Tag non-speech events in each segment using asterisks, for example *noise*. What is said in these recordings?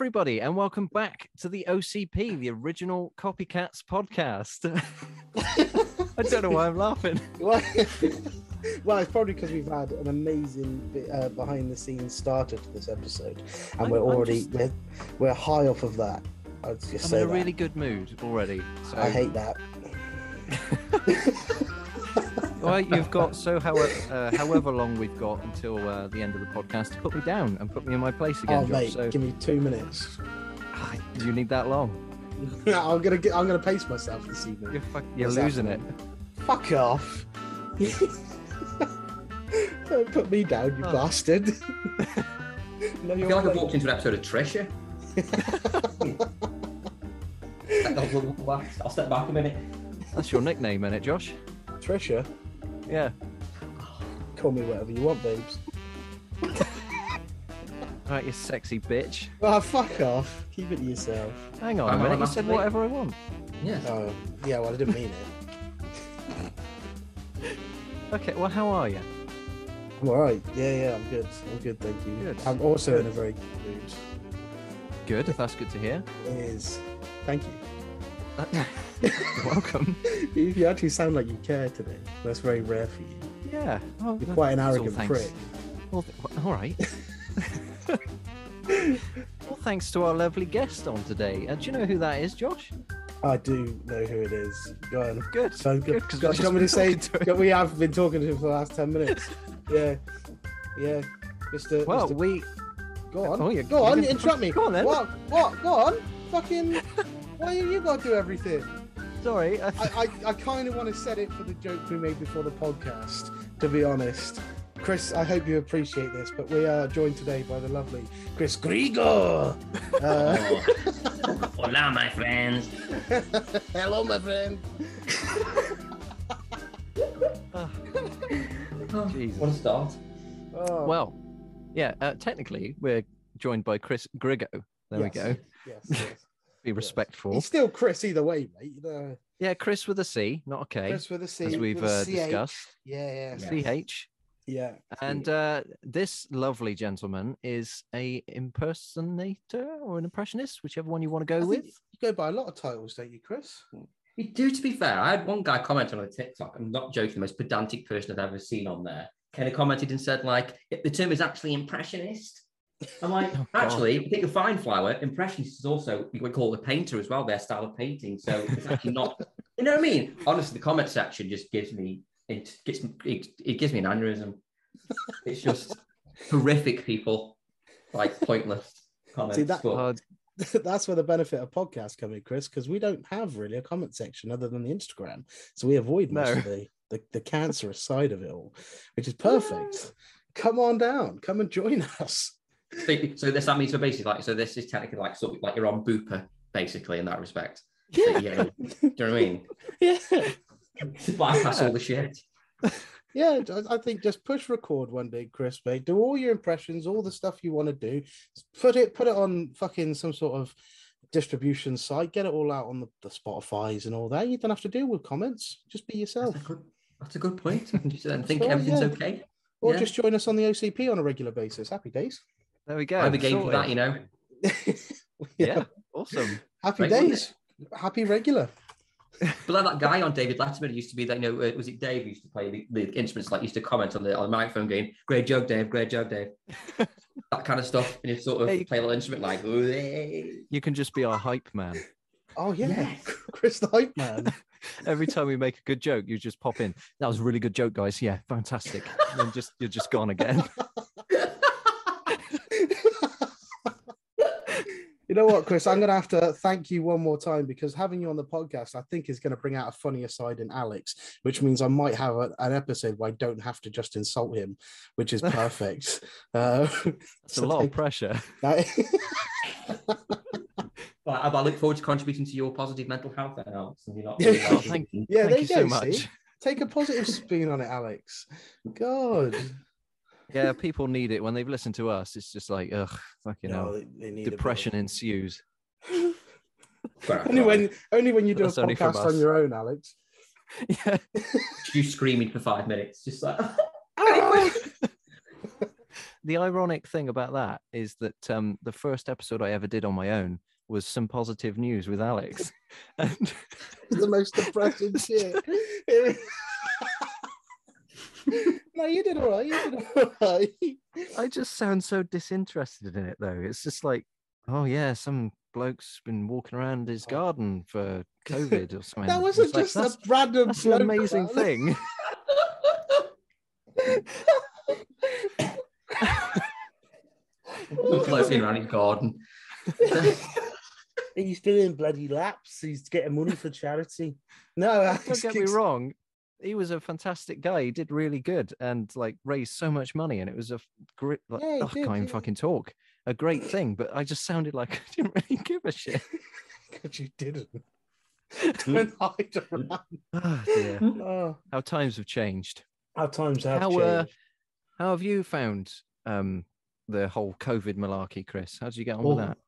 everybody, and welcome back to the OCP, the original Copycats podcast. *laughs* I don't know why I'm laughing. *laughs* well, well, it's probably because we've had an amazing bit, uh, behind the scenes starter to this episode, and I'm- we're already just- we're, we're high off of that. I'd just I'm say in a that. really good mood already. So, I hate that. *laughs* well, you've got *laughs* so however, uh, however long we've got until uh, the end of the podcast to put me down and put me in my place again, oh Josh. mate, So, give me two minutes. Ah, do you need that long? *laughs* I'm gonna get, I'm gonna pace myself this evening. You're, fuck, you're What's losing it. Fuck off. *laughs* Don't put me down, you Oh. bastard. no, I you're feel like I've walked into an episode of Trisha. I'll step back a minute. That's your nickname, isn't it, Josh? Trisha, Yeah. call me whatever you want, babes. *laughs* Right, you sexy bitch. Oh, fuck off. Keep it to yourself. Hang on I'm a minute. on You said masturbate. whatever I want. Yes. Oh, yeah, well, I didn't mean it. Okay, well, how are you? I'm all right. Yeah, yeah, I'm good. I'm good, thank you. Good. I'm also Good. in a very good mood. Good. That's good to hear. It is. Thank you. *laughs* *laughs* Welcome. You you actually sound like you care today. That's very rare for you. Yeah. Well, You're quite an that's all arrogant prick. Well, th- all right. *laughs* well, thanks to our lovely guest on today. Uh, do you know who that is, Josh? I do know who it is. Go on. Good. So Good, good. 'cause Got, we've me to say to we have been talking to him for the last ten minutes. *laughs* Yeah, yeah. Mr. Well, Mr. we. Go on. Oh, yeah, Go you on. can- Interrupt me. Go on then. What? What? Go on. Fucking. Why you, you got to do everything? Sorry. I, I, I, I kind of want to set it for the joke we made before the podcast, to be honest. Chris, I hope you appreciate this, but we are joined today by the lovely Chris Grigor. *laughs* Uh, Hola, my friends. *laughs* hello, my friend. *laughs* Jesus. What a start. Oh, well, yeah. Uh, technically, we're joined by Chris Grigo. There we go. Yes, yes. Be respectful. He's still Chris either way, mate. Uh, Yeah, Chris with a C, not a K, Chris with a C. as we've uh, discussed. Yeah, yeah, CH. yeah. And uh, this lovely gentleman is a impersonator or an impressionist, whichever one you want to go think with. You go by a lot of titles, don't you, Chris? We do, to be fair. I had one guy comment on a TikTok. I'm not joking. The most pedantic person I've ever seen on there. Kind of commented and said, like, the term is actually impressionist. I'm like, Oh, God. actually, I think a fine flower, impressionist is also we call it a painter as well, their style of painting. So it's actually not, *laughs* you know what I mean? Honestly, the comment section just gives me it gets it, it gives me an aneurysm. It's just *laughs* horrific people, like pointless comments. See, that- but- Uh, *laughs* That's where the benefit of podcasts come in, Chris, because we don't have really a comment section other than the Instagram. So we avoid most No. of the, the, the cancerous side of it all, which is perfect. Come on down. Come and join us. So, so this that means so basically like so this is technically like sort of like you're on Booper basically in that respect. So, Yeah. yeah. Do you know what I mean? *laughs* Yeah. Bypass all the shit. Yeah, I- think just push record one day, Chris, mate. Do all your impressions, all the stuff you want to do. Put it put it on fucking some sort of distribution site. Get it all out on the, the Spotify's and all that. You don't have to deal with comments. Just be yourself. That's a good, that's a good point. I can just then think Sure, everything's yeah. okay. Or Yeah. just join us on the OCP on a regular basis. Happy days. There we go. I'm a game for that, you know. *laughs* Yeah, awesome. Happy Regular. days. Happy regular. But like that guy on David Letterman, it used to be that, you know, uh, was it Dave who used to play the, the instruments, like used to comment on the, on the microphone game, great joke, Dave, great joke, Dave. *laughs* that kind of stuff. And you sort of Hey. play a little instrument like, "Ooh-eh." You can just be our hype man. Oh yeah. Yes. Chris the hype man. *laughs* Every time we make a good joke, you just pop in. That was a really good joke, guys. Yeah, fantastic. And then just you're just gone again. You know what, Chris? I'm going to have to thank you one more time because having you on the podcast, I think, is going to bring out a funnier side in Alex, which means I might have a, an episode where I don't have to just insult him, which is perfect. *laughs* uh, It's a lot of pressure. that- *laughs* But I, I look forward to contributing to your positive mental health then, Alex. And you're not Yeah. really *laughs* thank yeah, Thank there you you so much. see? Take a positive spin on it, Alex. God. Yeah, people need it when they've listened to us. It's just like, ugh, fucking No, hell. they- they need a bit of- Depression ensues. Only when, only when you do That's a podcast on your own, Alex. *laughs* Yeah. you screaming for five minutes, just like *laughs* *laughs* the ironic thing about that is that um, the first episode I ever did on my own was some positive news with Alex, and the most depressing shit. No, you did all right. You did all *laughs* right. I just sound so disinterested in it though. It's just like, oh yeah, some bloke's been walking around his oh. garden for COVID or something. That wasn't like, just that's, a random. that's an amazing thing. *laughs* floating around his garden. *laughs* He's doing bloody laps. He's getting money for charity. No, Don't Alex get me wrong. He was a fantastic guy. He did really good and like raised so much money, and it was a f- great. Like, Yeah, oh, I did, can't even fucking talk. A great thing, but I just sounded like *laughs* I didn't really give a shit. *laughs* Because you didn't. *laughs* Don't hide around. Oh, dear. Oh, How times have changed. how times have How, uh, changed. How have you found um, the whole COVID malarkey, Chris? How did you get on with that?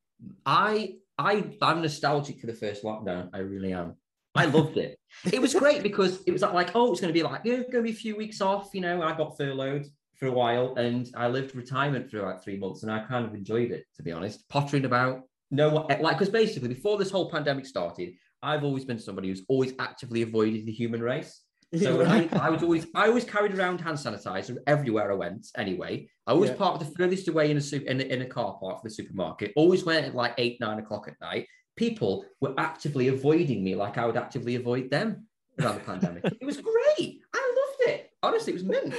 I I I'm nostalgic for the first lockdown. I really am. I loved it. It was great because it was like, oh, it's going to be like, yeah, going to be a few weeks off. You know, I got furloughed for a while, and I lived retirement for like three months, and I kind of enjoyed it, to be honest. Pottering about, no, like, because basically before this whole pandemic started, I've always been somebody who's always actively avoided the human race. So I, I was always I always carried around hand sanitizer everywhere I went. Anyway, I always Yeah. parked the furthest away in a su- in a, in a car park for the supermarket. Always went at like eight nine o'clock at night. People were actively avoiding me, like I would actively avoid them around the pandemic. *laughs* It was great. I loved it. Honestly, it was mint.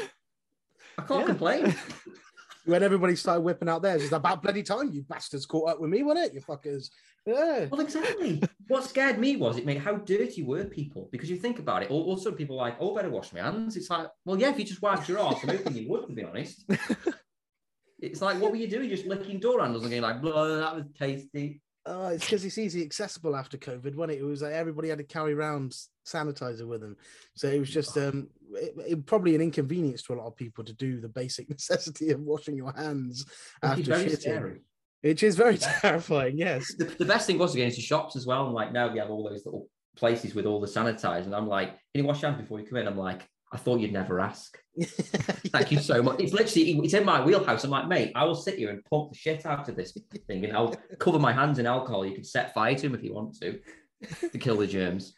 I can't Yeah. complain. *laughs* when everybody started whipping out theirs, it's about bloody time you bastards caught up with me, wasn't it? You fuckers. Yeah. Well, exactly. what scared me was it made how dirty were people because you think about it. al- Also, people are like, oh, better wash my hands. It's like, well, yeah, if you just wiped your ass, I'm hoping you would, to be honest. *laughs* it's like, what were you doing? Just licking door handles and going like, blah, that was tasty. Uh, it's because it's easy accessible after COVID, wasn't it? It was like everybody had to carry around sanitizer with them, so it was just um, it, it- probably an inconvenience to a lot of people to do the basic *laughs* necessity of washing your hands after very shitting, scary. which is very terrifying. Yes, The, the best thing was to get into shops as well. And like now we have all those little places with all the sanitizer. And I'm like, can you wash your hands before you come in? I'm like, I thought you'd never ask. *laughs* Thank you so much. It's literally it's in my wheelhouse. I'm like, mate, I will sit here and pump the shit out of this thing, and I'll cover my hands in alcohol. You can set fire to them if you want to, to kill the germs.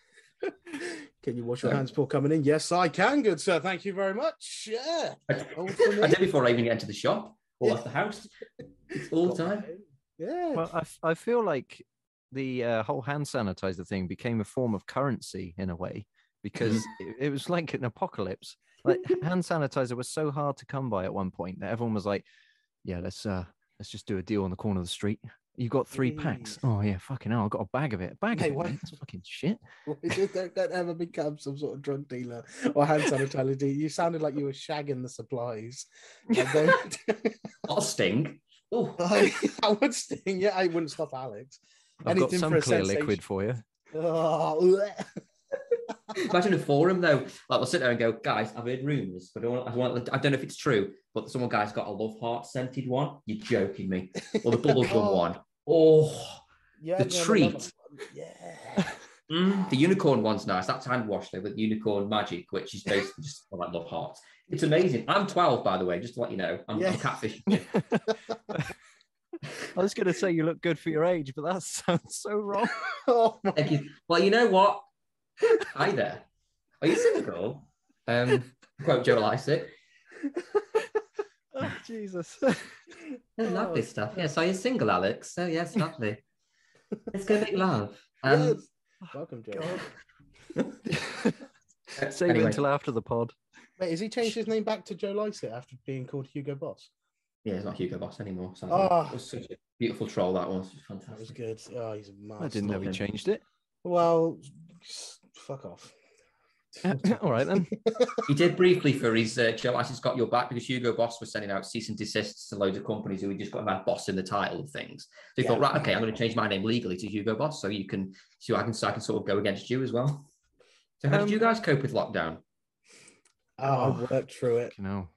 Can you wash your hands before coming in? Yes, I can, good sir. Thank you very much. Yeah. I, All for me. I did before I even get into the shop or Yeah. left the house. It's all the time. Yeah. Well, I, I feel like the uh, whole hand sanitizer thing became a form of currency in a way because it, it was like an apocalypse. Like *laughs* hand sanitizer was so hard to come by at one point that everyone was like, "Yeah, let's uh, let's just do a deal on the corner of the street. You got three packs. Oh yeah, fucking hell, I got a bag of it. A bag Hey, of it. what- mate. That's fucking shit. *laughs* don't, don't ever become some sort of drug dealer or hand sanitizer. dealer. You sounded like you were shagging the supplies. Don't- *laughs* sting. Oh, I, would sting. Yeah, I wouldn't stop Alex. I've got Anything some for clear sensation. liquid for you. Oh. Imagine a forum though. Like we'll sit there and go, guys, I've heard rumors, but I don't, I, want, I don't know if it's true. But someone guy's got a love heart scented one. You're joking me. Or the *laughs* bubblegum Oh. one. Oh, yeah, The yeah, treat. Yeah. *laughs* mm, the unicorn one's nice. That's hand washed though with unicorn magic, which is basically just like love hearts. It's amazing. I'm 12, by the way, just to let you know. I'm, Yeah. I'm catfishing. *laughs* I was going to say you look good for your age, but that sounds so wrong. Oh, my- Thank you. Well, you know what? Hi there. Are you single? Um, quote Joe Lycett. *laughs* oh, Jesus. Oh, Oh, lovely stuff. Yeah, so you're single, Alex. So yes, lovely. *laughs* Let's go make love. Um, yes. Welcome, Joe. God. *laughs* Save it anyway, until after the pod. Wait, has he changed his name back to Joe Lycett after being called Hugo Boss? yeah, it's not Hugo Boss anymore. So Oh. it was such a beautiful troll that was. That was Fantastic. good. Oh, he's a master. I didn't know he changed it. Well, s- fuck off. *laughs* All right then. *laughs* He did briefly for his uh, Joe Lycett's got your back because Hugo Boss was sending out cease and desists to loads of companies who had just got that boss in the title of things. So he thought, right, okay, I'm going to change my name legally to Hugo Boss, so you can, so I can, so I can sort of go against you as well. So how did you Um, guys cope with lockdown? Oh, Oh. I worked through it. You know.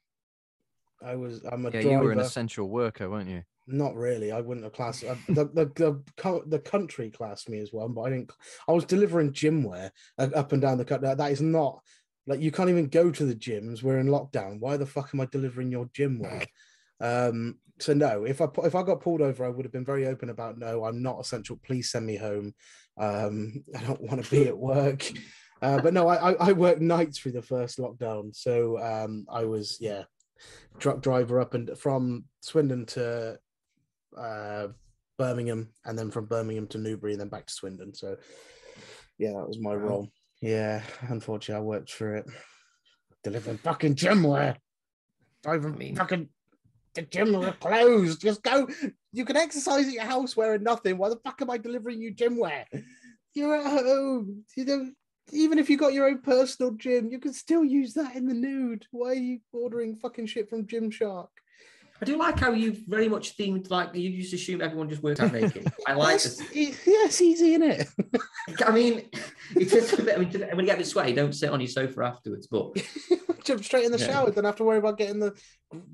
I was. I'm a Yeah, driver. you were an essential worker, weren't you? Not really. I wouldn't have classed uh, *laughs* the, the the co- the country classed me as one, but I didn't. I was delivering gym wear uh, up and down the country. That is not like you can't even go to the gyms. We're in lockdown. Why the fuck am I delivering your gym wear? *laughs* Um, so no, if I if I got pulled over, I would have been very open about no, I'm not essential. Please send me home. Um, *laughs* I don't want to be at work. Uh, but no, I, I I worked nights through the first lockdown, so um, I was yeah, truck driver up and from Swindon to uh, Birmingham, and then from Birmingham to Newbury, and then back to Swindon. So yeah, that was my role. Yeah, unfortunately, I worked for it. Delivering fucking gymwear. Driving I mean- fucking the gym are closed. Just go. You can exercise at your house wearing nothing. Why the fuck am I delivering you gym wear? You're at home. You know, even if you got your own personal gym, you can still use that in the nude. Why are you ordering fucking shit from Gymshark? I do like how you very much themed like you just assume everyone just works *laughs* out naked. I like this. e- Yeah, it's easy, isn't it? I mean, it's just a bit. I mean, when you get a bit sweaty, don't sit on your sofa afterwards. But *laughs* Jump straight in the Yeah. shower. Don't have to worry about getting the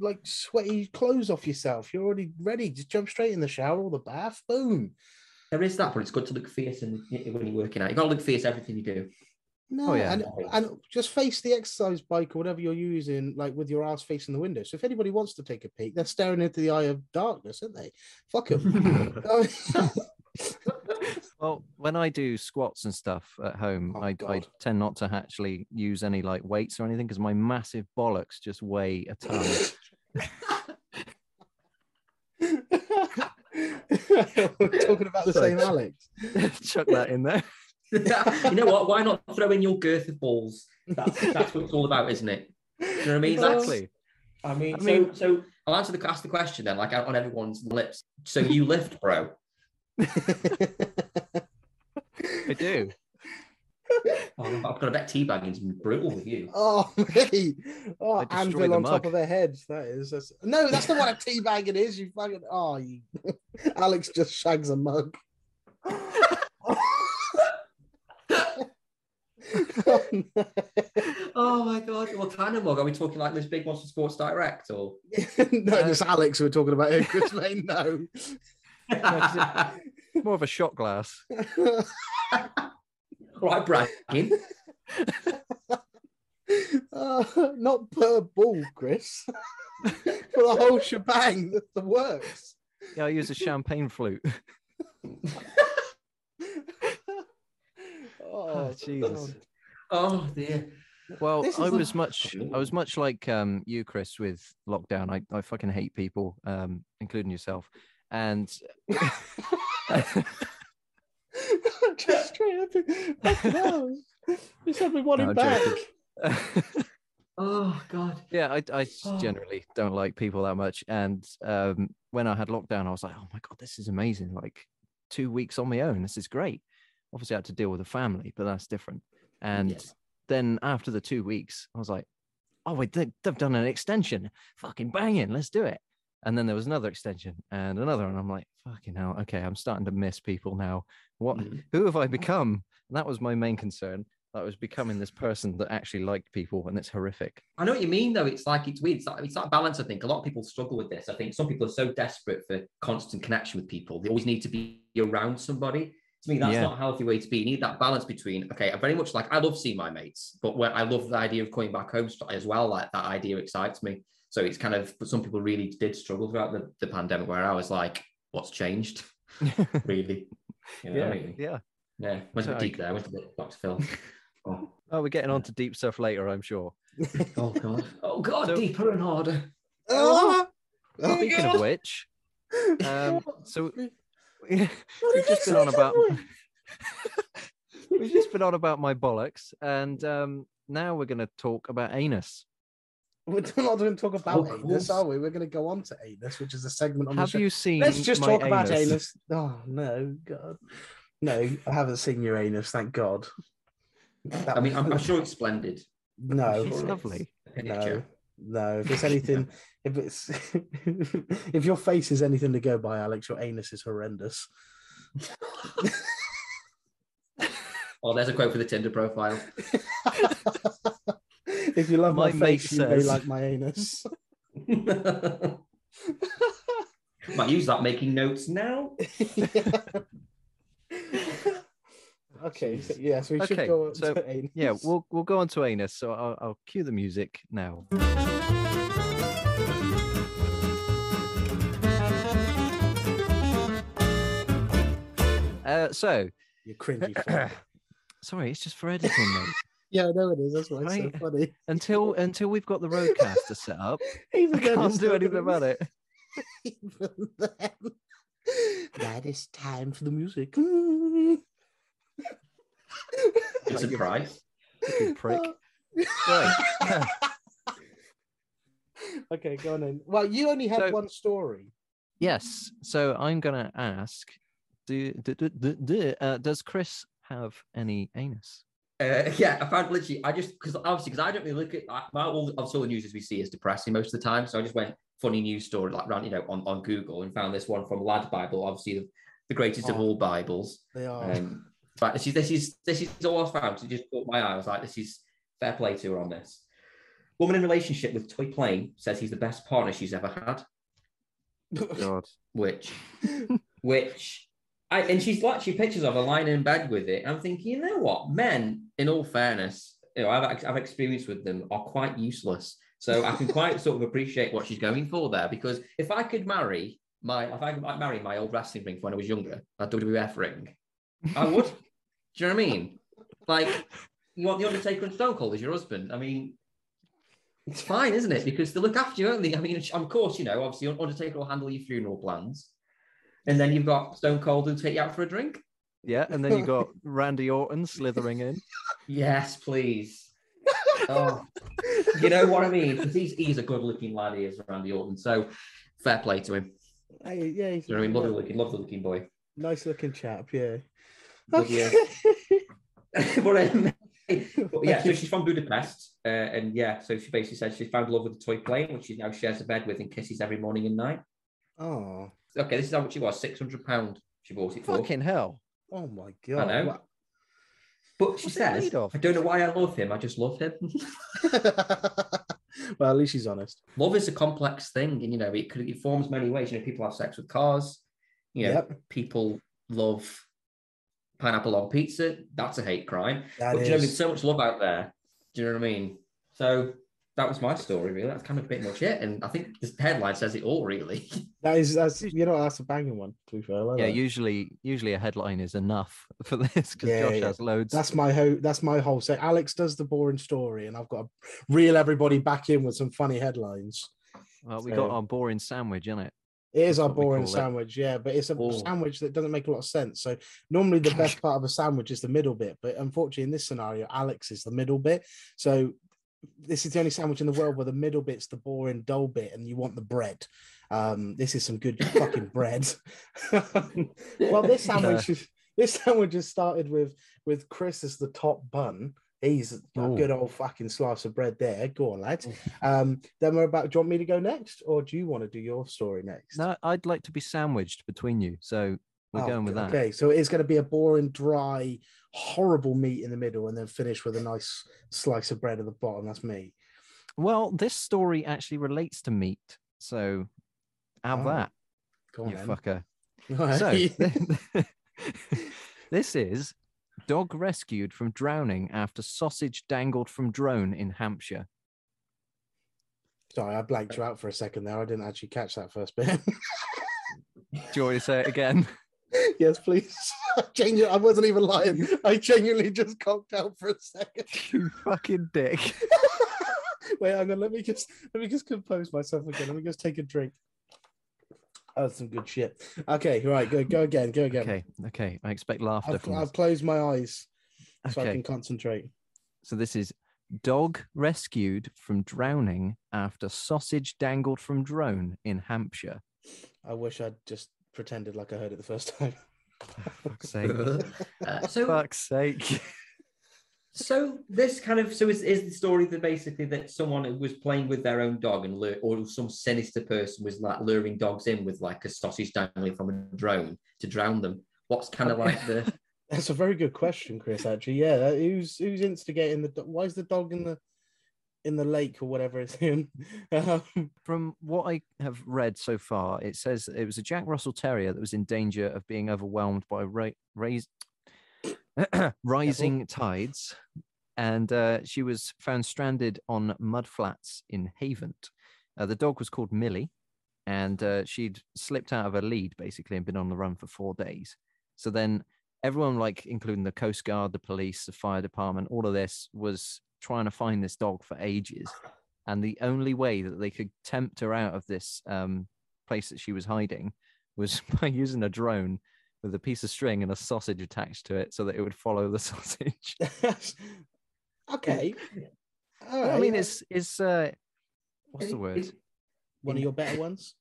like sweaty clothes off yourself. You're already ready. Just jump straight in the shower or the bath. Boom. there is that. But it's good to look fierce and when you're working out, You've got to look fierce everything you do. No, Oh, yeah. and, and just face the exercise bike or whatever you're using, like with your ass facing the window. So if anybody wants to take a peek, they're staring into the eye of darkness, aren't they? Fuck them. *laughs* *laughs* Well, when I do squats and stuff at home, Oh, I, I tend not to actually use any like weights or anything because my massive bollocks just weigh a ton. We're *laughs* talking about the same Alex. Chuck that in there. You know what? Why not throw in your girth of balls? That's that's what it's all about, isn't it? You know what I mean? Exactly. I mean, I so mean- so I'll answer the ask the question then, like on everyone's lips. So you lift, bro. I do. Oh, I've got to bet teabagging's brutal with you. oh, *laughs* mate. Oh, I anvil the on top of their heads. That is. That's... No, that's not what a teabagging is. You fucking. Oh, you... *laughs* Alex just shags a mug. *laughs* *laughs* Oh. My god! What kind of mug? Are we talking like this big Monster Sports Direct or? *laughs* no, just Alex we're talking about here, Chris May. No. *laughs* More of a shot glass. right, bragging. Uh, not per ball, Chris. For the whole shebang, the, the works. Yeah, I use a champagne flute. Oh, Jesus. Oh dear. Well, I is a- was much I was much like um you, Chris, with lockdown. I, I fucking hate people, um, including yourself. And *laughs* Just straight up. Fucking hell. You said we wanted No, back. *laughs* Oh god. yeah, I, I Oh. generally don't like people that much. And um, when I had lockdown, I was like, oh my god, this is amazing! Like two weeks on my own, this is great. Obviously, I had to deal with a family, but that's different. And Yes. then after the two weeks, I was like, oh wait, they, they've done an extension, fucking banging, let's do it. And then there was another extension and another, and I'm like, fucking hell, okay, I'm starting to miss people now. What? Mm. Who have I become? And that was my main concern. That I was becoming this person that actually liked people, and it's horrific. I know what you mean, though. It's like it's weird. It's like, it's like balance. I think a lot of people struggle with this. I think some people are so desperate for constant connection with people. They always need to be around somebody. To me, that's Yeah. not a healthy way to be. You need that balance between. Okay, I very much like. I love seeing my mates, but when I love the idea of coming back home as well. Like that idea excites me. So it's kind of. But some people really did struggle throughout the, the pandemic, where I was like, "What's changed?" *laughs* really. You know yeah, what I mean? yeah. Yeah. Went a bit deep there. I went a Dr. Phil. *laughs* Oh. Oh, we're getting on to deep stuff later, I'm sure. oh god. *laughs* Oh god. So- deeper and harder. Oh, oh, Speaking God. of which, um, so What *laughs* we've just been on about *laughs* we've just been on about my bollocks, and um, now we're going to talk about anus. We're not going to talk about Of anus, are we? We're going to go on to anus, which is a segment on Have the show. you seen? Let's just my talk about anus? anus. Oh no, God, no! I haven't seen your anus. Thank God. That I mean, was- I'm, I'm sure it's splendid. no, It's lovely. no, no. If it's *laughs* anything, if it's *laughs* if your face is anything to go by, Alex, your anus is horrendous. *laughs* Oh, there's a quote for the Tinder profile. if you love my, My mate face, you may like my anus. Might use that making notes now. Okay. So, yeah. So we okay, should go so, to anus. Yeah, we'll we'll go on to anus. So I'll, I'll cue the music now. Uh, so you're cringy. *clears throat* sorry, it's just for editing, mate. *laughs* Yeah, I know it is. That's why it's right? so funny. Until until we've got the roadcaster set up, *laughs* Even I can't do anything about it. *laughs* Even then, that is time for the music. It's a price. You prick. Right. *laughs* okay, go on in. Well, you only had So- one story. yes. So I'm gonna ask: Do, do, do, do, do, uh, does Chris have any anus? Uh, yeah, I found literally. I just because obviously because I don't really look at I- my all obviously all the news as we see is depressing most of the time. So I just went funny news story like around you know on, on Google and found this one from Lad Bible, obviously the, the greatest of Oh. all Bibles. They are. Um, but this is this is this is all I found. So it just caught my eye. I was like, this is fair play to her on this. Woman in relationship with toy plane says he's the best partner she's ever had. *laughs* God. Which, which, I and she's like she pictures of her lying in bed with it. I'm thinking, you know what, men, in all fairness, you know, I've I've experienced with them are quite useless. So I can quite sort of appreciate what she's going for there because if I could marry my if I could marry my old wrestling ring from when I was younger, a WWF ring, I would. Do you know what I mean? Like, you want the Undertaker and Stone Cold as your husband. I mean, it's fine, isn't it? Because they look after you, don't they? I mean, of course, you know, obviously, Undertaker will handle your funeral plans. And then you've got Stone Cold who'll take you out for a drink. Yeah, and then you've got Randy Orton slithering in. Yes, please. Oh, you know what I mean? 'Cause he's, he's a good looking lad, he is, Randy Orton. So fair play to him. Hey, yeah, he's Do you know what I mean? Lovely looking, lovely looking boy. nice looking chap. Yeah. Yeah. *laughs* but, um, but yeah, so she's from Budapest, uh, and yeah, so she basically said she found love with the toy plane, which she now shares a bed with and kisses every morning and night. Oh, Okay, this is how much it was: six hundred pound. She bought it for. Fucking hell. oh my god. know. What- But she What's says, "I don't know why I love him. I just love him." *laughs* well, at least she's honest. love is a complex thing, and you know, it could it forms many ways. You know, people have sex with cars. You know, Yep. people love pineapple on pizza. That's a hate crime. That but do you know, there's so much love out there. Do you know what I mean? So that was my story, really. That's kind of pretty much it. And I think this headline says it all, really. *laughs* that is that's you know that's a banging one. To be fair, like Yeah, that. usually usually a headline is enough *laughs* for this because Yeah, Josh yeah. has loads. That's my whole. That's my whole. say. Alex does the boring story, and I've got to reel everybody back in with some funny headlines. well, we so- got our boring sandwich, in it? It is That's our boring call it. sandwich, yeah, but it's a Oh. sandwich that doesn't make a lot of sense. So normally the best *laughs* part of a sandwich is the middle bit, but unfortunately in this scenario, Alex is the middle bit. So this is the only sandwich in the world where the middle bit's the boring, dull bit, and you want the bread. Um, this is some good *laughs* fucking bread. *laughs* well, this sandwich is this sandwich has started with with Chris as the top bun. He's a good old fucking slice of bread there. Go on, lads. Um, then we're about. Do you want me to go next, or do you want to do your story next? No, I'd like to be sandwiched between you, so we're Oh, going with that. Okay, so it's going to be a boring, dry, horrible meat in the middle, and then finish with a nice slice of bread at the bottom. That's me. Well, this story actually relates to meat, so have Oh, that, Go on, you then. fucker. *laughs* Right. So *laughs* *laughs* this is dog rescued from drowning after sausage dangled from drone in Hampshire. Sorry, I blanked you out for a second there. I didn't actually catch that first bit. Do you want to say it again? *laughs* yes, please. I, genu- I wasn't even lying. I genuinely just cocked out for a second. *laughs* you fucking dick. *laughs* Wait, hang on. Let me just let me just compose myself again. Let me just take a drink. Oh, that's some good shit. Okay, right, go go again. Go again. Okay, okay. I expect laughter I've, from I've this. closed my eyes so I Okay, can concentrate. so this is dog rescued from drowning after sausage dangled from drone in Hampshire. I wish I'd just pretended like I heard it the first time. *laughs* Fuck's sake. *laughs* Uh, so, Fuck's sake. So this kind of so is, is the story that basically that someone was playing with their own dog and lure, or some sinister person was like luring dogs in with like a sausage dangling from a drone to drown them. What's kind of like the *laughs* That's a very good question, Chris. Actually, yeah. Who's who's instigating the? Why is the dog in the in the lake or whatever it's in? *laughs* Um, From what I have read so far, it says it was a Jack Russell Terrier that was in danger of being overwhelmed by ra- rais- *clears throat* rising tides, and uh, she was found stranded on mud flats in Havant. Uh, the dog was called Millie, and uh, she'd slipped out of her lead basically and been on the run for four days. So then everyone, like including the Coast Guard, the police, the fire department, all of this was trying to find this dog for ages. And the only way that they could tempt her out of this um, place that she was hiding was *laughs* by using a drone with a piece of string and a sausage attached to it so that it would follow the *laughs* sausage. *laughs* okay. All I mean, it's it's uh, what's the word? One of your better ones.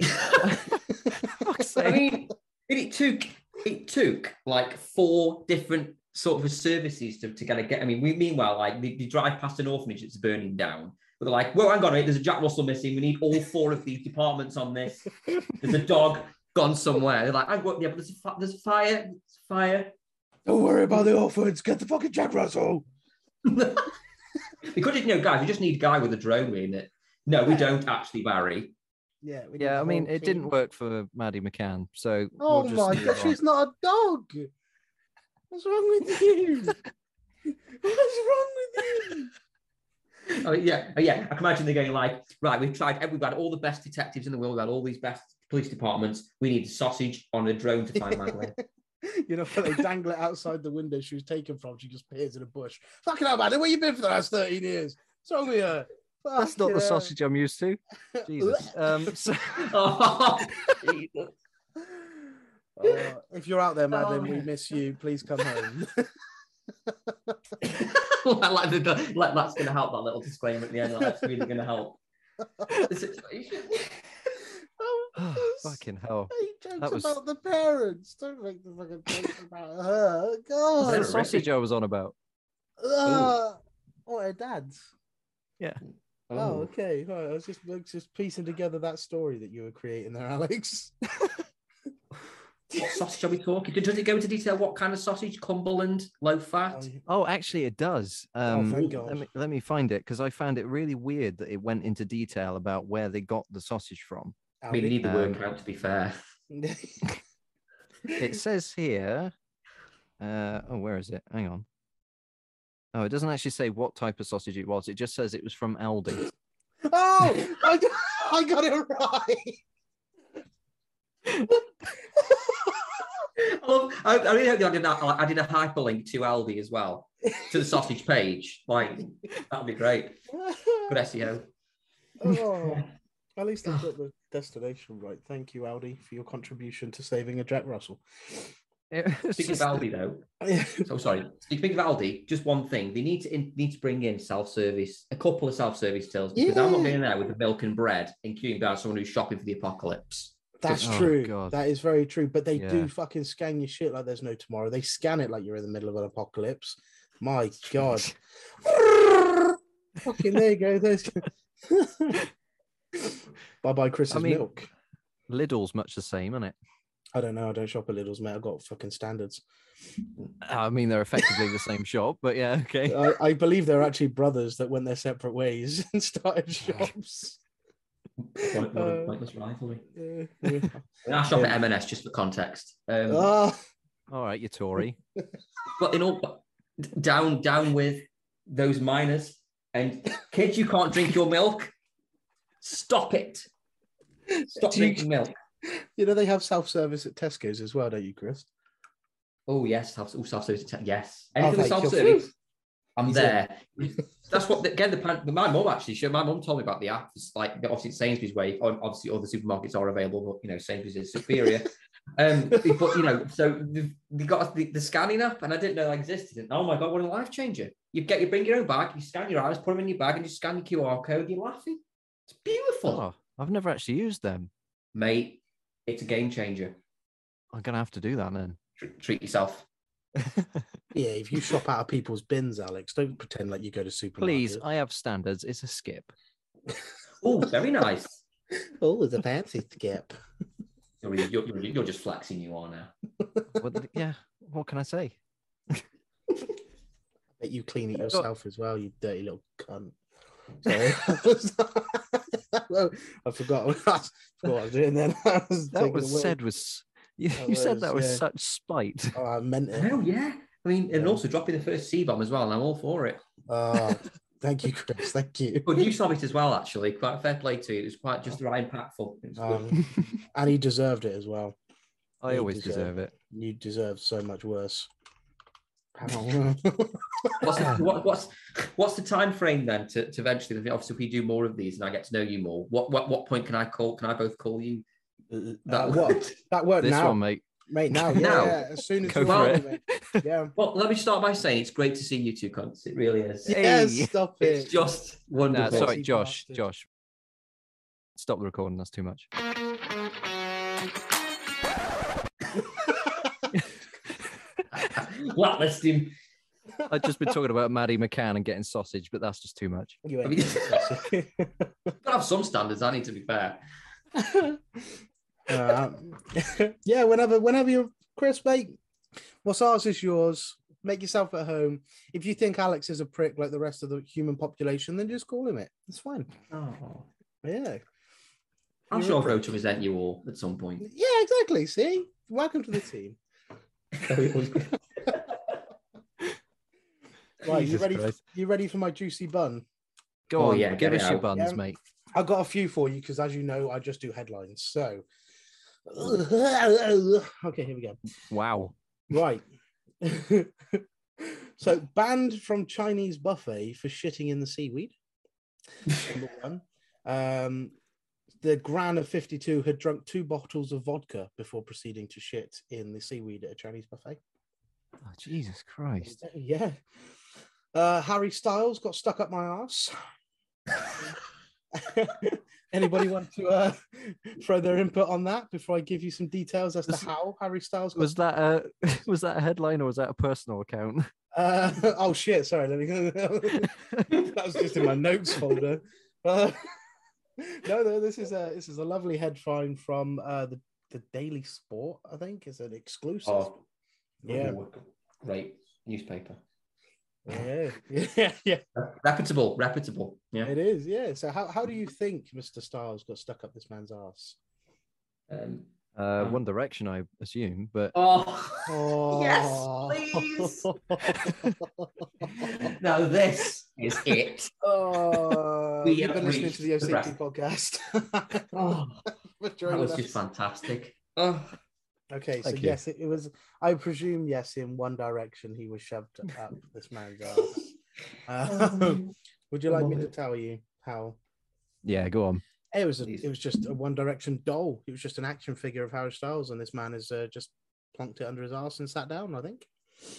*laughs* I mean, it took it took like four different sort of services to, to kind of get. I mean, we meanwhile like they, they drive past an orphanage that's burning down. But they're like, well, hang on, a minute, there's a Jack Russell missing. We need all four of these departments on this. There's a dog gone somewhere. They're like, I got yeah, but there's a, fi- there's a fire, there's a fire. Don't worry about the orphans. Get the fucking Jack Russell. *laughs* because you know, guys, we just need a guy with a drone in it. No, we don't actually, Barry. Yeah. we Yeah, I mean, whole it didn't work for Maddie McCann. So Oh we'll just my leave god, she's not a dog. What's wrong with you? *laughs* What's wrong with you? Oh yeah, oh, yeah. I can imagine they're going like, right, we've tried, we've had all the best detectives in the world, we've had all these best police departments. We need sausage on a drone to find Madeleine. *laughs* you know, they dangle it outside the window she was taken from. She just appears in a bush. Fucking hell, man. Where you been for the last 13 years? What's wrong with you? That's not Fucking the sausage I'm used to. Jesus. *laughs* Um, so, *laughs* oh, Jesus. Oh, if you're out there, Madeleine, we Oh. miss you. Please come home. like, the, the- like, that's going to help. That little disclaimer at the end. Like, that's really going to help. The situation. oh, oh, fucking hell. Make jokes That was- about the parents. Don't make the fucking jokes about her. Is God. that Horrific. sausage I was on about? Uh, oh, her dad's. Yeah. Oh, okay. Right. I was just I was just piecing together that story that you were creating there, Alex. What sausage are we talking? Does it go into detail? What kind of sausage? Cumberland, low fat. Oh, Oh, actually, it does. Oh, Um, thank let me let me find it because I found it really weird that it went into detail about where they got the sausage from. I mean, you need the Um, work out to be fair. *laughs* It says here. Uh, oh, where is it? Hang on. Oh, it doesn't actually say what type of sausage it was. It just says it was from Aldi. *laughs* oh, I, got- I got it right. I, love, I, I really hope I did, a, I did a hyperlink to Aldi as well to the sausage page. Like that'd be great. Good SEO. *laughs* oh, at least I got the destination right. Thank you, Aldi, for your contribution to saving a Jack Russell. Speaking just- of Aldi, though, *laughs* so sorry. Speaking of Aldi, just one thing: they need to in, need to bring in self-service, a couple of self-service tills because I'm not Yeah. being there with the milk and bread, including about someone who's shopping for the apocalypse. That's Oh, true. God. That is very true. But they Yeah. do fucking scan your shit like there's no tomorrow. They scan it like you're in the middle of an apocalypse. My *laughs* God. *laughs* fucking there you go. There's bye bye Chris's I mean- milk. Lidl's much the same, isn't it? I don't know. I don't shop at Lidl's, mate. I've got fucking standards. I mean, they're effectively the same shop, but yeah, okay. I, I believe they're actually brothers that went their separate ways *laughs* and started shops. Point- Uh, pointless rivalry. Yeah, yeah. I shop Yeah. at M&S just for context. Um, Ah, All right, you're Tory. *laughs* But in all, down down with those miners and kids, you can't drink your milk. Stop it. Stop Do you- drinking milk. you know they have self service at Tesco's as well, don't you, Chris? Oh yes, self oh, self service. Yes, Oh, anything with thank you. self service. I'm He's there. That's what again. The pan, my mum actually. She, my mum told me about the app. It's like obviously it's Sainsbury's way. Obviously, other supermarkets are available, but you know Sainsbury's is superior. *laughs* um, but you know, so they've, they got the, the scanning app, and I didn't know that existed. And oh my god, what a life changer! You get you bring your own bag, you scan your eyes, put them in your bag, and you scan your QR code. You're laughing. It's beautiful, Oh, I've never actually used them. mate. It's a game changer. I'm gonna have to do that then. Treat, treat yourself. *laughs* Yeah, if you shop out of people's bins, Alex, don't pretend like you go to supermarkets. Please, I have standards. It's a skip. *laughs* Oh, very nice. *laughs* Oh, there's a fancy skip. You're, you're, you're, you're just flexing. You are now. What the- yeah, what can I say? Bet you clean it got- yourself as well, you dirty little cunt. Sorry. *laughs* *laughs* I forgot, I forgot what I was doing then. *laughs* Was That was the said was you, That you said that was, yeah. such spite. Oh, I meant it. Oh yeah. I mean, and Yeah. also dropping the first C bomb as well. And I'm all for it. Oh, thank you, Chris. Thank you. But you saw it as well, actually. Quite fair play to you. It was quite just right impactful. It. Um, and he deserved it as well. I You always deserve deserve it. You deserve so much worse. *laughs* What's the, what, what's what's the time frame then to, to eventually? Obviously, if we do more of these and I get to know you more, what what what point can I call? Can I both call you? Uh, That what? That word *laughs* This now, one, mate. mate. Now, *laughs* yeah, Now. yeah, As soon as Go you're for ready, it. mate. Yeah. Well, let me start by saying it's great to see you two cunts. It really is. Yes, Hey. stop It's it. just Nah, sorry, Josh. Josh. Stop the recording. That's too much. *laughs* Blacklist him. I've just been talking about Maddie McCann and getting sausage, but that's just too much. You I ain't mean- getting *laughs* Gotta have some standards. I need to be fair. *laughs* Uh, yeah, whenever, whenever you're Chris, mate, what's ours is yours. Make yourself at home. If you think Alex is a prick like the rest of the human population, then just call him it. It's fine. Oh, Yeah. I'm You're sure a I'll grow to resent you all at some point. Yeah, exactly. See, welcome to the team. *laughs* Right, you ready? Christ. You ready for my juicy bun? Go Oh, on, yeah, give us your out. buns, Yeah. mate. I've got a few for you because, as you know, I just do headlines. So, okay, here we go. Wow. Right. *laughs* so, banned from Chinese buffet for shitting in the seaweed. *laughs* Number one. Um, the Gran of 52 had drunk two bottles of vodka before proceeding to shit in the seaweed at a Chinese buffet. Oh, Jesus Christ. Yeah. Uh, Harry Styles got stuck up my ass. *laughs* Anybody want to uh, throw their input on that before I give you some details as to how Harry Styles got Was that a *laughs* was that a headline or was that a personal account? Uh, *laughs* oh shit! Sorry, let me go. that was just in my notes folder. Uh, no, no, this is a this is a lovely headline from uh, the the Daily Sport. I think is an exclusive. Oh, Yeah. great newspaper. Yeah, *laughs* yeah, yeah. Reputable, reputable. Yeah. It is. Yeah. So how how do you think Mr. Styles got stuck up this man's ass? Um, Uh, Um, One Direction, I assume, but oh, Oh. Yes, *laughs* *laughs* now this is it. oh, We you've been listening to the the OCP rest. podcast. *laughs* Oh, that was us. just fantastic. Oh, Okay, so Thank you. yes, it, it was. I presume yes, in one direction he was shoved up this man's ass. Uh, would you like me to tell you how? yeah, go on. It was. A, it was just a One Direction doll. It was just an action figure of Harry Styles, and this man has uh, just plonked it under his ass and sat down. I think.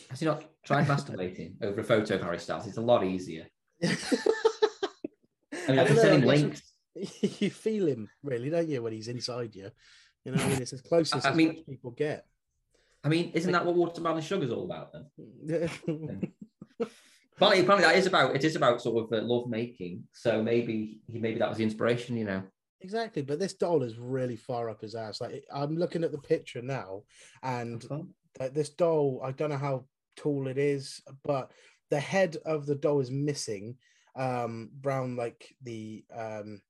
has he not tried masturbating *laughs* over a photo of Harry Styles? It's a lot easier. I mean, I I can send him links. *laughs* you feel him, really, don't you, when he's inside you? You know, I mean, it's as close as I mean- much people get. I mean, isn't that what Watermelon Sugar's all about then? *laughs* Yeah. Apparently, that is about it is about sort of uh, love making. So maybe he maybe that was the inspiration, you know. Exactly, but this doll is really far up his ass. Like I'm looking at the picture now, and uh, this doll, I don't know how tall it is, but the head of the doll is missing, um, brown like the um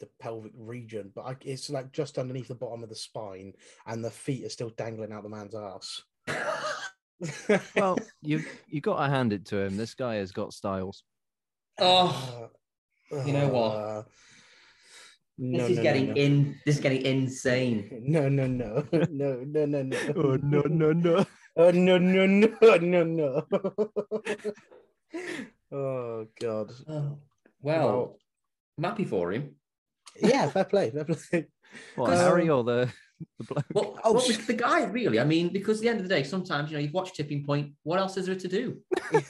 the pelvic region, but I, it's like just underneath the bottom of the spine, and the feet are still dangling out the man's ass. Well, *laughs* you you got to hand it to him. This guy has got styles. Oh, you know what? Uh, this is no, getting no, in. This is getting insane. *laughs* No, no, no, no, no, no, no. Oh no no no! Oh no no no no no. *laughs* oh god. Oh, well, I'm happy for him. Yeah, fair play. Fair play. What, Um, Harry or the the bloke? Well, Oh, *laughs* well, sh- the guy really. I mean, because at the end of the day, sometimes you know you've watched Tipping Point. What else is there to do?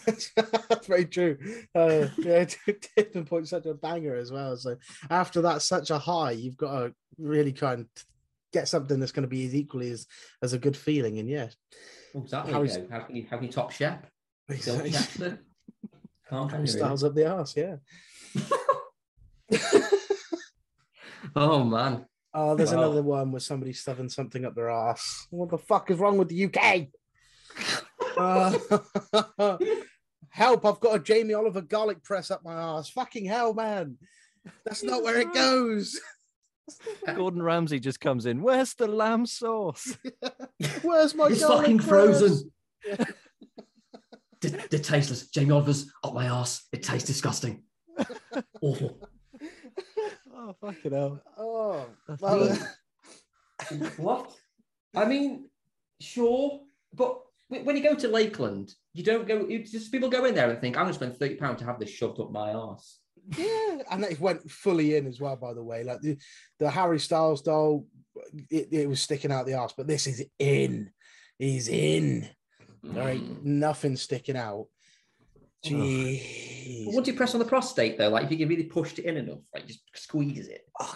That's very true. Uh, yeah, *laughs* tipping point such a banger as well. So after that, such a high, you've got to really try and get something that's going to be as equally as as a good feeling. And yeah, exactly. Harry's- you know, how can you how can you top Shep? Chester? Can't can you, really? styles up the arse. Yeah. *laughs* Oh man. Oh, there's Wow. another one where somebody's stuffing something up their ass. What the fuck is wrong with the UK? Uh, *laughs* help! I've got a Jamie Oliver garlic press up my ass. Fucking hell, man! That's not where it *laughs* goes. Gordon Ramsay just comes in. Where's the lamb sauce? *laughs* Where's my It's fucking press? frozen. the, the tasteless. Jamie Oliver's up my ass. It tastes disgusting. Awful. Oh fucking hell! Oh, That's well, good. *laughs* what? I mean, Sure, but when you go to Lakeland, you don't go. You just people go in there and think, "I'm going to spend thirty pounds to have this shoved up my arse." Yeah, and it went fully in as well. By the way, like the, the Harry Styles doll, it, it was sticking out the ass, but this is in. He's in. There ain't mm. nothing sticking out. But Jeez. once you press on the prostate, though, like if you can really push it in enough, like just squeeze it. Oh,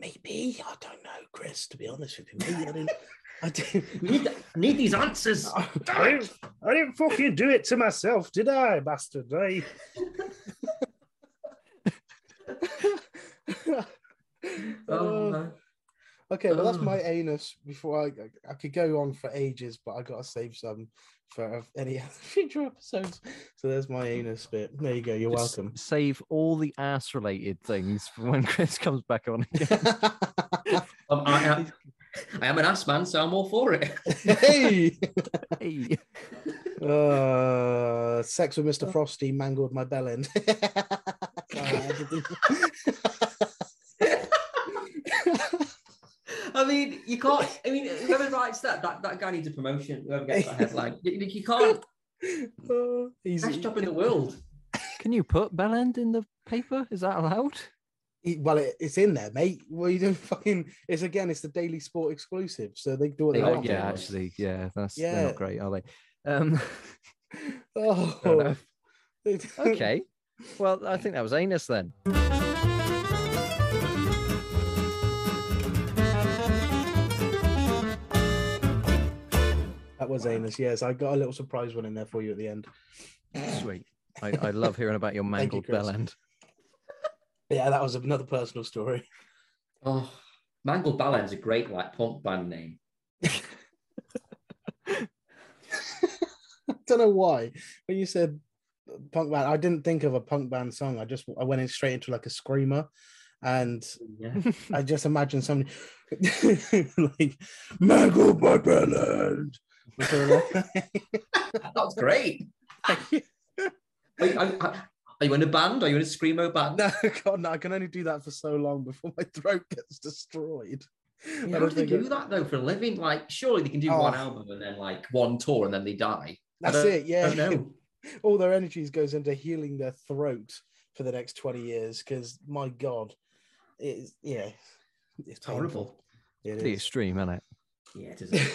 maybe I don't know, Chris. To be honest with you, maybe I didn't. *laughs* I didn't. Need, need these answers. *laughs* I didn't, I didn't fucking do it to myself, did I, bastard? I... *laughs* Oh, uh, no. Okay, well that's oh. my anus. Before I, I could go on for ages, but I gotta save some for any *laughs* future episodes. So there's my anus bit. There you go. You're Just welcome. Save all the ass related things for when *laughs* Chris comes back on again. *laughs* Um, I, am, I am an ass man, so I'm all for it. hey, hey. uh, sex with Mr. Frosty mangled my bell end. Sorry, I mean, you can't. *laughs* I mean, whoever writes that, that, that guy needs a promotion. Whoever gets that headline, *laughs* you, you can't. *laughs* Uh, he's, Best job in the world. Can you put Bellend in the paper? Is that allowed? well, it, it's in there, mate. What are you doing? Fucking, it's again, it's the Daily Sport exclusive, so they do what they, They Oh, want. yeah, yeah. actually, yeah, that's they're not great, are they? Um, Oh, fair enough. they- okay. Well, I think that was anus then. Was anus. Yes, I got a little surprise one in there for you at the end. Sweet. I, I love hearing about your Thank you, mangled Chris. bell end. Yeah, that was another personal story. Oh, Mangled Ballen's a great like punk band name. I *laughs* don't know why. When you said punk band, I didn't think of a punk band song. I just I went in straight into like a screamer, and Yeah. I just imagined somebody *laughs* like mangled my bellend. *laughs* That's great. *laughs* Are you, are, are you in a band? Are you in a screamo band? no, *laughs* God, no, I can only do that for so long before my throat gets destroyed. I Yeah, don't how do they do I- that though for a living? Like, surely they can do Oh. one album and then like one tour and then they die. That's it. Yeah, I know. all their energies goes into healing their throat for the next 20 years because my god it's yeah it's It's horrible. It Pretty is. extreme, isn't it? Yeah, it is.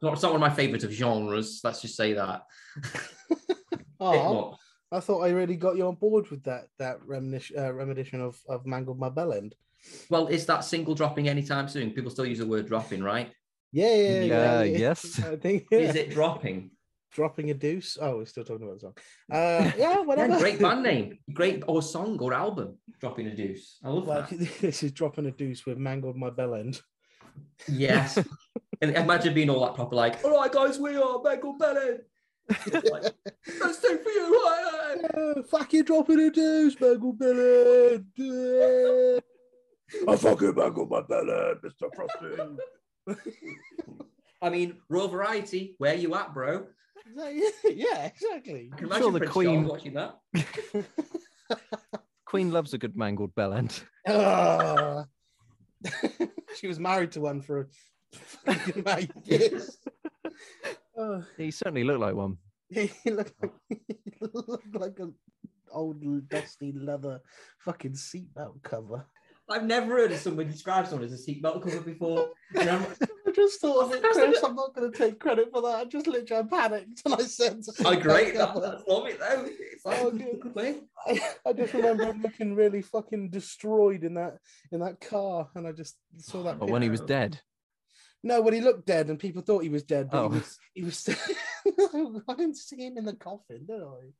It's not, it's not one of my favourites of genres. Let's just say that. *laughs* oh, i thought i really got you on board with that that reminiscence uh, remedition of of mangled my bell end Well, is that single dropping anytime soon? People still use the word dropping, right? yeah yeah, yeah, Uh, yeah. yes. *laughs* i think Is it dropping? dropping a deuce oh we're still talking about the song *laughs* uh yeah Yeah, whatever great band name. Great or song or album. Dropping a deuce. I love well, that. this is dropping a deuce with mangled my bell end Yes. And imagine being all that proper, like, all right, guys, we are Michael Bennett. like, *laughs* Let's do for you. aye, aye." Yeah, fuck you dropping a deuce, mangled bell *laughs* end. Yeah. I fucking mangled my bell Mr. Frosty. I mean, raw variety. Where you at, bro? *laughs* yeah, exactly. I can I'm imagine sure the Prince Queen- Charles watching that. Queen loves a good mangled bell end. Ah. she was married to one for a fucking amount of years. Oh, He certainly looked like one. *laughs* he looked like, *laughs* he looked like an old dusty leather fucking seatbelt cover. I've never heard of someone describe someone as a seatbelt cover before. I'm- *laughs* just thought of it, Chris. I'm not going to take credit for that. I just literally panicked and I said, oh, great. That, that's love it, though. It's like, Oh, good. good. I, I just remember looking really fucking destroyed in that in that car, and I just saw that. But when he was dead. No, when he looked dead and people thought he was dead, but Oh. he was. He was *laughs* I didn't see him in the coffin, did I?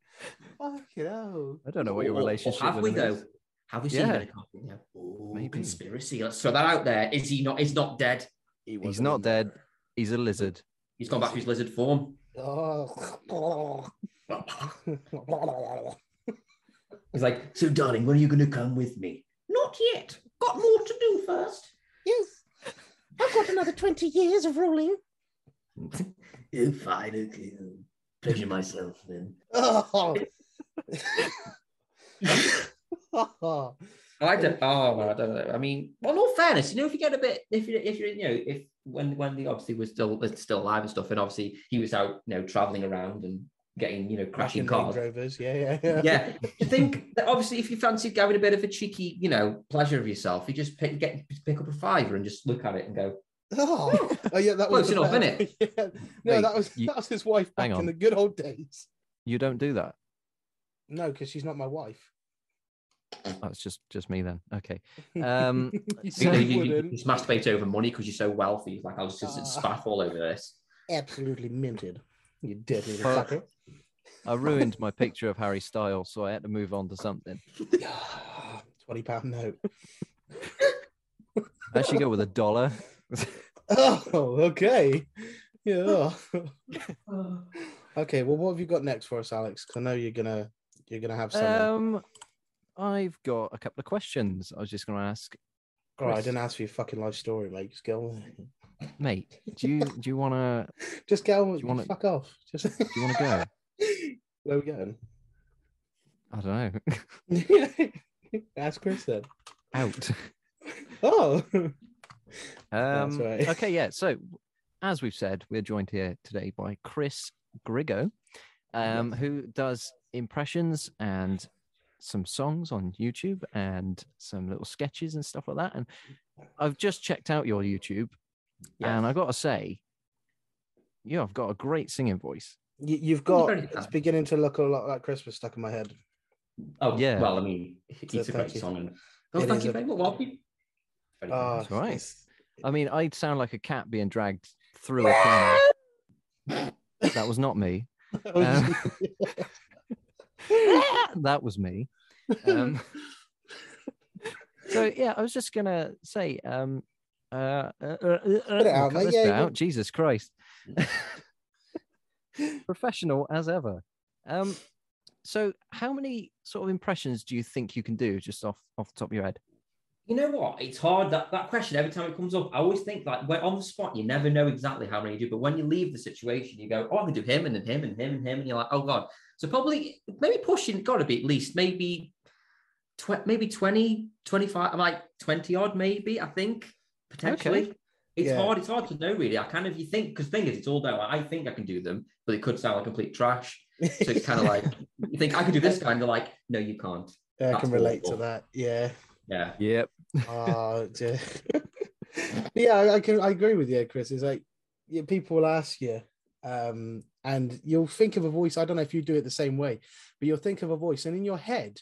Fuck you know. I don't know what your Or- or relationship have we though? is. Have we seen Yeah. him in a coffin? Yeah. Oh, Maybe. conspiracy. Let's throw that out there. Is he not? He's not dead. He He's wasn't not there. dead. He's a lizard. He's gone back to his lizard form. Oh. He's like, so darling, when are you going to come with me? Not yet. Got more to do first. yes, I've got another twenty years of ruling. oh, fine, okay. Pleasure myself then. Oh. *laughs* I don't. Oh, well, I don't know. I mean, well, in all fairness, you know, if you get a bit, if you, if you're, you know, if when when the obviously was still was still alive and stuff, and obviously he was out, you know, traveling around and getting, you know, crashing cars. Rovers. Yeah, yeah, yeah. Yeah, *laughs* you think that obviously if you fancy having a bit of a cheeky, you know, pleasure of yourself, you just pick get pick up a fiver and just look at it and go, Oh, oh yeah, that was Close enough, innit? *laughs* Yeah. No, Wait, that was you- that was his wife back in the good old days. You don't do that. No, because she's not my wife. That's just just me then. Okay. *laughs* Um, you you, you, you you, you wouldn't. just masturbate over money because you're so wealthy. Like, I'll just Ah. spaff all over this. Absolutely minted. You dirty little Well- fucker. I ruined my picture of Harry Styles, so I had to move on to something. *sighs* Twenty pound note. I actually go with a dollar. *laughs* Oh, okay. Yeah. okay. Well, what have you got next for us, Alex? I know you're gonna you're gonna have some. Um, I've got a couple of questions. I was just going to ask, All right, I didn't ask for your fucking life story, mate. Just go. on. Mate. Do you do you want to *laughs* Just go. on, you wanna- Fuck off. Just. do you want to go? *laughs* Where are we going? I don't know. *laughs* Ask Chris then. Out. Oh. Um, right. Okay, yeah. So, as we've said, we're joined here today by Chris Grigo, um, who does impressions and some songs on YouTube and some little sketches and stuff like that. And I've just checked out your YouTube, and I got to say, you have got a great singing voice. You, you've got it's kind. beginning to look a lot like Christmas stuck in my head. Oh, Yeah. Well, I mean, *laughs* it's So a thank great you. song. And... Oh, It thank you a- very much. Well, you- Very Oh. That's right. it's- I mean, I'd sound like a cat being dragged through a piano. *laughs* That was not me. Um, *laughs* that was me. Um, so yeah, I was just gonna say, um, uh, uh, uh, uh, out, mate. Yeah, out. got- Jesus Christ, *laughs* professional as ever. Um, so how many sort of impressions do you think you can do just off off the top of your head? You know what? It's hard that that question every time it comes up. I always think like when on the spot, you never know exactly how many you do. But when you leave the situation, you go, "Oh, I can do him and then him and him and him," and you're like, "Oh God!" So probably maybe pushing got to be at least maybe tw- maybe 20, 25, like twenty odd, maybe I think potentially. It's Yeah. hard. It's hard to know really. I kind of you think because thing is, it's all down. I think I can do them, but it could sound like complete trash. So it's kind of like *laughs* you think I can do this guy, and they're like, "No, you can't." Yeah, I That's can relate to that. Yeah. Yeah. Yep. Oh, dear. *laughs* yeah, I, I can. I agree with you, Chris. It's like yeah, people will ask you, um, and you'll think of a voice. I don't know if you do it the same way, but you'll think of a voice, and in your head,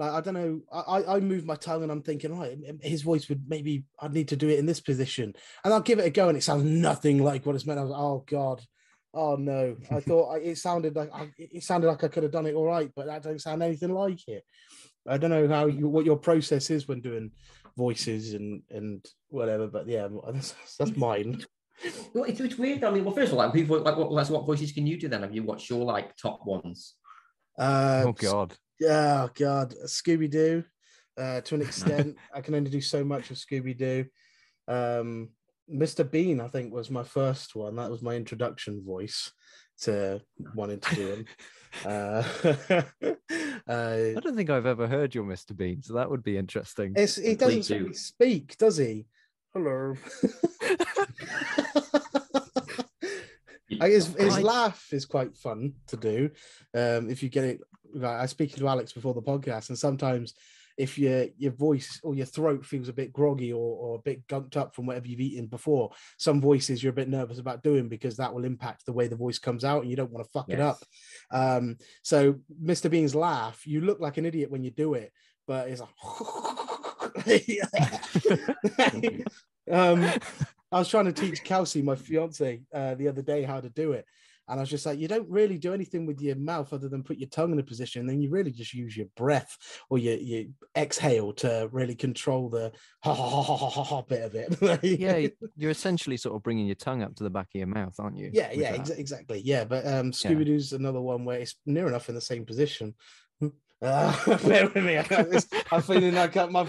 like I don't know, I I I move my tongue, and I'm thinking, right, his voice would maybe I'd need to do it in this position, and I'll give it a go, and it sounds nothing like what it's meant. I was, oh god. Oh no! I *laughs* thought I, it sounded like I, it sounded like I could have done it all right, but that don't sound anything like it. I don't know how you what your process is when doing voices and and whatever, but yeah, *laughs* that's, that's mine. Well, it's, it's weird. I mean, well, first of all, like people like what, what voices can you do then? Have you watched your like top ones? Uh, oh God. Yeah, oh God, Scooby Doo. Uh, to an *laughs* extent, I can only do so much of Scooby Doo. Um, Mr. Bean, I think, was my first one. That was my introduction voice to wanting to do him. *laughs* uh, *laughs* uh, I don't think I've ever heard your Mr. Bean, so that would be interesting. it's, he doesn't really speak, does he? Hello. I, his his laugh is quite fun to do. Um, if you get it, like, I was speaking to Alex before the podcast, and sometimes if your your voice or your throat feels a bit groggy or, or a bit gunked up from whatever you've eaten before, some voices you're a bit nervous about doing because that will impact the way the voice comes out, and you don't want to fuck it up. Um, so Mr. Bean's laugh, you look like an idiot when you do it, but it's like *laughs* *laughs* *laughs* um I was trying to teach Kelsey, my fiance, uh, the other day how to do it. And I was just like, you don't really do anything with your mouth other than put your tongue in a position. Then you really just use your breath or your, your exhale to really control the ha ha ha ha ha, bit of it. *laughs* yeah, you're essentially sort of bringing your tongue up to the back of your mouth, aren't you? yeah, yeah, exa- exactly. Yeah, but um, Scooby Doo's another one where it's near enough in the same position. Uh, *laughs* bear with me. I got this- *laughs* I'm feeling like uh, my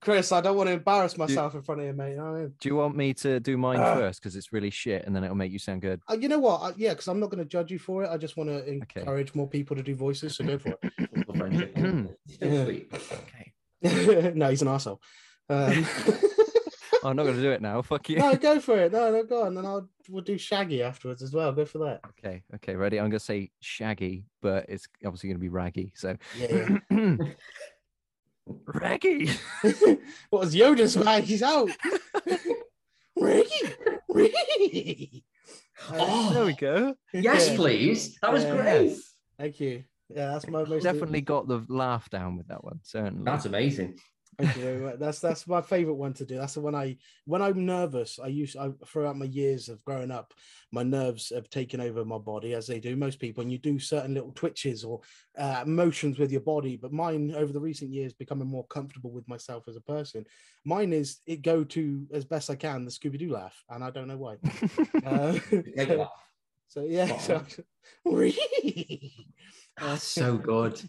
Chris. I don't want to embarrass myself in front of you, mate. You know what I mean? Do you want me to do mine Ah. first because it's really shit, and then it'll make you sound good? Uh, you know what? Uh, yeah, because I'm not going to judge you for it. I just want to Okay. encourage more people to do voices. So go for it. Little *coughs* friendship. It's so Yeah. Okay. no, he's an asshole. Um, *laughs* I'm not going to do it now. *laughs* Fuck you. no, go for it. No, no, go on. Then I'll we'll do Shaggy afterwards as well. Go for that. Okay, okay, ready? I'm going to say shaggy, but it's obviously going to be raggy. So, Yeah. yeah. *clears throat* raggy. *laughs* what was Yoda's man? He's out. *laughs* Raggy. Ricky. Oh, there we go. Yes, Yeah. please. That was Yeah. great. Thank you. Yeah, that's my most Definitely got the laugh down with that one. Certainly. That's amazing. Thank you very much. That's that's my favorite one to do. That's the one I when I'm nervous. I use I throughout my years of growing up, my nerves have taken over my body as they do most people. And you do certain little twitches or uh, motions with your body. But mine over the recent years becoming more comfortable with myself as a person. Mine is it go to as best I can the Scooby Doo laugh, and I don't know why. *laughs* Uh, *laughs* so, yeah, so, *laughs* That's so *laughs* good.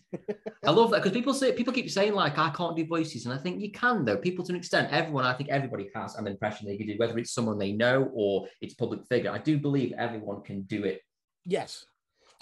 I love that because people say people keep saying like I can't do voices, and I think you can though. People to an extent, everyone, I think everybody has an impression they can do, whether it's someone they know or it's a public figure. I do believe everyone can do it. yes.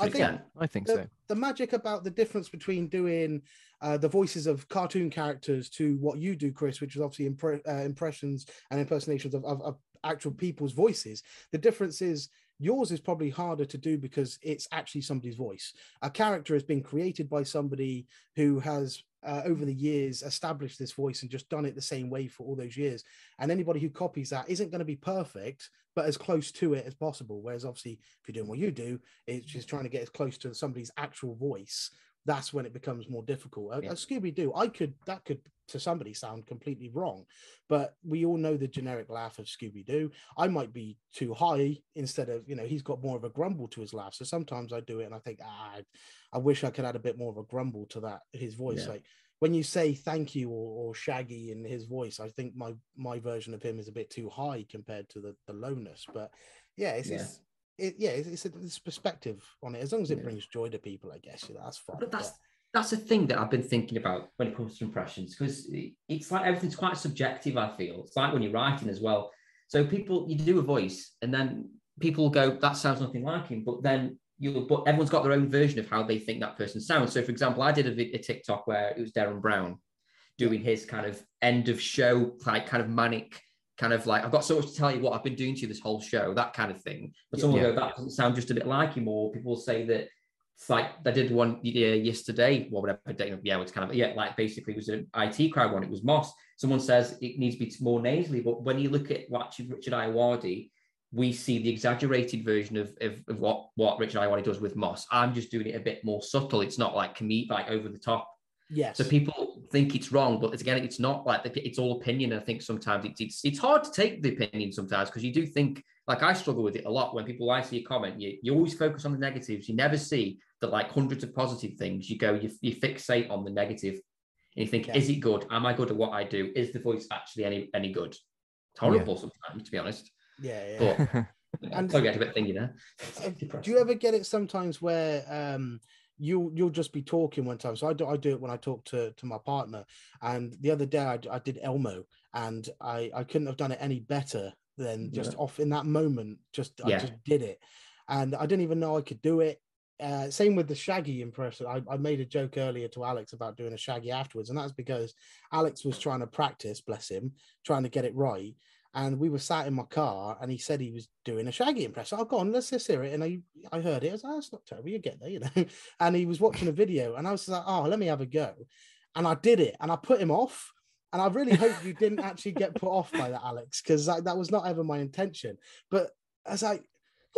I think extent. I think the, so. the magic about the difference between doing uh, the voices of cartoon characters to what you do, Chris, which is obviously impre- uh, impressions and impersonations of, of, of actual people's voices. The difference is yours is probably harder to do because it's actually somebody's voice. A character has been created by somebody who has. Uh, over the years, established this voice and just done it the same way for all those years. And anybody who copies that isn't going to be perfect, but as close to it as possible. Whereas, obviously, if you're doing what you do, it's just trying to get as close to somebody's actual voice that's when it becomes more difficult. A, Yeah. a Scooby Doo, I could that could to somebody sound completely wrong, but we all know the generic laugh of Scooby Doo. I might be too high instead of you know he's got more of a grumble to his laugh. So sometimes I do it and I think ah, I wish I could add a bit more of a grumble to that his voice. Yeah. Like when you say thank you or, or Shaggy in his voice, I think my my version of him is a bit too high compared to the the lowness. But yeah, it's. Yeah. it's it, yeah, it's, it's, a, perspective on it. As long as it Yeah. brings joy to people, I guess yeah, that's fine. But that's But- that's a thing that I've been thinking about when it comes to impressions because it's like everything's quite subjective. I feel it's like when you're writing as well. So people, you do a voice, and then people go, "That sounds nothing like him," but then you'll, but everyone's got their own version of how they think that person sounds. So, for example, I did a, a TikTok where it was Derren Brown doing his kind of end of show, like kind of manic. Kind of like I've got so much to tell you what I've been doing to you this whole show, that kind of thing. But Yeah. someone will go, that doesn't sound just a bit like him, or people will say that it's like I did one uh, yesterday, or whatever day. Yeah, it's kind of yeah, like basically it was an IT crowd one. It was Moss. Someone says it needs to be more nasally, but when you look at what Richard Ayoade, we see the exaggerated version of, of, of what what Richard Ayoade does with Moss. I'm just doing it a bit more subtle. It's not like like over the top. yes, So people think it's wrong, but it's, again, it's not like the- it's all opinion. I think sometimes it's it's, it's hard to take the opinion sometimes because you do think like I struggle with it a lot when people I see a comment. You, you always focus on the negatives. You never see that like hundreds of positive things. You go you, you fixate on the negative, and you think, Yeah. is it good? Am I good at what I do? Is the voice actually any any good? It's horrible sometimes, to be honest. yeah, yeah. But *laughs* And- so get a bit thingy there. *laughs* Do you ever get it sometimes where um you you'll just be talking one time. So i do i do it when i talk to to my partner. And the other day I, I did elmo and i i couldn't have done it any better than just off in that moment just i just did it. And i didn't even know i could do it. Uh, same with the Shaggy impression. I, I made a joke earlier to Alex about doing a Shaggy afterwards, and that's because Alex was trying to practice, bless him, trying to get it right and we were sat in my car and he said he was doing a shaggy impression. I've gone, let's just hear it. And i i heard it. I was like, oh, it's not terrible. You get there you know? *laughs* And he was watching a video and i was like oh let me have a go. And i did it and i put him off. And i really hope you didn't actually get put off by that alex because that, that was not ever my intention. But i was like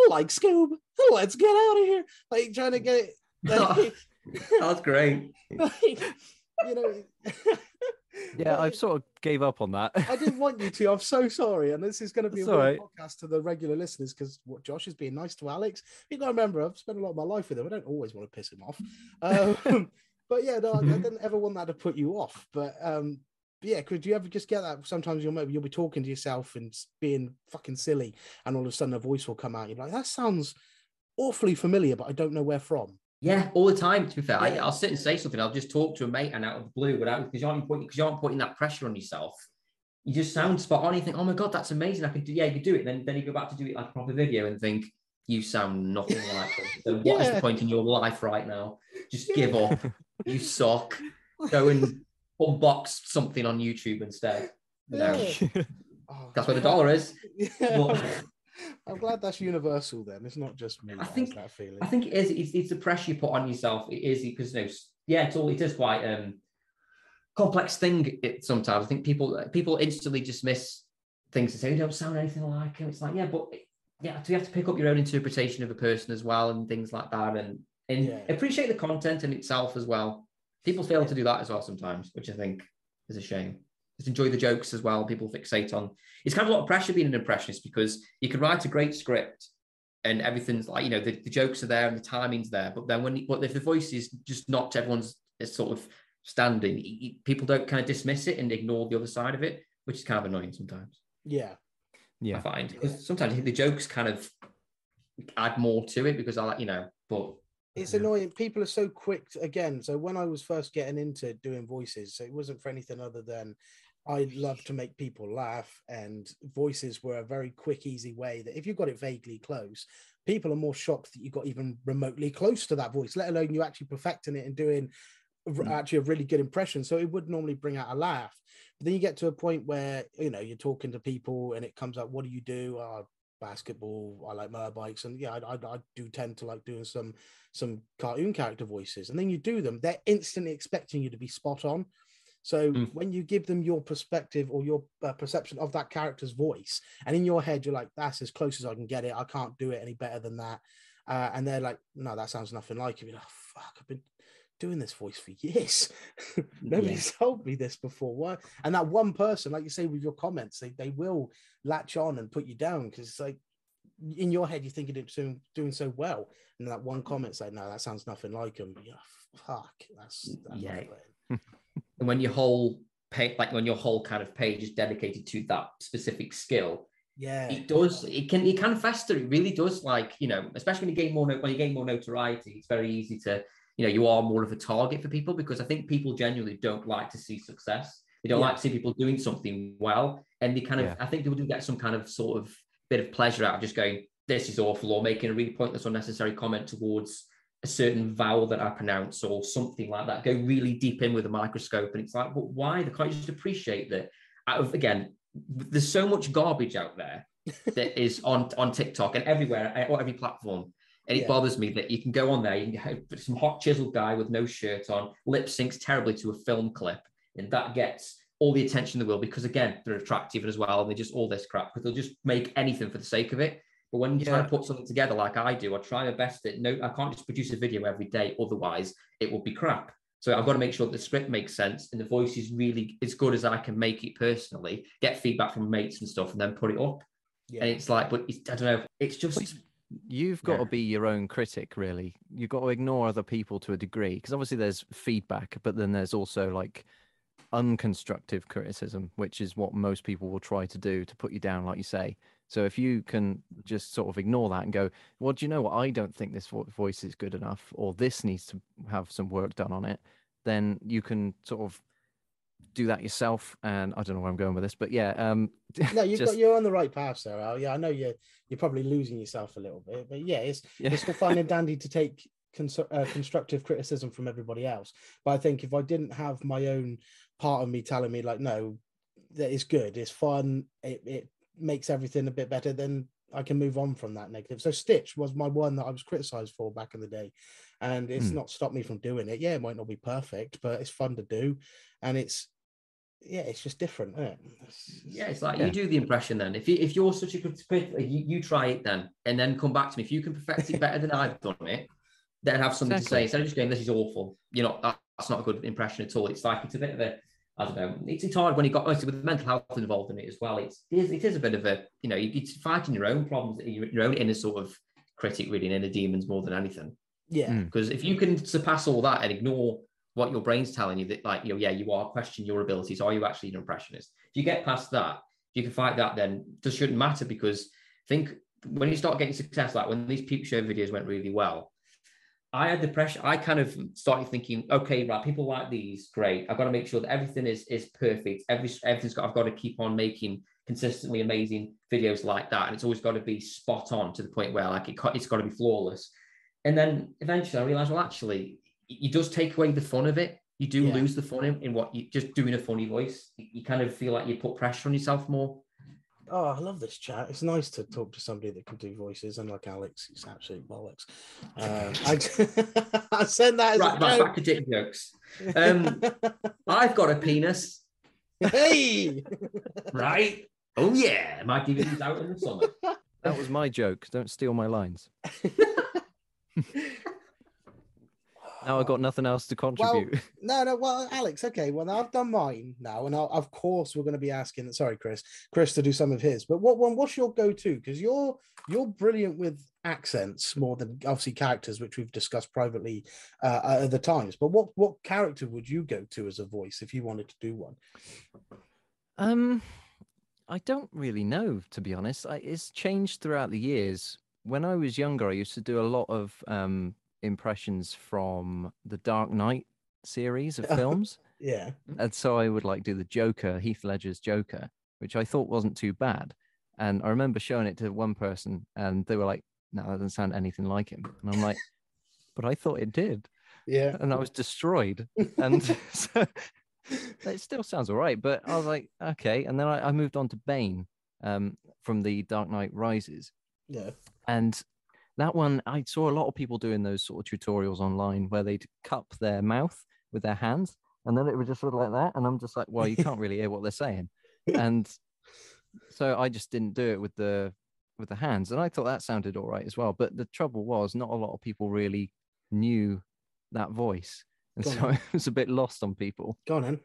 like scoob? Let's get out of here? Like trying to get it like, *laughs* That's great. *laughs* like, you know yeah, I've sort of gave up on that. I didn't want you to. I'm so sorry. And this is going to be It's a right. podcast to the regular listeners because what Josh is being nice to Alex. You got to remember, I've spent a lot of my life with him. I don't always want to piss him off. *laughs* Um, but yeah, no, I, I *laughs* didn't ever want that to put you off. But um, yeah, could you ever just get that? Sometimes you'll maybe you'll be talking to yourself and being fucking silly, and all of a sudden a voice will come out. You're like, that sounds awfully familiar, but I don't know where from. Yeah, all the time. To be fair, I, Yeah. I'll sit and say something. I'll just talk to a mate, and out of the blue, without because you aren't putting because you aren't putting that pressure on yourself. You just sound spot on. You think, oh my god, that's amazing. I can do. Yeah, you can do it. Then then you go back to do it like a proper video and think you sound nothing *laughs* like this. So what is Yeah. the point in your life right now? Just give up. You *laughs* suck. Go and unbox something on YouTube instead. You know. Oh, that's where the dollar is. *laughs* But- I'm glad that's universal. Then it's not just me. I think- that feeling. I think it is. It's, it's the pressure you put on yourself. It is because you know, yeah, it's all. It is quite um complex thing. It sometimes I think people people instantly dismiss things and say, "You don't sound anything like him." It's like, yeah, but yeah, so you have to pick up your own interpretation of a person as well and things like that, and and Yeah. appreciate the content in itself as well. People fail to do that as well sometimes, which I think is a shame. Just enjoy the jokes as well. People fixate on. It's kind of a lot of pressure being an impressionist because you can write a great script and everything's like you know the, the jokes are there and the timing's there, but then when but if the voice is just not to everyone's uh, sort of standing, y- y- people don't kind of dismiss it and ignore the other side of it, which is kind of annoying sometimes. yeah, yeah, I Yeah. find 'Cause sometimes the jokes kind of add more to it because I like you know, but it's annoying. People are so quick to, again. So when I was first getting into doing voices, so it wasn't for anything other than I love to make people laugh, and voices were a very quick, easy way that if you got it vaguely close, people are more shocked that you got even remotely close to that voice, let alone you actually perfecting it and doing Mm. actually a really good impression. So it would normally bring out a laugh. But then you get to a point where you know you're talking to people and it comes up, what do you do? Oh, basketball. I like motorbikes, and yeah, I, I, I do tend to like doing some some cartoon character voices. And then you do them, they're instantly expecting you to be spot on. So Mm. when you give them your perspective or your uh, perception of that character's voice, and in your head you're like, "That's as close as I can get it. I can't do it any better than that." Uh, and they're like, "No, that sounds nothing like it." You're like, "Fuck, I've been doing this voice for years. *laughs* Nobody's told me this before. Why?" And that one person, like you say with your comments, they they will latch on and put you down because it's like in your head you're thinking it's doing doing so well, and that one comment's like, "No, that sounds nothing like him." Yeah, fuck, that's, that's Yeah. *laughs* off-putting. and when your whole page, like when your whole kind of page is dedicated to that specific skill, yeah, it does it can it can fester it really does like you know especially when you gain more no- when you gain more notoriety it's very easy to you know you are more of a target for people because i think people genuinely don't like to see success they don't Yeah. like to see people doing something well and they kind of Yeah. i think people do get some kind of sort of bit of pleasure out of just going this is awful or making a really pointless unnecessary comment towards a certain vowel that i pronounce or something like that go really deep in with a microscope and it's like but why they can't just appreciate that out of again there's so much garbage out there *laughs* that is on on TikTok and everywhere eh, or every platform. And it Yeah. bothers me that you can go on there, you can have some hot chiseled guy with no shirt on, lip syncs terribly to a film clip, and that gets all the attention in the world because again they're attractive as well, and they just all this crap because they'll just make anything for the sake of it. But when you try to put something together like I do, I try my best that no, I can't just produce a video every day, otherwise it will be crap. So I've got to make sure the script makes sense and the voice is really as good as I can make it personally, get feedback from mates and stuff, and then put it up. yeah. And it's like, but it's, I don't know, it's just You've got Yeah. to be your own critic, really. You've got to ignore other people to a degree because obviously there's feedback, but then there's also like unconstructive criticism, which is what most people will try to do to put you down, like you say. So if you can just sort of ignore that and go, well, do you know what? I don't think this voice is good enough, or this needs to have some work done on it, then you can sort of do that yourself. And I don't know where I'm going with this, but yeah, um, *laughs* no, you've just- got you're on the right path, Sarah. Yeah, I know you're you're probably losing yourself a little bit, but yeah, it's yeah. it's still fine and *laughs* dandy to take cons- uh, constructive criticism from everybody else. But I think if I didn't have my own part of me telling me like, no, that is good, it's fun, it it makes everything a bit better, then I can move on from that negative. So Stitch was my one that I was criticized for back in the day, and it's Hmm. not stopped me from doing it. Yeah, it might not be perfect, but it's fun to do, and it's yeah, it's just different, isn't it? It's- yeah, it's like Yeah. you do the impression then. If you if you're such a good critic, you, you try it then, and then come back to me. If you can perfect it better than I've done it, then have something to say instead of just going, "This is awful." You know, that, that's not a good impression at all. It's like it's a bit of a I don't know. It's, it's hard when you got obviously with mental health involved in it as well. It's it is, it is a bit of a you know you, it's fighting your own problems, your, your own inner sort of critic, really, and inner demons more than anything. yeah, Mm. Because if you can surpass all that and ignore what your brain's telling you that, like, you know, yeah, you are question your abilities. Are you actually an impressionist? If you get past that, if you can fight that, then it just shouldn't matter because think when you start getting success, like when these peep show videos went really well, I had the pressure. I kind of started thinking, okay, right, people like these, great. I've got to make sure that everything is is perfect. Every everything's got. I've got to keep on making consistently amazing videos like that, and it's always got to be spot on to the point where like it it's got to be flawless. And then eventually I realized, well, actually, it does take away the fun of it. you do Yeah. lose the fun in, in what you just doing a funny voice. You, you kind of feel like you put pressure on yourself more. Oh, I love this chat. It's nice to talk to somebody that can do voices, And like Alex. It's absolute bollocks. Uh, I, *laughs* *laughs* I said that as Right, a right, joke. back to dick jokes. Um, *laughs* I've got a penis, hey, right? Oh yeah, my DVD's out in the summer. That was my joke. Don't steal my lines. Now I've got nothing else to contribute. *laughs* No, no. Well, Alex, okay. Well, I've done mine now, and I'll, of course we're going to be asking. Sorry, Chris, Chris to do some of his. But what one? What's your go-to? Because you're you're brilliant with accents more than obviously characters, which we've discussed privately uh, at other times. But what what character would you go to as a voice if you wanted to do one? Um, I don't really know, to be honest. I, it's changed throughout the years. When I was younger, I used to do a lot of um, impressions from the Dark Knight series of *laughs* films, Yeah. and so I would like do the Joker, Heath Ledger's Joker, which I thought wasn't too bad. And I remember showing it to one person, and they were like, "No, that doesn't sound anything like him." And I'm like, *laughs* "But I thought it did," Yeah. and I was destroyed. *laughs* And so it still sounds all right, but I was like, okay. And then I, I moved on to Bane um, from the Dark Knight Rises. Yeah. And that one, I saw a lot of people doing those sort of tutorials online where they'd cup their mouth with their hands and then it would just look like that. And I'm just like, well, you can't really hear what they're saying. And so I just didn't do it with the with the hands. And I thought that sounded all right as well. But the trouble was not a lot of people really knew that voice. And Go so *laughs* it was a bit lost on people. Go on, then.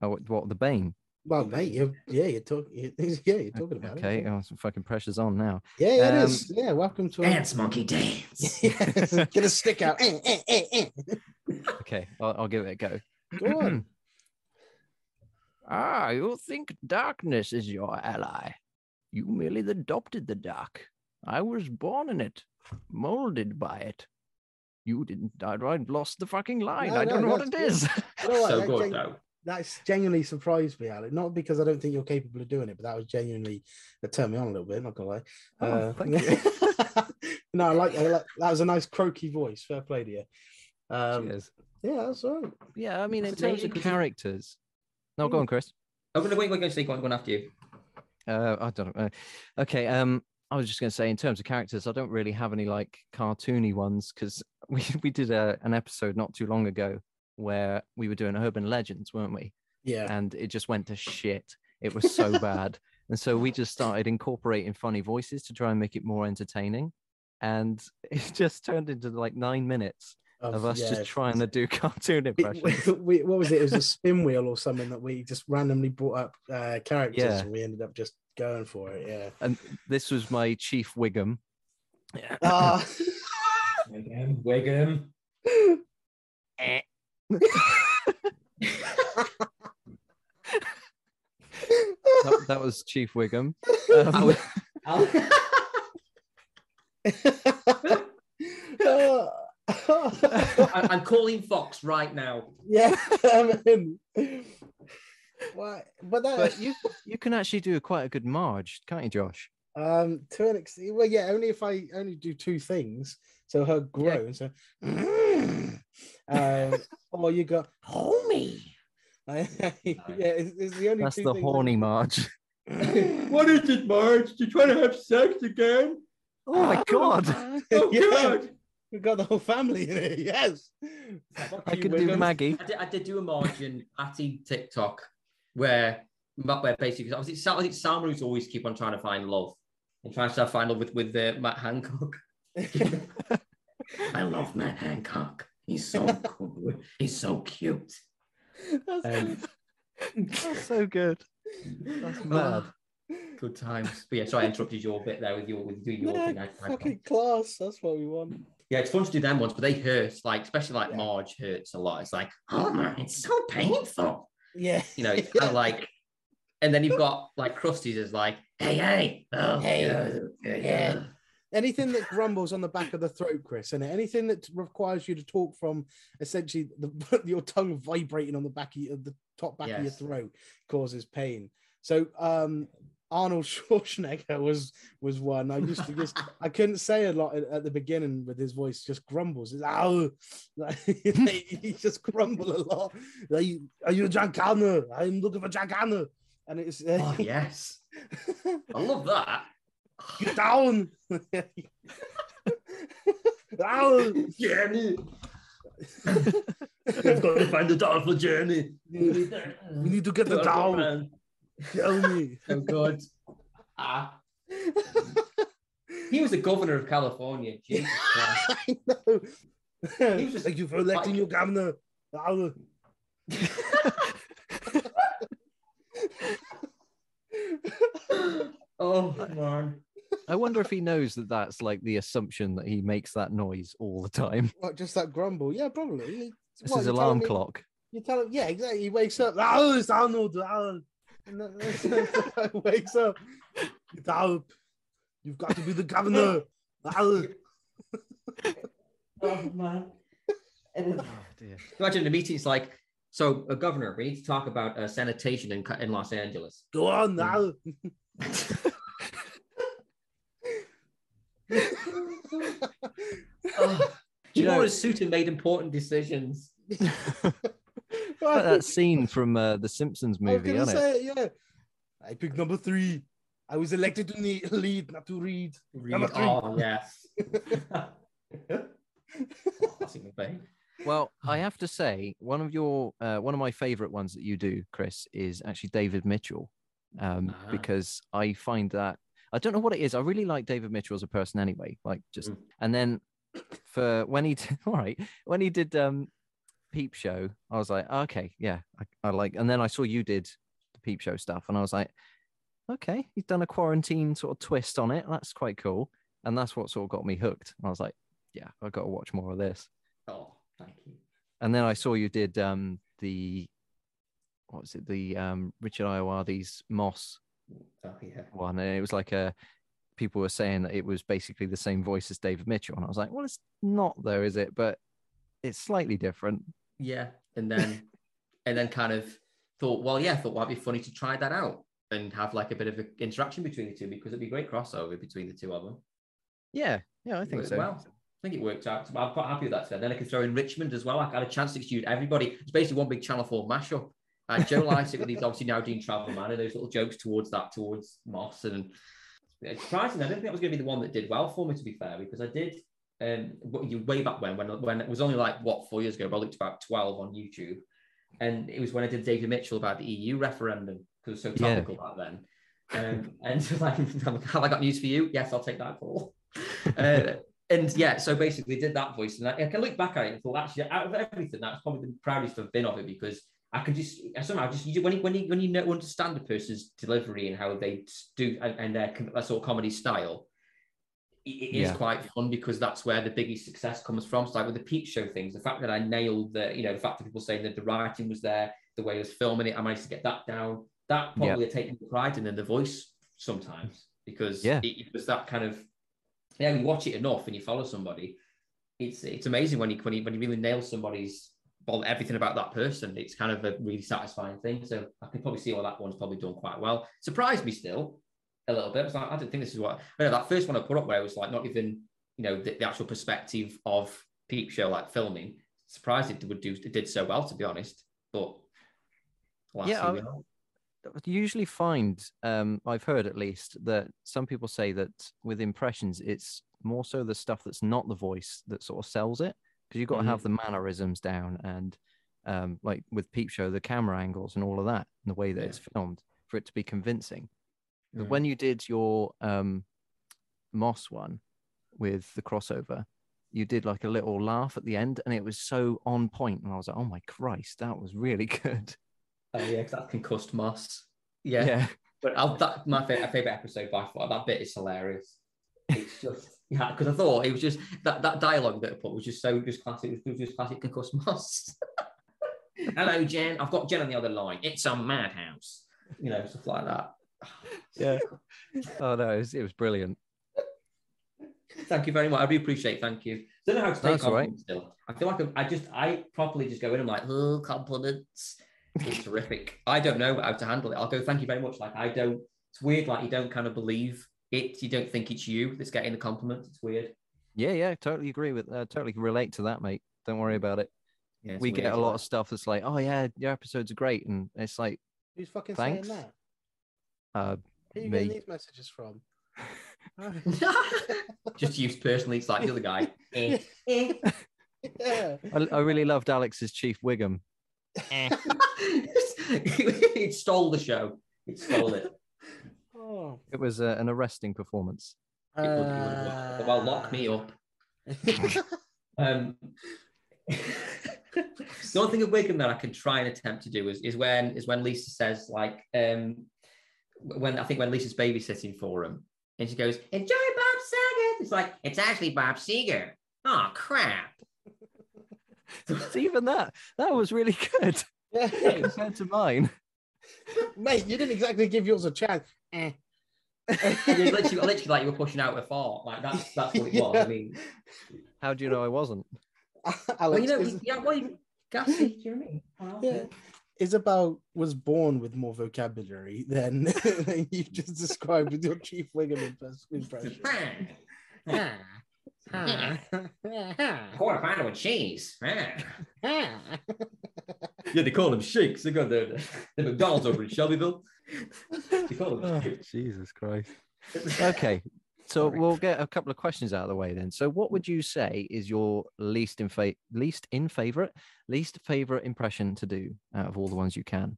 Oh, what, what the Bane? Well, mate, you're, yeah, you're talking. *laughs* Yeah, you're talking about Okay, it. oh, some fucking pressure's on now. Yeah, yeah, Um, is. Yeah, welcome to. our- Dance, monkey, *laughs* dance. Yes, *laughs* Get a stick out. Eh, eh, eh. Okay, I'll, I'll give it a go. Go on. *clears throat* ah, you think darkness is your ally. You merely adopted the dark. I was born in it, molded by it. You didn't. I, I lost the fucking line. No, I don't no, know what it that's is. You know what, so good though. That's genuinely surprised me, Alec. Not because I don't think you're capable of doing it, but that was genuinely that turned me on a little bit. Not gonna lie. Oh, Uh, thank you. *laughs* no, I like, I like that. Was a nice croaky voice. Fair play to you. Um, Cheers. yeah, that's right. Yeah, I mean, in terms amazing, of 'cause you- characters. No, go on, Chris. I'm gonna wait. We're going to say go on, after you. Uh, I don't know. Uh, okay. Um, I was just going to say, in terms of characters, I don't really have any like cartoony ones because *laughs* we we did a, an episode not too long ago where we were doing urban legends, weren't we? Yeah. And it just went to shit. It was so *laughs* bad, and so we just started incorporating funny voices to try and make it more entertaining, and *laughs* it just turned into like nine minutes of us yeah, just trying to do *laughs* cartoon impressions. we- we- what was it? It was a spin wheel or something that we just randomly brought up uh, characters Yeah. and we ended up just going for it. Yeah. and this was my Chief Wiggum. Yeah. Ah. Wiggum, Wiggum. That, that was Chief Wiggum. I Um, was- I'll- *laughs* I- I'm calling Fox right now. yeah. I mean, why? But that, but you you can actually do quite a good Marge, can't you, Josh? um, to an extent, well, yeah, only if I only do two things. So her groan, so, um, *laughs* or you go, homie. *laughs* yeah, it's, it's the only That's two the things I- horny Marge. *laughs* What is it, Marge? You trying to have sex again? Oh my god! Oh Yeah. God! We've got the whole family in it. Yes. Fuck I you, could do Wiggum. Maggie. I did, I did do a margin Patty TikTok where where basically obviously Sam, I think Sam Root's always keep on trying to find love and trying to find love with with uh, Matt Hancock. I love Matt Hancock. He's so *laughs* cool. He's so cute. That's Um, That's so good. That's mad. Good times. But yeah, sorry I interrupted your bit there with your with doing your Yeah, thing. I- I- fucking class. That's what we want. Yeah, it's fun to do them ones, but they hurt. Like especially like Yeah. Marge hurts a lot. It's like, oh man, it's so painful. Yeah. You know, *laughs* it's kind of like, and then you've got like Krusty's is like, hey, hey, oh, Hey, yeah, yeah, yeah. Anything that grumbles on the back of the throat, Chris, and anything that requires you to talk from essentially the, *laughs* your tongue vibrating on the back of your, the top back of your throat causes pain. So um, Arnold *laughs* Schwarzenegger was was one. I used to just I couldn't say a lot at, at the beginning with his voice just grumbles. It's ow, *laughs* like, he just grumble a lot. Like, are you Jack Hanna? I'm looking for Hanna. And it's uh, Oh yes, I love that. Down. ow. Journey. I've *laughs* got to find the dolphin journey. We need to get the down. Tell me. Oh, God. Ah. He was the governor of California. Jesus Christ. *laughs* I know. He was just Thank you for electing your governor. Ow. *laughs* Oh man. I wonder if he knows that that's like the assumption that he makes that noise all the time. *laughs* What, just that grumble? Yeah, probably. He- It's what, his you're alarm me- clock. You tell him, yeah, exactly. He wakes up. Oh, it's Arnold. Ow. And then *laughs* wakes up. Get up. You've got to be the governor. *laughs* Ow. Oh man. And then- Oh, dear. Imagine the meeting's like, so a governor, we need to talk about uh, sanitation in, in Los Angeles. Go on now. Oh, you you know, know- his suit and made important decisions. *laughs* Like that scene from uh, the Simpsons I movie, isn't it? yeah. I picked number three. I was elected to ne- lead, not to read. Number three. Oh yes. that's even vague. Well, I have to say, one of your uh, one of my favorite ones that you do, Chris, is actually David Mitchell, um, Ah. because I find that I don't know what it is. I really like David Mitchell as a person, anyway. Like just Mm. and then for when he did, *laughs* all right when he did um Peep Show, I was like, okay, yeah, I, I like. And then I saw you did the Peep Show stuff, and I was like, okay, he's done a quarantine sort of twist on it. That's quite cool, and that's what sort of got me hooked. I was like, yeah, I've got to watch more of this. Oh, thank you. And then I saw you did um the what was it the um Richard Ayoade's Moss Oh yeah. one, and it was like a people were saying that it was basically the same voice as David Mitchell, and I was like, well, it's not though, is it? But it's slightly different. Yeah. And then *laughs* and then kind of thought, well, yeah, thought well, it'd be funny to try that out and have like a bit of an interaction between the two because it'd be a great crossover between the two of them. Yeah, yeah, I think so. Well, I think it worked out. I'm quite happy with that. Then I could throw in Richmond as well. I had a chance to exclude everybody. It's basically one big Channel 4 mashup. Uh, Joe likes it with these obviously now doing Travel Man and those little jokes towards that, towards Moss. And it's surprising. I didn't think that was going to be the one that did well for me, to be fair, because I did um you way back when, when when it was only like what four years ago, but I looked about 12 on YouTube. And it was when I did David Mitchell about the EU referendum because it was so Yeah. topical back then. Um, *laughs* and so like, *laughs* have I got news for you? Yes, I'll take that call. *laughs* Uh, and yeah, so basically did that voice, and I, I can look back at it and thought actually out of everything, that's probably the proudest I've been of it because I can just I somehow just you, when you when you when you know, understand a person's delivery and how they do and, and their, their sort of comedy style, it, is Yeah. quite fun because that's where the biggest success comes from. So like with the Peep Show things, the fact that I nailed the you know the fact that people saying that the writing was there, the way I was filming it, I managed to get that down. That Yeah. probably taken pride in, in the voice sometimes because Yeah. it, it was that kind of yeah, you watch it enough and you follow somebody, it's it's amazing when you when you, when you really nail somebody's well everything about that person. It's kind of a really satisfying thing. So I can probably see why that one's probably done quite well. Surprised me still a little bit. I was like, I didn't think this is what I know that first one I put up where it was like not even you know the, the actual perspective of peep show like filming. Surprised it would do it did so well to be honest, but Yeah, I- usually find um i've heard at least that some people say that with impressions it's more so the stuff that's not the voice that sort of sells it because you've got to have the mannerisms down and um like with peep show the camera angles and all of that and the way that Yeah. it's filmed for it to be convincing but Mm. when you did your um moss one with the crossover you did like a little laugh at the end and it was so on point and i was like oh my christ that was really *laughs* good Oh yeah, that's concussed moss. Yeah, yeah But I'll, that my favorite, favorite episode by far. That bit is hilarious. It's just yeah, because I thought it was just that that dialogue that I put was just so just classic. It was just classic concussed moss. *laughs* Hello, Jen. I've got Jen on the other line. It's a madhouse. You know, stuff like that. yeah oh no it was, it was brilliant Thank you very much. I do appreciate. It. Thank you. I Don't know how to take That's all right. compliments still. I feel like I'm, I just I properly just go in and I'm like, oh, compliments. It's *laughs* terrific. I don't know how to handle it. I'll go, thank you very much. Like I don't it's weird. Like you don't kind of believe it. You don't think it's you that's getting the compliment. It's weird. Yeah, yeah, totally agree with. Uh, totally relate to that, mate. Don't worry about it. Yeah, it's we get a lot like- of stuff that's like, oh yeah, your episodes are great, and it's like, Who's fucking Thanks. saying that? uh, Who are you Me. getting these messages from? *laughs* *laughs* just used personally. It's like the other guy. *laughs* Eh, eh. yeah. I, I really loved Alex's Chief Wiggum. it stole the show. It stole it. Oh. It was uh, an arresting performance. It would- it would have worked. well, lock me up. *laughs* Um, *laughs* the only thing of Wiggum that I can try and attempt to do is, is when is when Lisa says like um when I think when Lisa's babysitting for him and she goes enjoy Bob Saget. It's like it's actually Bob Seger. Oh crap! It's *laughs* even that. That was really good yeah. compared to mine. Mate, you didn't exactly give yours a chance. Eh. You literally, *laughs* literally like you were pushing out a fart. Like that's that's what it was. Yeah. I mean, How do you know I wasn't? Alex, *laughs* well, you know, is- yeah, well, you, gassy. Do you know what I mean? Well, yeah. Isabel was born with more vocabulary than, *laughs* than you just described with your Chief Wiggum impres- impression. Quarter pounder with cheese. Yeah, they call them shakes. They got the, the McDonald's over in Shelbyville. Them *laughs* Oh. Jesus Christ. Okay, so Sorry. we'll get a couple of questions out of the way then. So, what would you say is your least in fa- least in favorite, least favorite impression to do out of all the ones you can?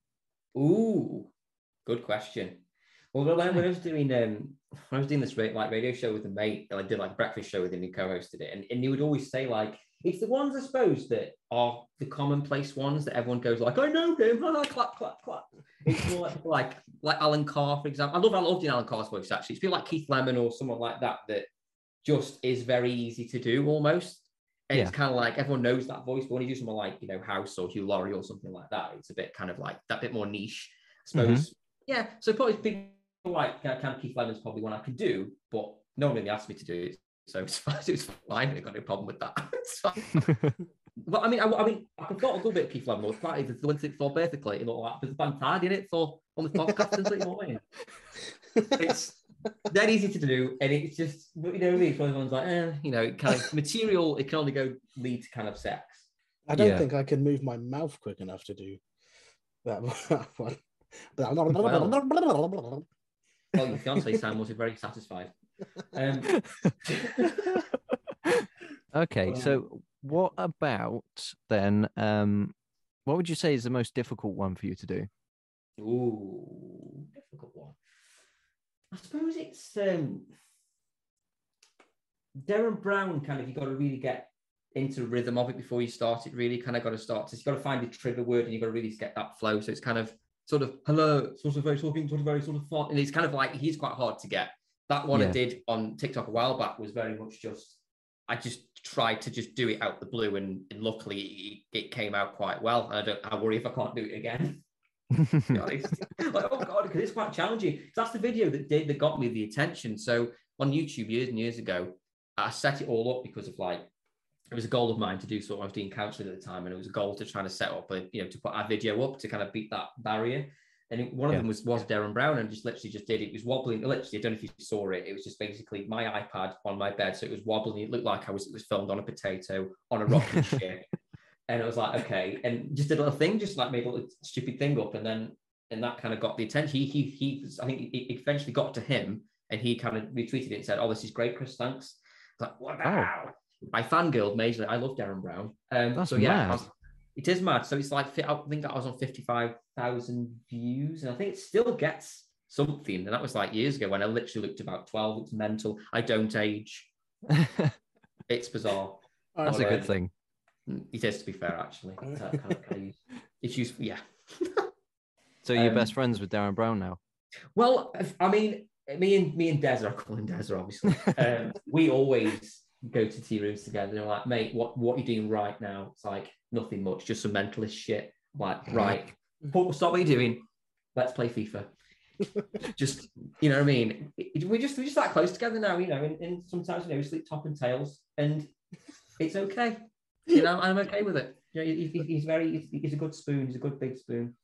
Ooh, good question. Well, when I, was doing um, when I was doing this like radio show with a mate, and I did like a breakfast show with him. He co-hosted it, and, and he would always say like, it's the ones I suppose that are the commonplace ones that everyone goes like, I know him, clap, clap, clap. It's more like, *laughs* like like Alan Carr, for example. I love I love doing Alan Carr's voice actually. It's people like Keith Lemon or someone like that that just is very easy to do almost. And it's kind of like everyone knows that voice, but when you do something like you know House or Hugh Laurie or something like that, it's a bit kind of like that bit more niche, I suppose. Yeah, so probably people like uh, Cam Keith Lemon's probably one I can do, but no one really asked me to do it, so it's *laughs* fine. It's fine. I got no problem with that. *laughs* It's fine. *laughs* But I mean, I, I mean, I can thought a good bit of Keith Lemon. It's quite the one thing for basically, you know, like there's a band tied in it for on the podcast and so you know what I mean. It's that easy to do, and it's just you know, me. It's one of ones like, eh, you know, kind of material. It can only go lead to kind of sex. I don't Yeah. think I can move my mouth quick enough to do that one. Well, your fiance sound must be very satisfied. Um, *laughs* okay, Um, so what about then? Um, what would you say is the most difficult one for you to do? Ooh, difficult one. I suppose it's um Derren Brown kind of you got to really get into the rhythm of it before you start it. Really, kind of got to start. So you got to find the trigger word, and you got to really get that flow. So it's kind of sort of hello, sort of very talking, sort of very sort of fun, and it's kind of like he's quite hard to get. That one I did on TikTok a while back was very much just I just tried to just do it out the blue, and, and luckily it, it came out quite well. And I don't I worry if I can't do it again *laughs* *laughs* like, oh god, because it's quite challenging. That's the video that did that got me the attention. So on YouTube years and years ago, I set it all up because of like it was a goal of mine to do so. I was doing counselling at the time, and it was a goal to try to set up a you know to put our video up to kind of beat that barrier. And one of Yeah. them was was Derren Brown, and just literally just did it. It was wobbling. Literally, I don't know if you saw it. It was just basically my iPad on my bed, so it was wobbling. It looked like I was it was filmed on a potato on a rocking *laughs* chair. And it was like, okay, and just did a little thing, just like made a little stupid thing up, and then and that kind of got the attention. He he he I think it eventually got to him, and he kind of retweeted it and said, "Oh, this is great, Chris. Thanks." I like, wow. I fangirled majorly. I love Derren Brown. Um, That's so yeah, mad. Was- it is mad. So it's like I think I was on fifty five thousand views, and I think it still gets something. And that was like years ago when I literally looked about twelve. It's mental. I don't age. *laughs* It's bizarre. That's a good thing. Mm, It is to be fair, actually. It's, kind of- kind of use- it's useful, yeah. So you're Um, best friends with Derren Brown now. Well, I mean, me and me and Des, are calling him Des, obviously. *laughs* Um, we always go to tea rooms together. They're like, mate, what what are you doing right now? It's like nothing much, just some mentalist shit. Like, right, stop what you're doing. Let's play FIFA. *laughs* just you know what I mean? It- we just we're just that close together now, you know. And, and sometimes you know we sleep top and tails, and it's okay. You know, I'm okay with it. You know, he, he- he's very he's, he's a good spoon. He's a good big spoon.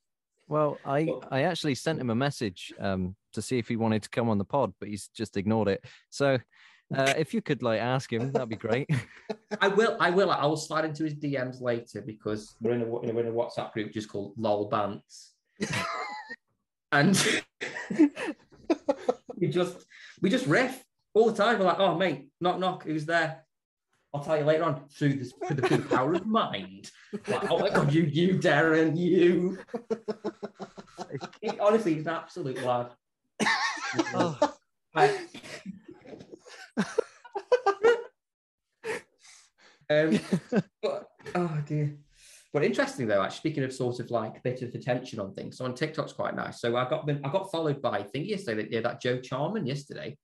Well, I I actually sent him a message um to see if he wanted to come on the pod, but he's just ignored it. So uh, if you could like ask him, that'd be great. *laughs* I will. I will. I will slide into his DMs later because we're in a we're in a WhatsApp group just called LOL Bants, *laughs* and *laughs* we just we just riff all the time. We're like, oh mate, knock knock, who's there? I'll tell you later on through the, through the power of mind. Like, oh my god, you you Derren, you. Honestly, he's an absolute lad. Oh. I- *laughs* um, *laughs* but oh dear. But interesting though, actually speaking of sort of like a bit of attention on things, so on TikTok's quite nice. So I got I got followed by I think yesterday that yeah, that Joe Charman yesterday.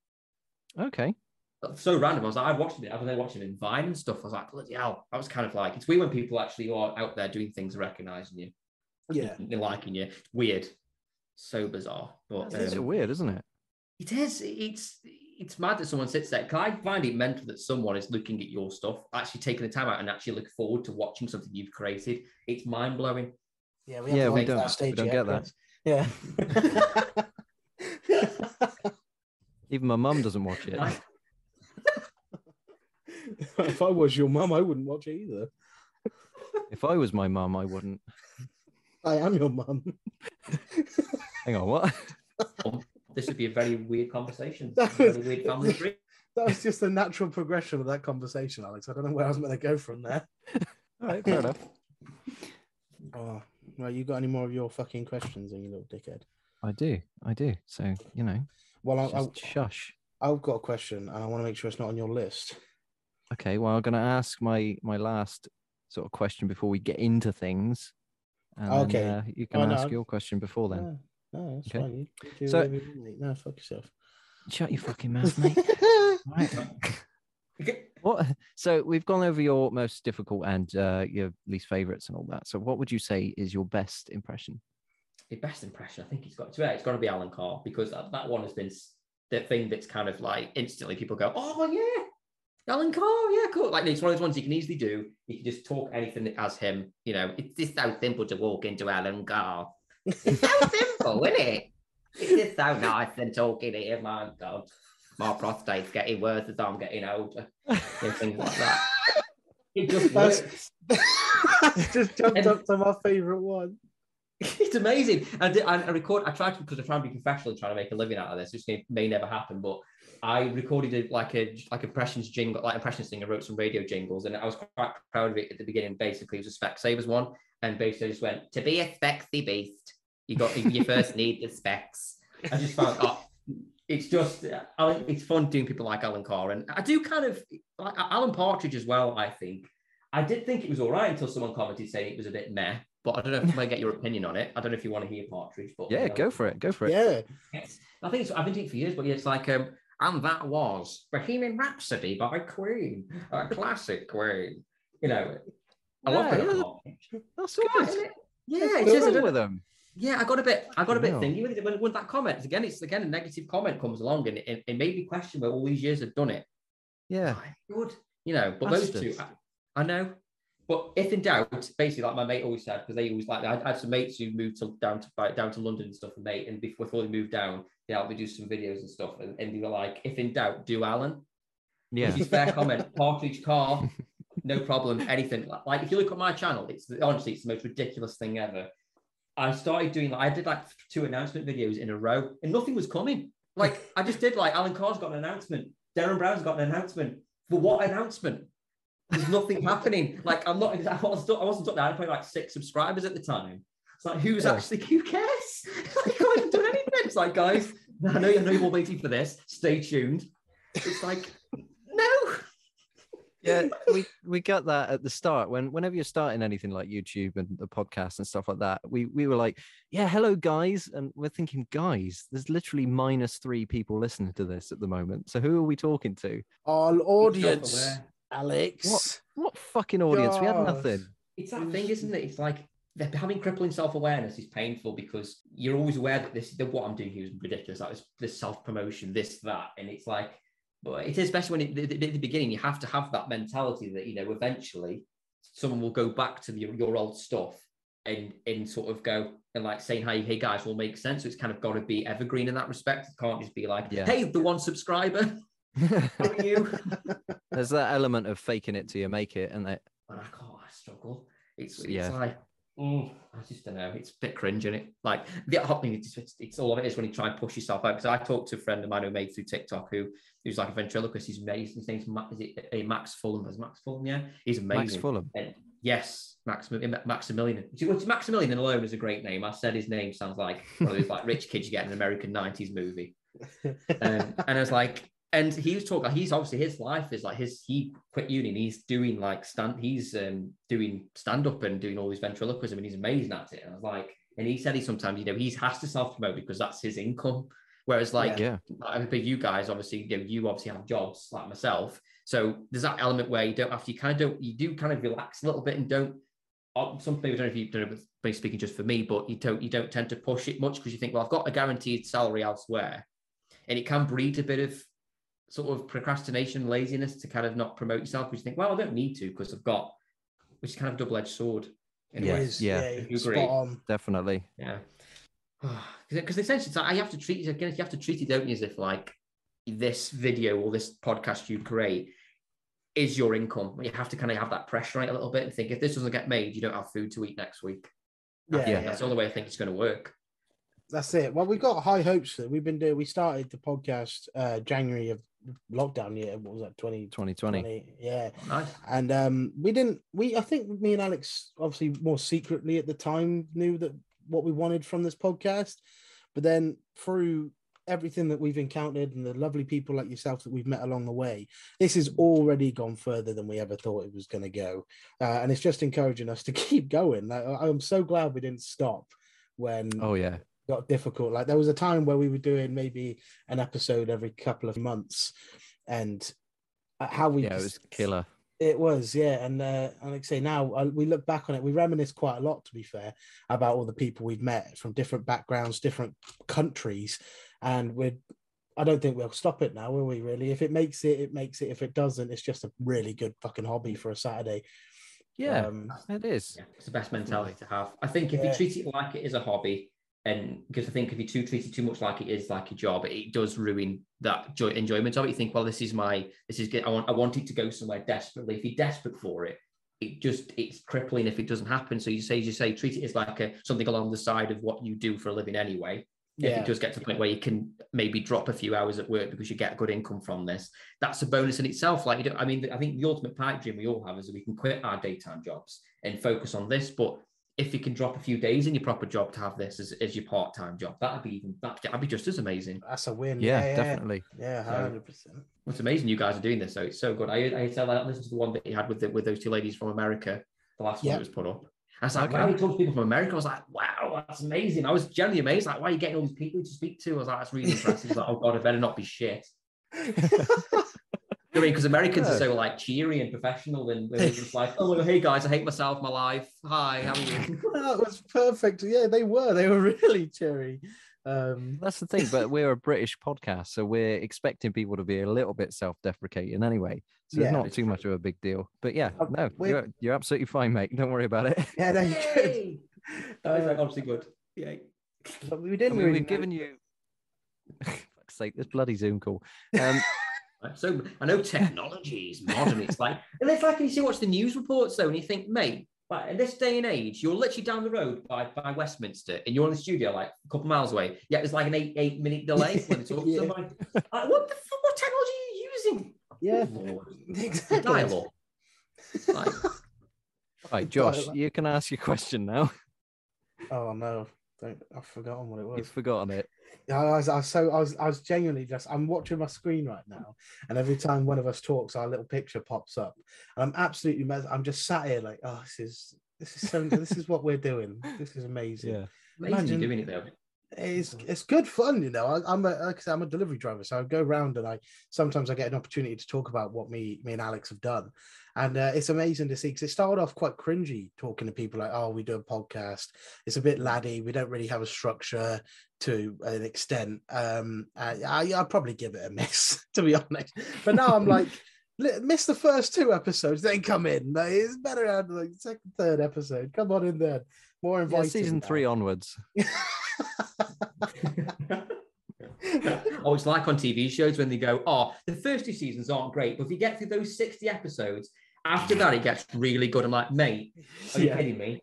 okay. So random. I was like, I watched it. I was there watching in Vine and stuff. I was like, bloody hell. I was kind of like, it's weird when people actually are out there doing things, recognizing you, Yeah. they're liking you. Weird, so bizarre. But It's um, weird, isn't it? it is. It's it's mad that someone sits there. Can I find it mental that someone is looking at your stuff, actually taking the time out and actually look forward to watching something you've created? It's mind blowing. Yeah, we, Yeah, we don't- that we don't yet, get that. Chris. Yeah. *laughs* Even my mum doesn't watch it. *laughs* if I was your mum, I wouldn't watch it either. If I was my mum, I wouldn't. I am your mum. Hang on, what? *laughs* This would be a very weird conversation. That Very was- weird *laughs* family tree. That was just the natural progression of that conversation, Alex. I don't know where I was going to go from there. *laughs* All right, fair enough. Oh, well, you got any more of your fucking questions, you little dickhead? I do, I do. So you know, Well, I, I, just shush. I've got a question, and I want to make sure it's not on your list. Okay, well, I'm going to ask my my last sort of question before we get into things. And then, Okay. uh, you can Oh, ask I- your question before then. No, no, that's Okay. fine. You, you do So- whatever you want, mate. no, fuck yourself. Shut your fucking *laughs* mouth, mate. right. What? So we've gone over your most difficult and uh, your least favorites and all that. So what would you say is your best impression? the best impression, I think it's got to be, it's got to be Alan Carr because that, that one has been the thing that's kind of like instantly people go, oh yeah, Alan Carr, yeah, cool. Like it's one of those ones you can easily do. You can just talk anything as him. You know, it's just so simple to walk into Alan Carr. It's so isn't it? It's just so nice and talking to him. My God, my prostate's getting worse as I'm getting older. And things like that. It just works. *laughs* just jumped And- up to my favorite one. it's amazing. I, did, I, I record. I tried to because I try and be professional, and trying to make a living out of this, which may, may never happen. But I recorded a, like a like impressions jingle, like impressions thing. I wrote some radio jingles, and I was quite proud of it at the beginning. Basically, it was a Specsavers one, and basically I just went to be a spexy beast. You got you first need the specs. I just found oh, it's just I think it's fun doing people like Alan Carr, and I do kind of like Alan Partridge as well. I think I did think it was all right until someone commented saying it was a bit meh. But I don't know if I might get your opinion on it. I don't know if you want to hear Partridge, but Yeah, you know. go for it. Go for it. Yeah. Yes. I think it's, I've been doing it for years, but it's like, um, and that was Bohemian Rhapsody by Queen, a classic Queen. You know, I love Yeah, it. yeah. That's Good, good. isn't it? Yeah, That's it's just, I wrong don't- with them? Yeah, I got a bit, I got a bit thingy with it when that comment again. It's again a negative comment comes along, and it, it made me question where all these years have done it. Yeah. Good, you know, but those two, I, I know. But if in doubt, basically, like my mate always said, because they always like, I had some mates who moved to, down to like, down to London and stuff, and mate, and before, before they moved down, they helped me do some videos and stuff, and, and they were like, if in doubt, do Alan. Yeah. Fair comment. *laughs* Partridge Carr, no problem. Anything like, like if you look at my channel, it's honestly it's the most ridiculous thing ever. I started doing like I did like two announcement videos in a row, and nothing was coming. Like I just did like Alan Carr's got an announcement, Derren Brown's got an announcement. For what announcement? There's nothing *laughs* happening. Like I'm not. I wasn't. I wasn't talking. I had probably like six subscribers at the time. It's like who's Yeah. actually who cares? *laughs* like, I haven't done anything. It's like guys, I know. I know you're all waiting for this. Stay tuned. It's like. Yeah *laughs* we we got that at the start when whenever you're starting anything like youtube and the podcast and stuff like that we we were like yeah hello guys and we're thinking guys there's literally minus three people listening to this at the moment so who are we talking to Our audience, Alex. What? what fucking audience we had nothing It's that thing, isn't it? It's like that having crippling self-awareness is painful because you're always aware that this that what I'm doing here is ridiculous. Like this, this self-promotion, this, that, and it's like, but it is especially when it, at the, beginning you have to have that mentality that you know eventually someone will go back to the, your old stuff and and sort of go and like saying hey hey guys, will make sense. So it's kind of got to be evergreen in that respect. It can't just be like, Yeah. hey, the one subscriber, *laughs* you? *laughs* There's that element of faking it till you make it, and that and I can't, I struggle. It's, it's Yeah. like, mm, I just don't know. It's a bit cringe, is it? Like the hot thing, it's, it's, it's all of it is when you try and push yourself out. Because I talked to a friend of mine who made through TikTok who who's like a ventriloquist. He's amazing. His name's Ma- is it a Max Fulham? Is Max Fulham? Yeah, he's amazing. Max Fulham. And yes, Maxim- Maximilian. Well, Maximilian alone is a great name. I said his name sounds like one of those like rich kids you get in an American '90s movie. *laughs* Um, and I was like, and he was talking. He's obviously his life is like his. He quit uni and he's doing like stand. He's um, doing stand up and doing all these ventriloquism and he's amazing at it. And I was like, and he said he sometimes you know he has to self promote because that's his income. Whereas like Yeah. like, but you guys obviously you know you obviously have jobs like myself. So there's that element where you don't have to. You kind of don't. You do kind of relax a little bit and don't. uh, Some people don't know if you don't know, if it's speaking just for me, but you don't you don't tend to push it much because you think, well, I've got a guaranteed salary elsewhere, and it can breed a bit of sort of procrastination, laziness to kind of not promote yourself. Because you think, well, I don't need to because I've got, which is kind of a double edged sword. In a Yeah, way. It is, yeah. Spot on. Definitely. Yeah. *sighs* Because essentially, it's like, you have to treat it again. You have to treat it, don't you, as if like this video or this podcast you create is your income. You have to kind of have that pressure on it a little bit and think if this doesn't get made, you don't have food to eat next week. Yeah, Yeah. That's the only way I think it's going to work. That's it. Well, we've got high hopes that. We've been doing. We started the podcast uh January of lockdown year. What was that? Twenty 2020. twenty. Yeah. Nice. and um we didn't we i think me and alex obviously more secretly at the time knew that what we wanted from this podcast but then through everything that we've encountered and the lovely people like yourself that we've met along the way this has already gone further than we ever thought it was going to go uh, and it's just encouraging us to *laughs* keep going I- i'm so glad we didn't stop when Oh yeah. got difficult. Like there was a time where we were doing maybe an episode every couple of months, and uh, how we Yeah, it was killer. It was, yeah. And uh, and like I say, now uh, we look back on it, we reminisce quite a lot, to be fair, about all the people we've met from different backgrounds, different countries, and we're. I don't think we'll stop it now, will we? Really, if it makes it, it makes it. If it doesn't, it's just a really good fucking hobby for a Saturday. Yeah, Um, it is. Yeah, it's the best mentality to have. I think if Yeah. you treat it like it is a hobby, and because I think if you too treat it too much like it is like a job, it does ruin that joy, enjoyment of it. You think, well, this is my, this is good. I want, I want it to go somewhere desperately. If you're desperate for it, it just it's crippling if it doesn't happen. So you say, you say, treat it as like a something along the side of what you do for a living anyway. If yeah, it does get to the point where you can maybe drop a few hours at work because you get good income from this, that's a bonus in itself. Like you don't, I mean, I think the ultimate pipe dream we all have is that we can quit our daytime jobs and focus on this. But if you can drop a few days in your proper job to have this as, as your part-time job, that'd be even that, that'd be just as amazing. that's a win. Yeah, yeah, definitely. Yeah, So- hundred percent. It's amazing you guys are doing this. So it's so good. I I tell that listen to the one that he had with the, with those two ladies from America, the last Yeah. one that was put up. I was like, Okay. wow, he talks to people from America. I was like, wow, that's amazing. I was generally amazed. Like, why are you getting all these people to speak to? I was like, that's really impressive. He's like, oh god, I better not be shit. *laughs* You know what I mean, because Americans are so like cheery and professional, and *laughs* they're just like, oh, well, hey guys, I hate myself, my life. Hi, how are you? *laughs* that was perfect. Yeah, they were. They were *laughs* really cheery. Um, That's the thing, but we're a British podcast, so we're expecting people to be a little bit self-deprecating anyway. So Yeah. it's not too true. much of a big deal. But yeah, Uh, no, you're, you're absolutely fine, mate. Don't worry about it. yeah, no, you could. Yay! That was like, obviously good. Yay. but we didn't mean, really we've given you. Fuck's sake, this bloody Zoom call. Um, Right, So I know technology is modern. It's like, and it's like you see watch the news reports though, and you think, mate, like in this day and age, you're literally down the road by, by Westminster, and you're in the studio like a couple miles away. Yeah, there's like an eight eight minute delay when it's up. Yeah. Somebody, like, what the fuck? What technology are you using? Yeah, Good Lord. exactly. Dial-up. Like, right, Josh, you can ask your question now. Oh no, don't, I've forgotten what it was. You've forgotten it. I was, I was so I was I was genuinely just I'm watching my screen right now, and every time one of us talks, our little picture pops up, and I'm absolutely mes- I'm just sat here like, oh, this is this is so this is what we're doing. This is amazing. Yeah. amazing Imagine- you're doing it though. It's it's good fun, you know. I, I'm a like I said, I'm a delivery driver, so I go around and I sometimes I get an opportunity to talk about what me me and Alex have done, and uh, it's amazing to see because it started off quite cringy talking to people like, oh, we do a podcast. It's a bit laddie. We don't really have a structure to an extent. Um, I, I I'll probably give it a miss *laughs* to be honest, but now I'm like. *laughs* miss the first two episodes, then come in. It's better out like second, third episode. Come on in there. More Yeah, inviting. season now. three onwards. *laughs* oh, it's like on TV shows when they go, oh, the first two seasons aren't great, but if you get through those 60 episodes, after that it gets really good. I'm like, mate, are you Yeah. kidding me?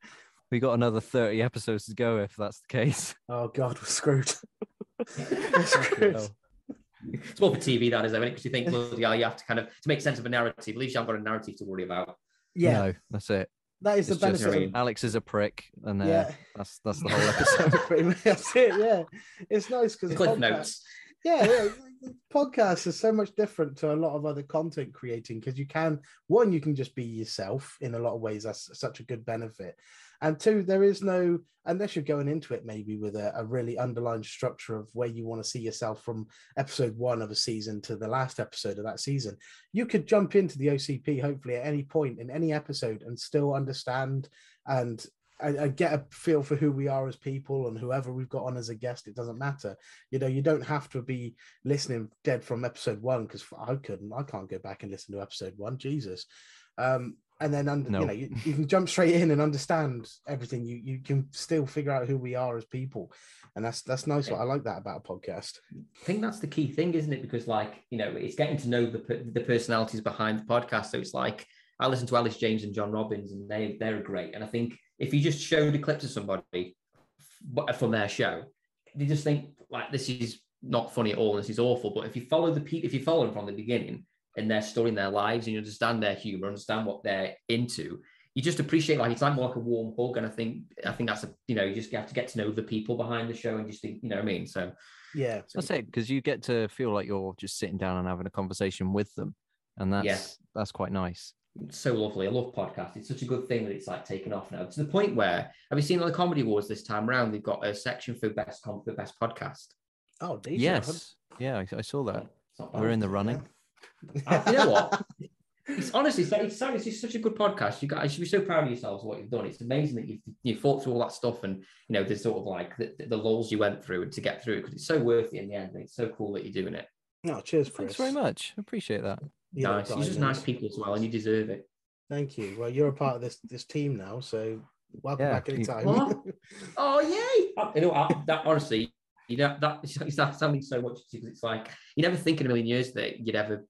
We got another 30 episodes to go if that's the case. *laughs* Oh God, we're screwed. *laughs* we're screwed. hell. It's more for TV, that is, though, because you think, well, yeah, you have to kind of, to make sense of a narrative, at least you haven't got a narrative to worry about. Yeah, No, that's it. that is the It's just, benefit. I of- mean, Alex is a prick, and uh, yeah, that's that's the whole episode. *laughs* Pretty much, that's it. Yeah, it's nice because Cliff notes. yeah, yeah. Podcast is so much different to a lot of other content creating because you can one, you can just be yourself in a lot of ways. That's such a good benefit. And two, there is no unless you're going into it maybe with a, a really underlying structure of where you want to see yourself from episode one of a season to the last episode of that season. You could jump into the OCP hopefully at any point in any episode and still understand and and, and get a feel for who we are as people and whoever we've got on as a guest. It doesn't matter. You know, you don't have to be listening dead from episode one because I couldn't. I can't go back and listen to episode one. Jesus. Um, and then under, No. you know, you, you can jump straight in and understand everything. You you can still figure out who we are as people, and that's that's nice. Yeah. I like that about a podcast. I think that's the key thing, isn't it? Because, like, you know, it's getting to know the the personalities behind the podcast. So it's like I listen to Elis James and John Robins, and they they're great. And I think if you just showed a clip to somebody from their show, they just think like this is not funny at all. This is awful. But if you follow the people, if you follow them from the beginning and their story and their lives, and you understand their humor, understand what they're into. You just appreciate like it's like more like a warm hug, and I think I think that's a you know you just have to get to know the people behind the show and just think you know what I mean. So Yeah, That's it, because you get to feel like you're just sitting down and having a conversation with them, and that's Yeah. that's quite nice. It's so lovely. I love podcasts. It's such a good thing that it's like taken off now to the point where have you seen on the comedy awards this time around? They've got a section for best com- for best podcast. Oh, decent. Yes, yeah, I, I saw that. It's We're in the running. Uh, you know what? It's honestly, it's, it's, it's just such a good podcast. You guys should be so proud of yourselves what you've done. It's amazing that you've you fought through all that stuff and you know the sort of like the, the lulls you went through to get through it because it's so worth it in the end. and It's so cool that you're doing it. No, cheers, Chris. Thanks very much. Appreciate that. You know, nice. You're just nice people as well, and you deserve it. Thank you. Well, you're a part of this this team now, so welcome Yeah, back anytime. What? *laughs* Oh yay! You know, I, that honestly, you know, that *laughs* it's that sounding so much because it's like you never think in a million years that you'd ever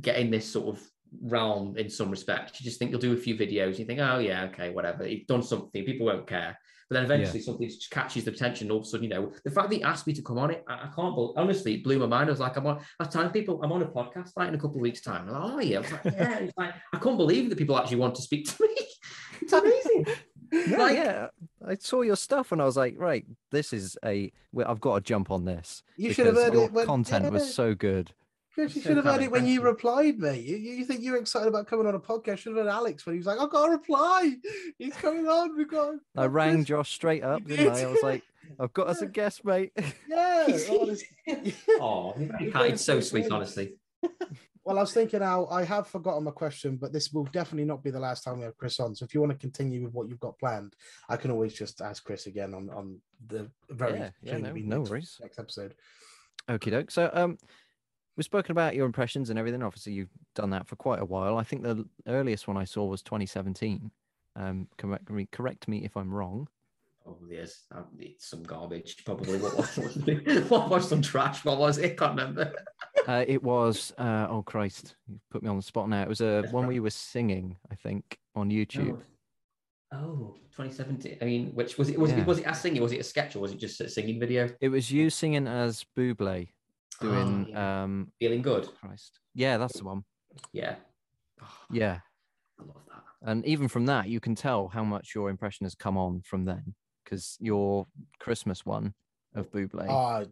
get in this sort of realm in some respects. You just think you'll do a few videos, you think, oh yeah, okay, whatever. You've done something, people won't care. But then eventually something just catches the attention. All of a sudden, you know, the fact that he asked me to come on it, I, I can't believe. Honestly, it blew my mind. I was like, I'm on. I was telling people I'm on a podcast like in a couple of weeks' time. I'm like, oh yeah, I was like, *laughs* yeah. It's like I couldn't believe that people actually want to speak to me. *laughs* it's amazing. *laughs* Yeah, Like- yeah. I saw your stuff and I was like, right, this is a. I've got to jump on this. You should have heard your it when content yeah, was so good. Chris, you should have heard it when you replied, mate. You, you think you're excited about coming on a podcast? Should have heard Alex when he was like, "I've got a reply. He's coming on. We've got." I rang Chris." Josh straight up, didn't I? did. I was like, I've got us a guest, mate. *laughs* Yeah. honest- Oh, You're it's *laughs* *laughs* so sweet, honestly. Well, I was thinking now, I have forgotten my question, but this will definitely not be the last time we have Chris on. So if you want to continue with what you've got planned, I can always just ask Chris again on, on the very Yeah, yeah, no- no next, worries. next episode. Okay, doke. So, um, we've spoken about your impressions and everything. Obviously, you've done that for quite a while. I think the earliest one I saw was 2017. Um, correct me, correct me if I'm wrong. Probably is. Um, It's some garbage. Probably. What was, what was, it? *laughs* what was some trash? What was it? I can't remember. *laughs* Uh, it was. Uh, oh Christ, you put me on the spot now. It was a That's one where you were singing, I think, on YouTube. Oh. oh, 2017. I mean, which was it? Was Yeah. it was it a singing? Was it a sketch or was it just a singing video? It was you singing as Buble, doing. Oh, yeah. Um, Feeling good. Christ. Yeah, that's the one. Yeah. Oh, *sighs* Yeah, I love that. and even from that, you can tell how much your impression has come on from then, because your Christmas one of Buble, Oh,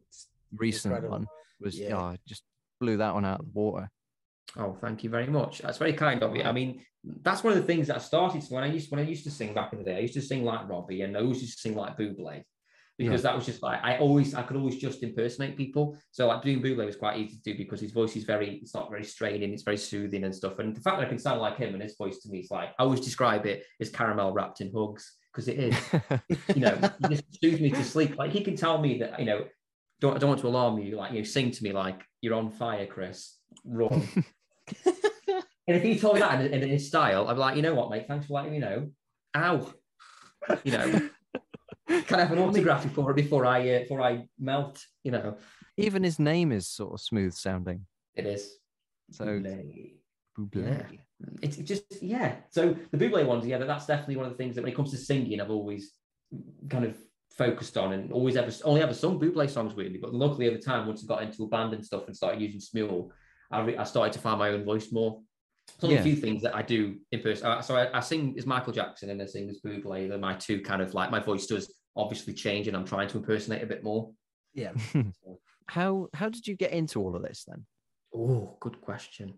recent incredible. one, was Yeah. yeah, just blew that one out of the water. Oh, thank you very much. That's very kind of you. I mean, that's one of the things that I started when I used when I used to sing back in the day. I used to sing like Robbie, and I always used to sing like Buble. Because that was just like I always I could always just impersonate people. So like doing Buble was quite easy to do because his voice is very it's not very straining, it's very soothing and stuff. And the fact that I can sound like him and his voice to me is like I always describe it as caramel wrapped in hugs because it is. *laughs* you know, he just soothes me to sleep. Like he can tell me that, you know, don't I don't want to alarm you. Like, you know, sing to me like you're on fire, Chris. Run. *laughs* And if he told me that in, in his style, I'd be like, you know what, mate? Thanks for letting me know. Ow. You know, can I have an autograph before before I uh, before I melt? You know, Even his name is sort of smooth sounding. it is. So Buble. Buble. Yeah. It's just yeah. So the Buble ones, yeah, that's definitely one of the things that when it comes to singing, I've always kind of focused on and always ever only ever sung Buble songs really. But luckily at the time, once I got into a band and stuff and started using Smule, I, re- I started to find my own voice more. There's only Yeah. a few things that I do in person. Uh, So I, I sing as Michael Jackson and I sing as Buble. They're my two kind of like my voice does obviously change and I'm trying to impersonate a bit more. Yeah. *laughs* how how did you get into all of this then? Oh, good question.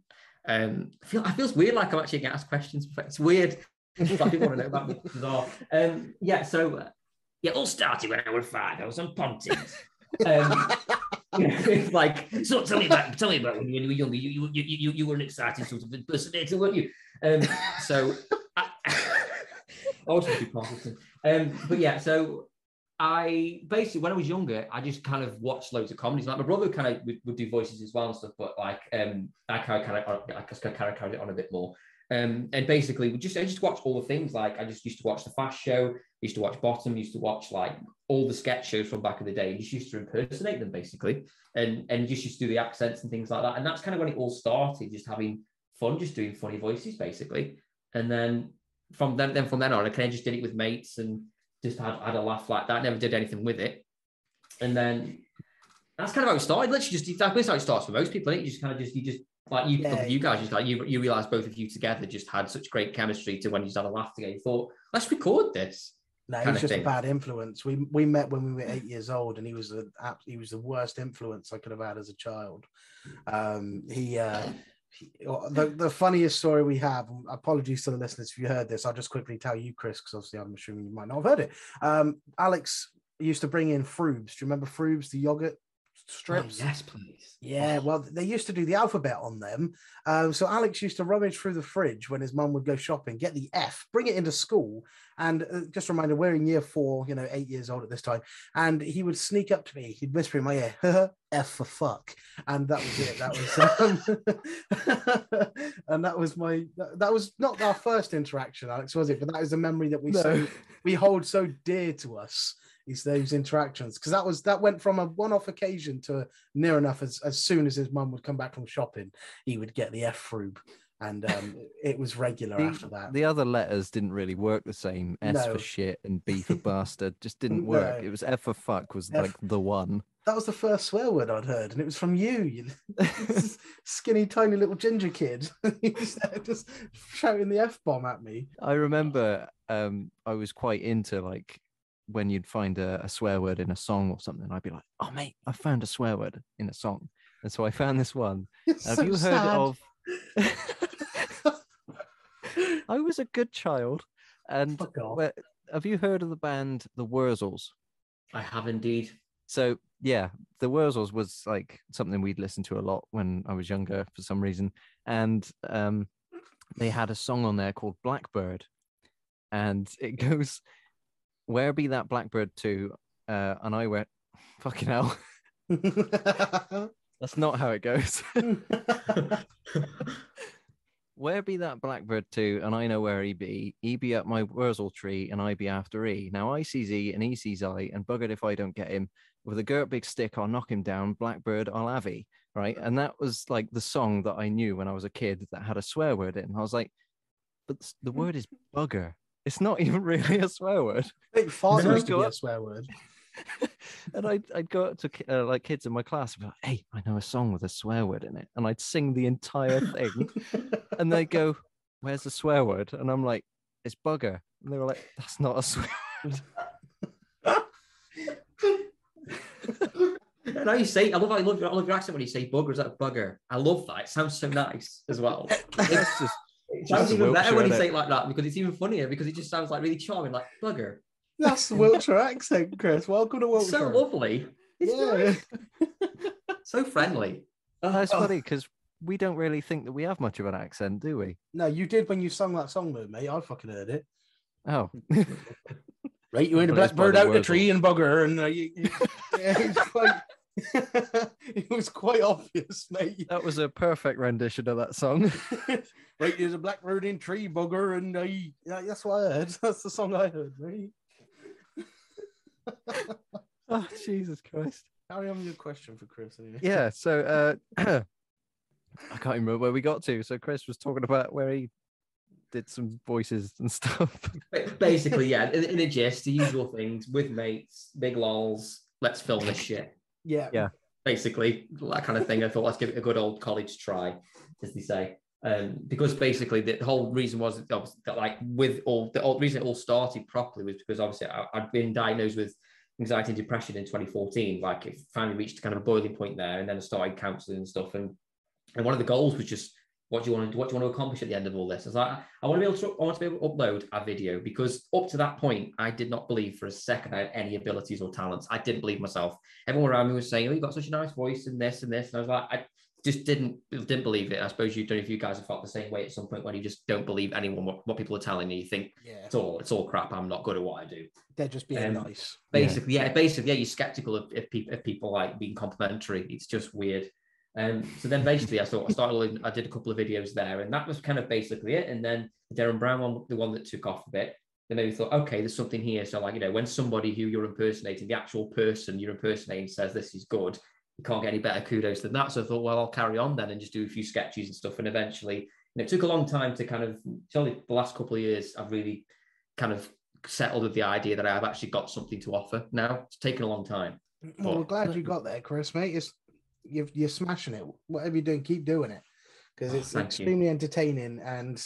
Um, I feel I feel it's weird like I'm actually getting asked questions. but It's weird. It's *laughs* like people want to know about me. It's bizarre. Um, yeah, so uh, yeah, it all started when I was five. I was on Pontins. *laughs* Um, you know, *laughs* like, so tell me about tell me about when you were younger. You you you you, were an exciting sort of impersonator, weren't you? Um, so I, *laughs* I was be positive. Um, but yeah, so I basically when I was younger, I just kind of watched loads of comedies. Like my brother kind of would, would do voices as well and stuff, but like um, I kind of kind of I kind of carried it on a bit more. Um, and basically, we just I just watched all the things. Like I just used to watch the Fast Show, used to watch Bottom, used to watch like all the sketch shows from back in the day. Just used to impersonate them basically, and and just used to do the accents and things like that. And that's kind of when it all started. Just having fun, just doing funny voices basically. And then from then, then from then on, I kind of just did it with mates and just had, had a laugh like that. Never did anything with it. And then that's kind of how it started. Literally, just that's how it starts for most people. Isn't it? You just kind of just you just like you, Yeah. you guys just like you you realize both of you together just had such great chemistry to when you just had a laugh together. You thought, let's record this. No, he was just a bad influence. We we met when we were eight years old, and he was the he was the worst influence I could have had as a child. Um, he, uh, he the the funniest story we have. Apologies to the listeners if you heard this. I'll just quickly tell you, Chris, because obviously I'm assuming you might not have heard it. Um, Alex used to bring in Frubes. Do you remember Frubes, the yogurt strips? Oh, yes, please. Yeah, well, they used to do the alphabet on them. Um, so Alex used to rummage through the fridge when his mum would go shopping, get the F, bring it into school. And uh, just a reminder, we're in year four, you know, eight years old at this time. And he would sneak up to me, he'd whisper in my ear, F for fuck. And that was it. That was, *laughs* um, *laughs* and that was my, that, that was not our first interaction, Alex, was it? But that is a memory that we so, we hold so dear to us is those interactions because that was that went from a one-off occasion to near enough as, as soon as his mum would come back from shopping he would get the f frube and um, *laughs* it was regular The- after that The other letters didn't really work the same. S No. for shit and B for *laughs* bastard just didn't work. No. It was F for fuck was F- like the one. that was the first swear word i'd heard and it was from you you *laughs* skinny tiny little ginger kid just, shouting the f-bomb at me I remember um I was quite into like when you'd find a, a swear word in a song or something, I'd be like, "Oh mate, I found a swear word in a song," and so I found this one. *laughs* It's Have so you heard sad. of? *laughs* I was a good child, and where- have you heard of the band The Wurzels? I have indeed. So yeah, The Wurzels was like something we'd listened to a lot when I was younger for some reason, and um, they had a song on there called Blackbird, and it *laughs* goes, "Where be that blackbird to?" Uh, and I went, *laughs* "Fucking hell, *laughs* that's not how it goes." *laughs* Where be that blackbird to? And I know where he be. He be up my wurzel tree, and I be after E. Now I sees E, and he sees I, and buggered if I don't get him. With a girt big stick, I'll knock him down. Blackbird, I'll have he. Right, and that was like the song that I knew when I was a kid that had a swear word in. I was like, but the word is bugger. It's not *laughs* even really a swear word. I think fart No. used to be a swear word *laughs* and I'd, I'd go up to uh, like kids in my class and be like, hey, I know a song with a swear word in it. And I'd sing the entire thing. *laughs* and they go, where's the swear word? And I'm like, it's bugger. And they were like, that's not a swear word. And how you say, I love, I love, your, I love your accent when you say bugger. Is that bugger? I love that. It sounds so nice as well. It's just, It Just sounds a even better Wiltshire, when you say it like that because it's even funnier because it just sounds like really charming, like bugger. that's the wiltshire accent chris welcome to It's wiltshire so lovely. It's yeah nice. *laughs* so friendly. that's Oh. funny because we don't really think that we have much of an accent, do we? no you did when you sung that song though mate i fucking heard it Oh, Right, you ain't a Well, it's by blackbird the out the tree and bugger, and uh, you, you- *laughs* yeah, it's like *laughs* it was quite obvious, mate. That was a perfect rendition of that song. *laughs* right, there's a black rooting tree bugger, and I, yeah, that's what I heard. *laughs* That's the song I heard, mate. oh, Jesus Christ. Carry on with your question for Chris. Anyway. Yeah, so uh *clears throat* I can't remember where we got to. So Chris was talking about where he did some voices and stuff. Basically, yeah, in, in a gist, the usual things with mates, big lols, let's film this shit. Yeah, Yeah. Basically, that kind of thing. I thought let's give it a good old college try, as they say. Um, because basically the whole reason was that, that like with all the all, reason it all started properly was because obviously I, I'd been diagnosed with anxiety and depression in 2014. Like it finally reached kind of a boiling point there, and then I started counselling and stuff. And and one of the goals was just what do you want to what do you want to accomplish at the end of all this? I was like, I want to be able to I want to be able to upload a video because up to that point, I did not believe for a second I had any abilities or talents. I didn't believe myself. Everyone around me was saying, "Oh, you've got such a nice voice and this and this," and I was like, I just didn't didn't believe it. I suppose you don't know if you guys have felt the same way at some point when you just don't believe anyone what, what people are telling you. You think yeah. it's all it's all crap. I'm not good at what I do. They're just being Um, nice. Basically, yeah, basically, yeah, you're skeptical of if people if people like being complimentary. It's just weird. Um, so then basically, I thought I started. I did a couple of videos there, and that was kind of basically it. And then the Derren Brown one, the one that took off a bit, then maybe thought, okay, there's something here. So like, you know, when somebody who you're impersonating, the actual person you're impersonating, says this is good, you can't get any better kudos than that. So I thought, well, I'll carry on then and just do a few sketches and stuff. And eventually, and it took a long time to kind of. It's only the last couple of years I've really kind of settled with the idea that I've actually got something to offer now. It's taken a long time. Well, we're glad you got there, Chris, mate. It's you're, you're smashing it. Whatever you're doing, keep doing it because Oh, it's thank you. extremely entertaining. And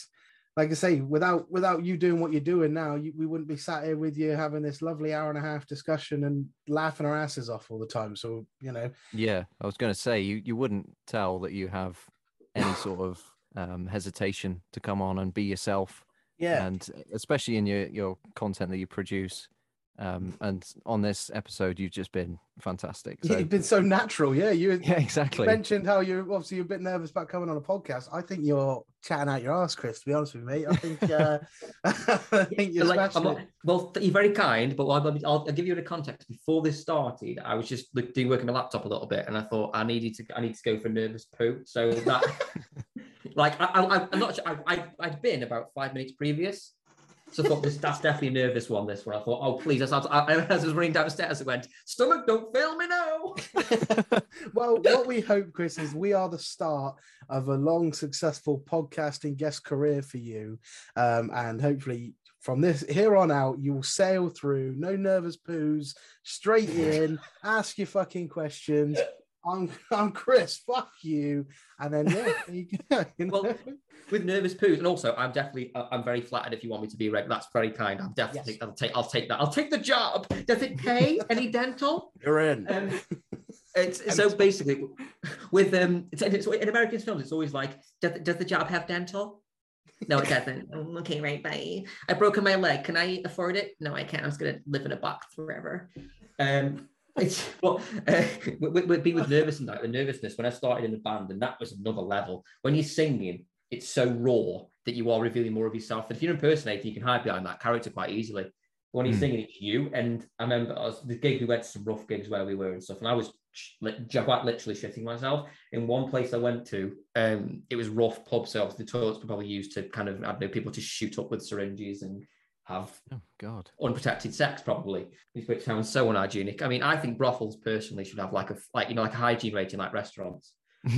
like I say, without without you doing what you're doing now, you, we wouldn't be sat here with you having this lovely hour and a half discussion and laughing our asses off all the time. So you know, Yeah, I was going to say you you wouldn't tell that you have any *sighs* sort of um, hesitation to come on and be yourself, yeah, and especially in your your content that you produce. Um, and on this episode, you've just been fantastic. So, you've been so natural. Yeah, you *laughs* yeah, exactly. mentioned how you're obviously you're a bit nervous about coming on a podcast. I think you're chatting out your ass, Chris. To be honest with you, mate, I think uh, *laughs* *laughs* I think you're Like, I'm not- well, you're very kind, but I'll, I'll, I'll give you the context. Before this started, I was just look- doing work on my laptop a little bit, and I thought I needed to I need to go for nervous poo. So that, like, I, I, I'm not. sure- I, I, I'd been about five minutes previous, so I thought this that's definitely a nervous one. This one, I thought, oh please, as I, was- running downstairs, I went, stomach, don't fail me now. *laughs* well, what we hope, Chris, is we are the start of a long, successful podcasting guest career for you. Um, and hopefully, from this here on out, you will sail through, no nervous poos, straight in, ask your fucking questions. I'm, *laughs* I'm Chris, fuck you. And then, yeah, there you go. *laughs* you know? Well, with nervous poos, and also I'm definitely I- I'm very flattered if you want me to be reg. That's very kind. I'm definitely Yes. I'll take I'll take that. I'll take the job. Does it pay *laughs* any dental? you're in. Um, it's so basically with um it's, it's in American films it's always like does, does the job have dental? No, it doesn't. "Oh, okay, right, bye. I broken my leg. Can I afford it? No, I can't. I'm just gonna live in a box forever. Um, it's *laughs* well, uh, with, with, being with nervous and that, the nervousness when I started in the band, and that was another level. When you're singing, it's so raw that you are revealing more of yourself. And if you're impersonating, you can hide behind that character quite easily. When you're Hmm. singing, it's you. And I remember I was, the gig we went to some rough gigs where we were and stuff, and I was quite literally shitting myself. In one place I went to, um, it was rough pub, so the toilets were probably used to kind of I don't know people to shoot up with syringes and have oh God. unprotected sex probably. Which sounds so unhygienic. I mean i think brothels personally should have like a like you know like a hygiene rating like restaurants. *laughs*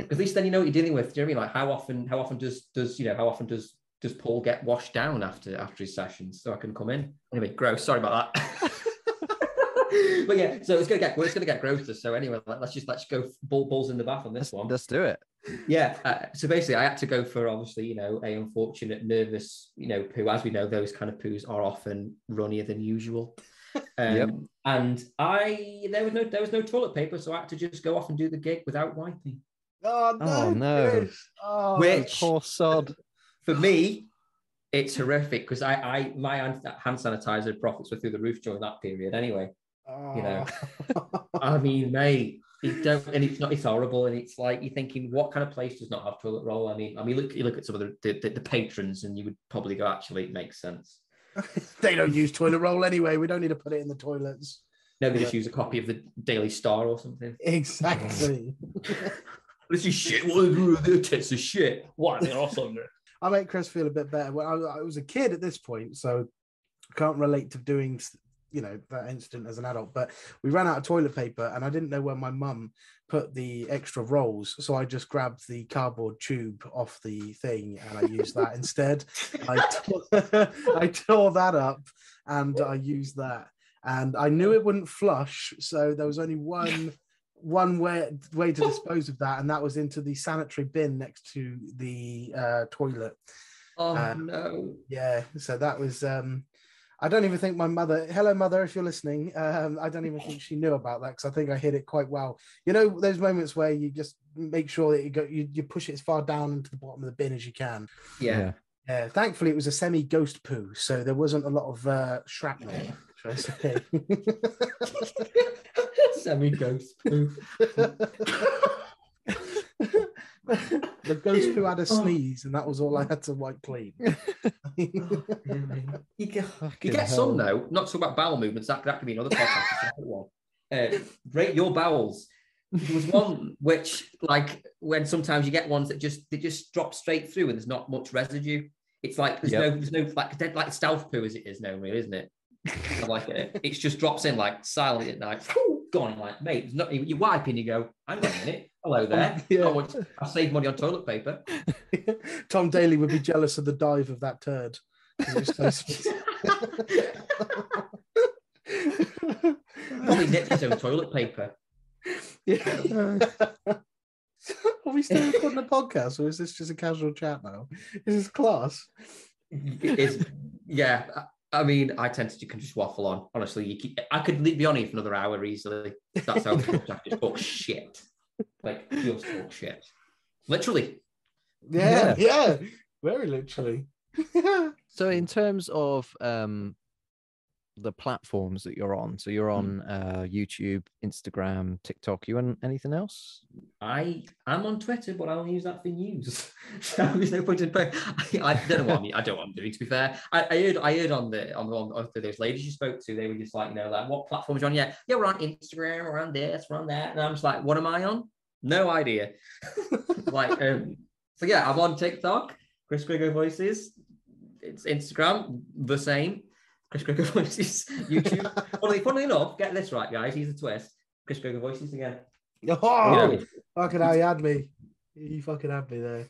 At least then you know what you're dealing with do you know what I mean? Like how often how often does does you know how often does does paul get washed down after after his sessions? So i can come in. Anyway gross. Sorry about that. *laughs* *laughs* But yeah so it's gonna get well, it's gonna get grosser. So anyway let- let's just let's go ball, balls in the bath on this let's, one. let's do it. Yeah. Uh, so basically, I had to go for obviously, you know, a unfortunate, nervous, you know, poo. As we know, those kind of poos are often runnier than usual. *laughs* Um, Yep. And I there was no there was no toilet paper, so I had to just go off and do the gig without wiping. oh, no. Oh, no. Oh, Which- Poor sod. *laughs* For me, it's horrific because I, I my hand hand sanitizer profits were through the roof during that period. Anyway, you know. oh. *laughs* I mean, mate. You don't, and it's not. It's horrible, and it's like you're thinking, what kind of place does not have toilet roll? I mean, I mean, look, you look at some of the the, the patrons, and you would probably go, actually, it makes sense. *laughs* they don't use toilet roll anyway. We don't need to put it in the toilets. No, they just use a copy of the Daily Star or something. Exactly. *laughs* This is shit. What the tits of shit? What? They're awesome. *laughs* I make Chris feel a bit better. When I, I was a kid at this point, so can't relate to doing, you know, that incident as an adult. But we ran out of toilet paper, and I didn't know where my mum put the extra rolls, so I just grabbed the cardboard tube off the thing and I used that instead. I *laughs* tore, *laughs* I tore that up, and I used that, and I knew it wouldn't flush, so there was only one one way way to dispose of that, and that was into the sanitary bin next to the uh, toilet. Oh Uh, no. Yeah, so that was. um I don't even think my mother. Hello, mother, if you're listening. Um, I don't even think she knew about that because I think I hit it quite well. You know, those moments where you just make sure that you go, you, you push it as far down into the bottom of the bin as you can. Yeah. Yeah, thankfully it was a semi ghost poo, so there wasn't a lot of uh, shrapnel. Should I say? *laughs* Semi ghost poo. *laughs* the ghost who had a sneeze, and that was all I had to wipe clean. *laughs* You get, you Fucking get hell. some though. Not talk about bowel movements. That, that could be another podcast. one. Uh, rate your bowels. There was one which, like, when sometimes you get ones that just they just drop straight through and there's not much residue. It's like there's Yep. no there's no like dead like stealth poo as it is now, really, isn't it? I like it. It just drops in like silently at night. Gone. I'm like, mate, not you wipe and you go, hang on a minute. Hello *laughs* oh, there. Yeah. Oh, I, want, I saved money on toilet paper. *laughs* Tom Daley would be jealous of the dive of that turd. It was so sweet. Probably nicked his own toilet paper. Yeah. *laughs* Are we still recording a podcast, or is this just a casual chat now? Is this class? It is, yeah. I I mean, I tend to can just waffle on. Honestly, you keep, I could be on here for another hour easily. That's how much I just talk shit. Like just talk shit. Literally. Yeah, yeah, very literally. *laughs* So in terms of um the platforms that you're on, so you're on uh YouTube, Instagram, TikTok, you on anything else? I am on Twitter, but I only use that for news. *laughs* so there's no point in. *laughs* I, I don't know what I'm, I don't know what I'm doing. To be fair, I, I heard I heard on the on the on those ladies you spoke to, they were just like, you know, like what platforms you on? Yeah, yeah, we're on Instagram, we're on this, we're on that, and I'm just like, what am I on? No idea. *laughs* like, um, so yeah, I'm on TikTok, Chris Grigo Voices. It's Instagram, the same. Chris Grigo *laughs* Voices, YouTube. funnily, funnily enough, get this right, guys. Here's a twist. Chris Grigo Voices again. Oh, You know, fucking hell, he had me. He fucking had me there.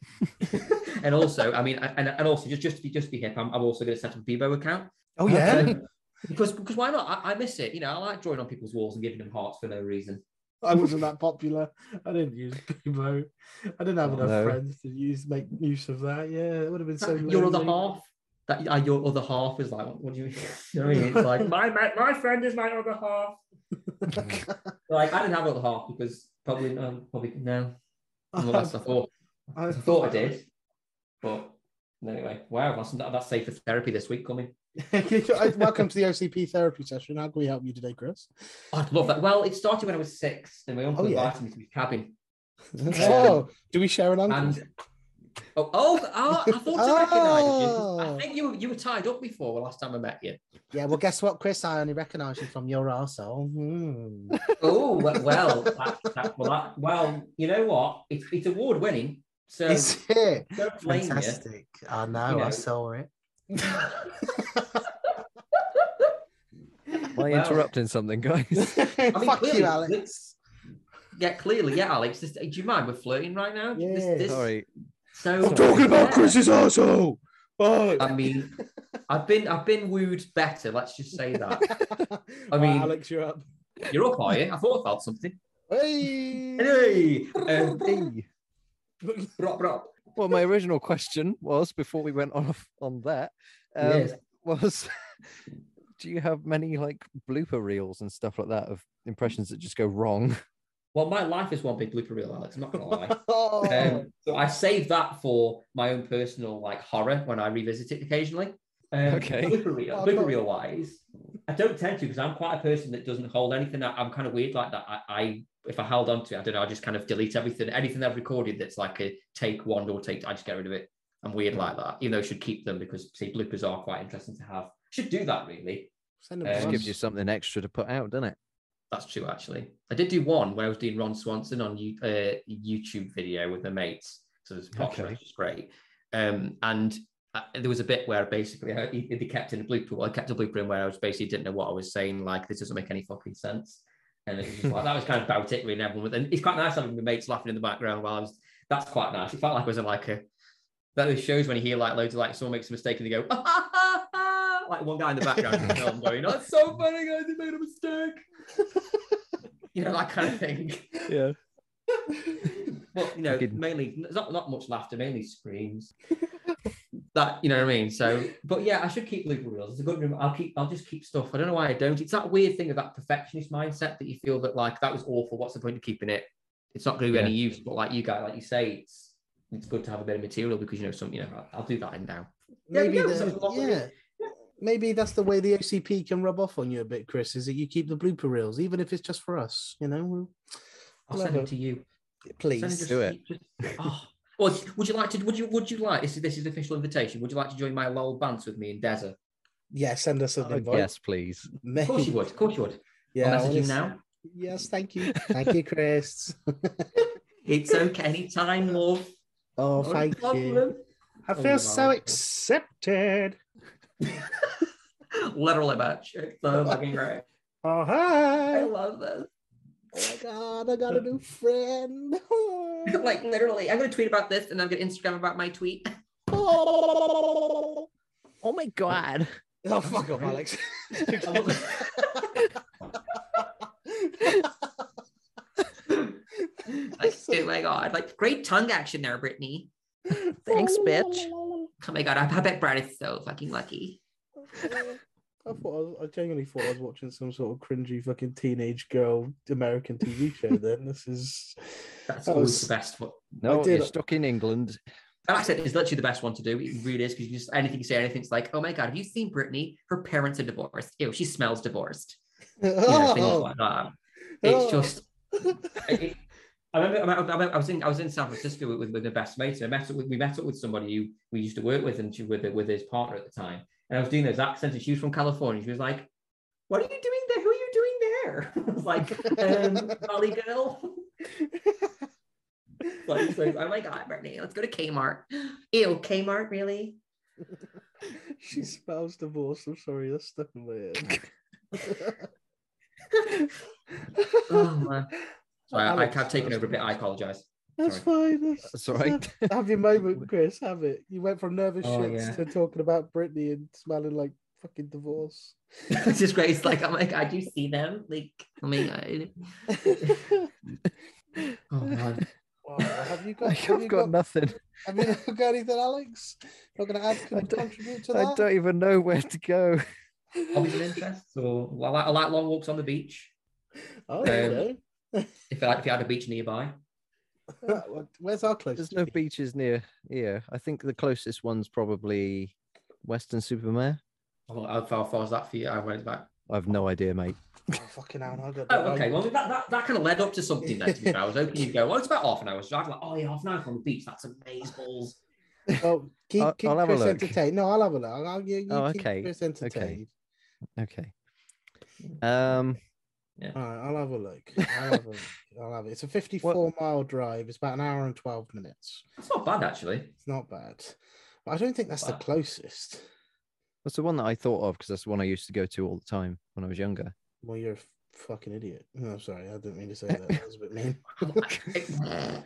*laughs* and also, I mean, and, and also just just to be just to be hip, I'm, I'm also going to set up a Bebo account Oh yeah. Um, because because why not? I, I miss it. You know, I like drawing on people's walls and giving them hearts for no reason. I wasn't that popular. I didn't use Bebo. I didn't have Oh, enough no. friends to use make use of that. Yeah, it would have been so. your other lonely. half, that uh, your other half is like, what, what do you, *laughs* you know what I mean? It's like my my, my friend is my other half. *laughs* like I didn't have other half because probably no, probably no. Unless I thought *laughs* I I thought I did, but anyway, wow, that's that's safer therapy this week coming. Welcome to the OCP therapy session. How can we help you today, Chris? I'd love that. Well, it started when I was six, and my uncle Oh, yeah. invited me to his cabin. Oh, do we share an uncle? And oh, oh, oh I *laughs* thought I recognised you. Oh. I think you were, you were tied up before the last time I met you. Yeah, well, guess what, Chris? I only recognise you from your arsehole. Hmm. Oh well, well, that, that, well, that, well, you know what? It's, it's award winning, so Is it? don't blame Fantastic. I know, You know. I saw it. you. Am I Well- interrupting something, guys? *laughs* Fuck clearly- you, Alex. yeah, clearly, yeah, Alex. This, do you mind? We're flirting right now. This- Yeah. this- Sorry. So I'm talking about yeah. Chris's arsehole. Oh. I mean, I've been I've been wooed better. Let's just say that. *laughs* I Right, mean- Alex, you're up. You're up, are you? I thought I felt something. Hey. Anyway, um, *laughs* Hey. brop, brop. Well, my original question was before we went on on that um, Yes. was, *laughs* do you have many like blooper reels and stuff like that of impressions that just go wrong? Well, my life is one big blooper reel, Alex. I'm not gonna lie. Oh. *laughs* Um, so I save that for my own personal like horror when I revisit it occasionally. Um, Okay. Blooper reel, Oh, blooper reel wise, I don't tend to because I'm quite a person that doesn't hold anything. I- I'm kind of weird like that. I, I if I held on to it, I don't know. I just kind of delete everything. Anything I've recorded that's like a take one or take, I just get rid of it. I'm weird like that. Even though I should keep them because see bloopers are quite interesting to have. Should do that really. Send them Um, Just gives you something extra to put out, doesn't it? That's true, actually. I did do one where I was doing Ron Swanson on you, uh, YouTube video with my mates. So there's Okay. okay. which is great. Um, and uh, there was a bit where basically I, he- they kept in a blooper. Well, I kept a blooper in where I was basically didn't know what I was saying. Like this doesn't make any fucking sense. And it was like, that was kind of about it. Really, everyone. was- And it's quite nice having my mates laughing in the background while I was. That's quite nice. It felt like I was in like a. That shows when you hear like loads of like someone makes a mistake and they go, *laughs* like one guy in the background of the *laughs* film going, "That's so funny, guys! They made a mistake." *laughs* you know that kind of thing. Yeah. *laughs* Well, you know, mainly not not much laughter, mainly screams. that you know what I mean. So, but yeah, I should keep blooper reels. It's a good. rem- I'll keep. I'll just keep stuff. I don't know why I don't. It's that weird thing of that perfectionist mindset that you feel that like that was awful. What's the point of keeping it? It's not going to be any use. But like you guys, like you say, it's it's good to have a bit of material because you know some. You know, I'll, I'll do that in now. Maybe yeah, the- so it's a lot of- yeah. Maybe that's the way the OCP can rub off on you a bit, Chris. Is that you keep the blooper reels, even if it's just for us. You know, We'll- I'll send it. it to you. Please. just- Do it. just- oh. Well, would you like to? Would you? Would you like? This is this is the official invitation. Would you like to join my lol bands with me in Desert? Yeah, send us an Oh, invite. yes, please. Of course you would. Of course you would. *laughs* Yeah, I'll I message you wanna s- now. Yes, thank you. *laughs* Thank you, Chris. *laughs* It's okay. Anytime, love. oh, Not a thank you. I Oh, feel so accepted. *laughs* Literally, bitch. It's so fucking great. Oh, hi. I love this. Oh my God, I got a new friend. *laughs* like literally, I'm gonna tweet about this, and I'm gonna Instagram about my tweet. oh, Oh my god. Oh fuck off, Alex. *laughs* like, oh my god, like great tongue action there, Brittany. Thanks, bitch. Oh my god, I, I bet Brad is so fucking lucky. I thought I, was, I genuinely thought I was watching some sort of cringy fucking teenage girl American TV show. Then this is That's That always was- the best one. No, did- you're stuck in England. That accent is said, literally the best one to do. It really is because you just anything you say, anything, it's like, oh my god, have you seen Brittany? Her parents are divorced. Ew, she smells divorced. *laughs* You know, Oh. like that. It's Oh. just. it- *laughs* I remember, I, remember, I was in I was in San Francisco with, with, with my best mate. and I met up with we met up with somebody who we used to work with and she, with with his partner at the time. And I was doing those accents, and she was from California. She was like, "What are you doing there? Who are you doing there?" *laughs* I was like, um, *laughs* "Molly girl." *laughs* like, so, oh my god, Brittany, let's go to Kmart. Ew, Kmart, really? she smells divorce. I'm sorry, that's stuck in my head. Oh man. Sorry, I, I, have taken over a bit. I apologize. That's fine. That's, That's all right. *laughs* Have your moment, *laughs* Chris. Have it. You went from nervous Oh, shits yeah. to talking about Britney and smelling like fucking divorce. *laughs* it's just great. It's like I'm like, I do see them? Like, oh my god. Oh man. Wow, have you got? I've Have you got got, nothing. have you got anything, Alex? Not going to add? I Can don't- contribute to that? I don't even know where to go. Hobbies and interests, or I like, I like long walks on the beach. Oh, there you um, go. *laughs* If I if you had a beach nearby, Where's our closest? There's no beaches near here. I think the closest one's probably Weston-super-Mare. how how far, far is that for you? I went back. I've no idea, mate. Oh, fucking hell! I got Oh, okay. Well, that, that, that kind of led up to something then. To be fair. I was hoping you'd go. Well, it's about half an hour's drive. Like, oh yeah, half an hour from the beach. That's amazeballs. Well, keep, I'll- keep I'll have a Chris look. entertained. No, I'll have a look. I'll, you, you Oh, keep okay, Chris entertained. Okay. Um, All right, I'll have a look. *laughs* I'll have a look. I'll have it. It's a 54 mile drive. It's about an hour and 12 minutes. It's not bad actually. It's not bad. But I don't think that's the closest. that's the one that I thought of because that's the one I used to go to all the time when I was younger. Well, you're a fucking idiot. No, I'm sorry. I didn't mean to say that. That was a bit mean. *laughs*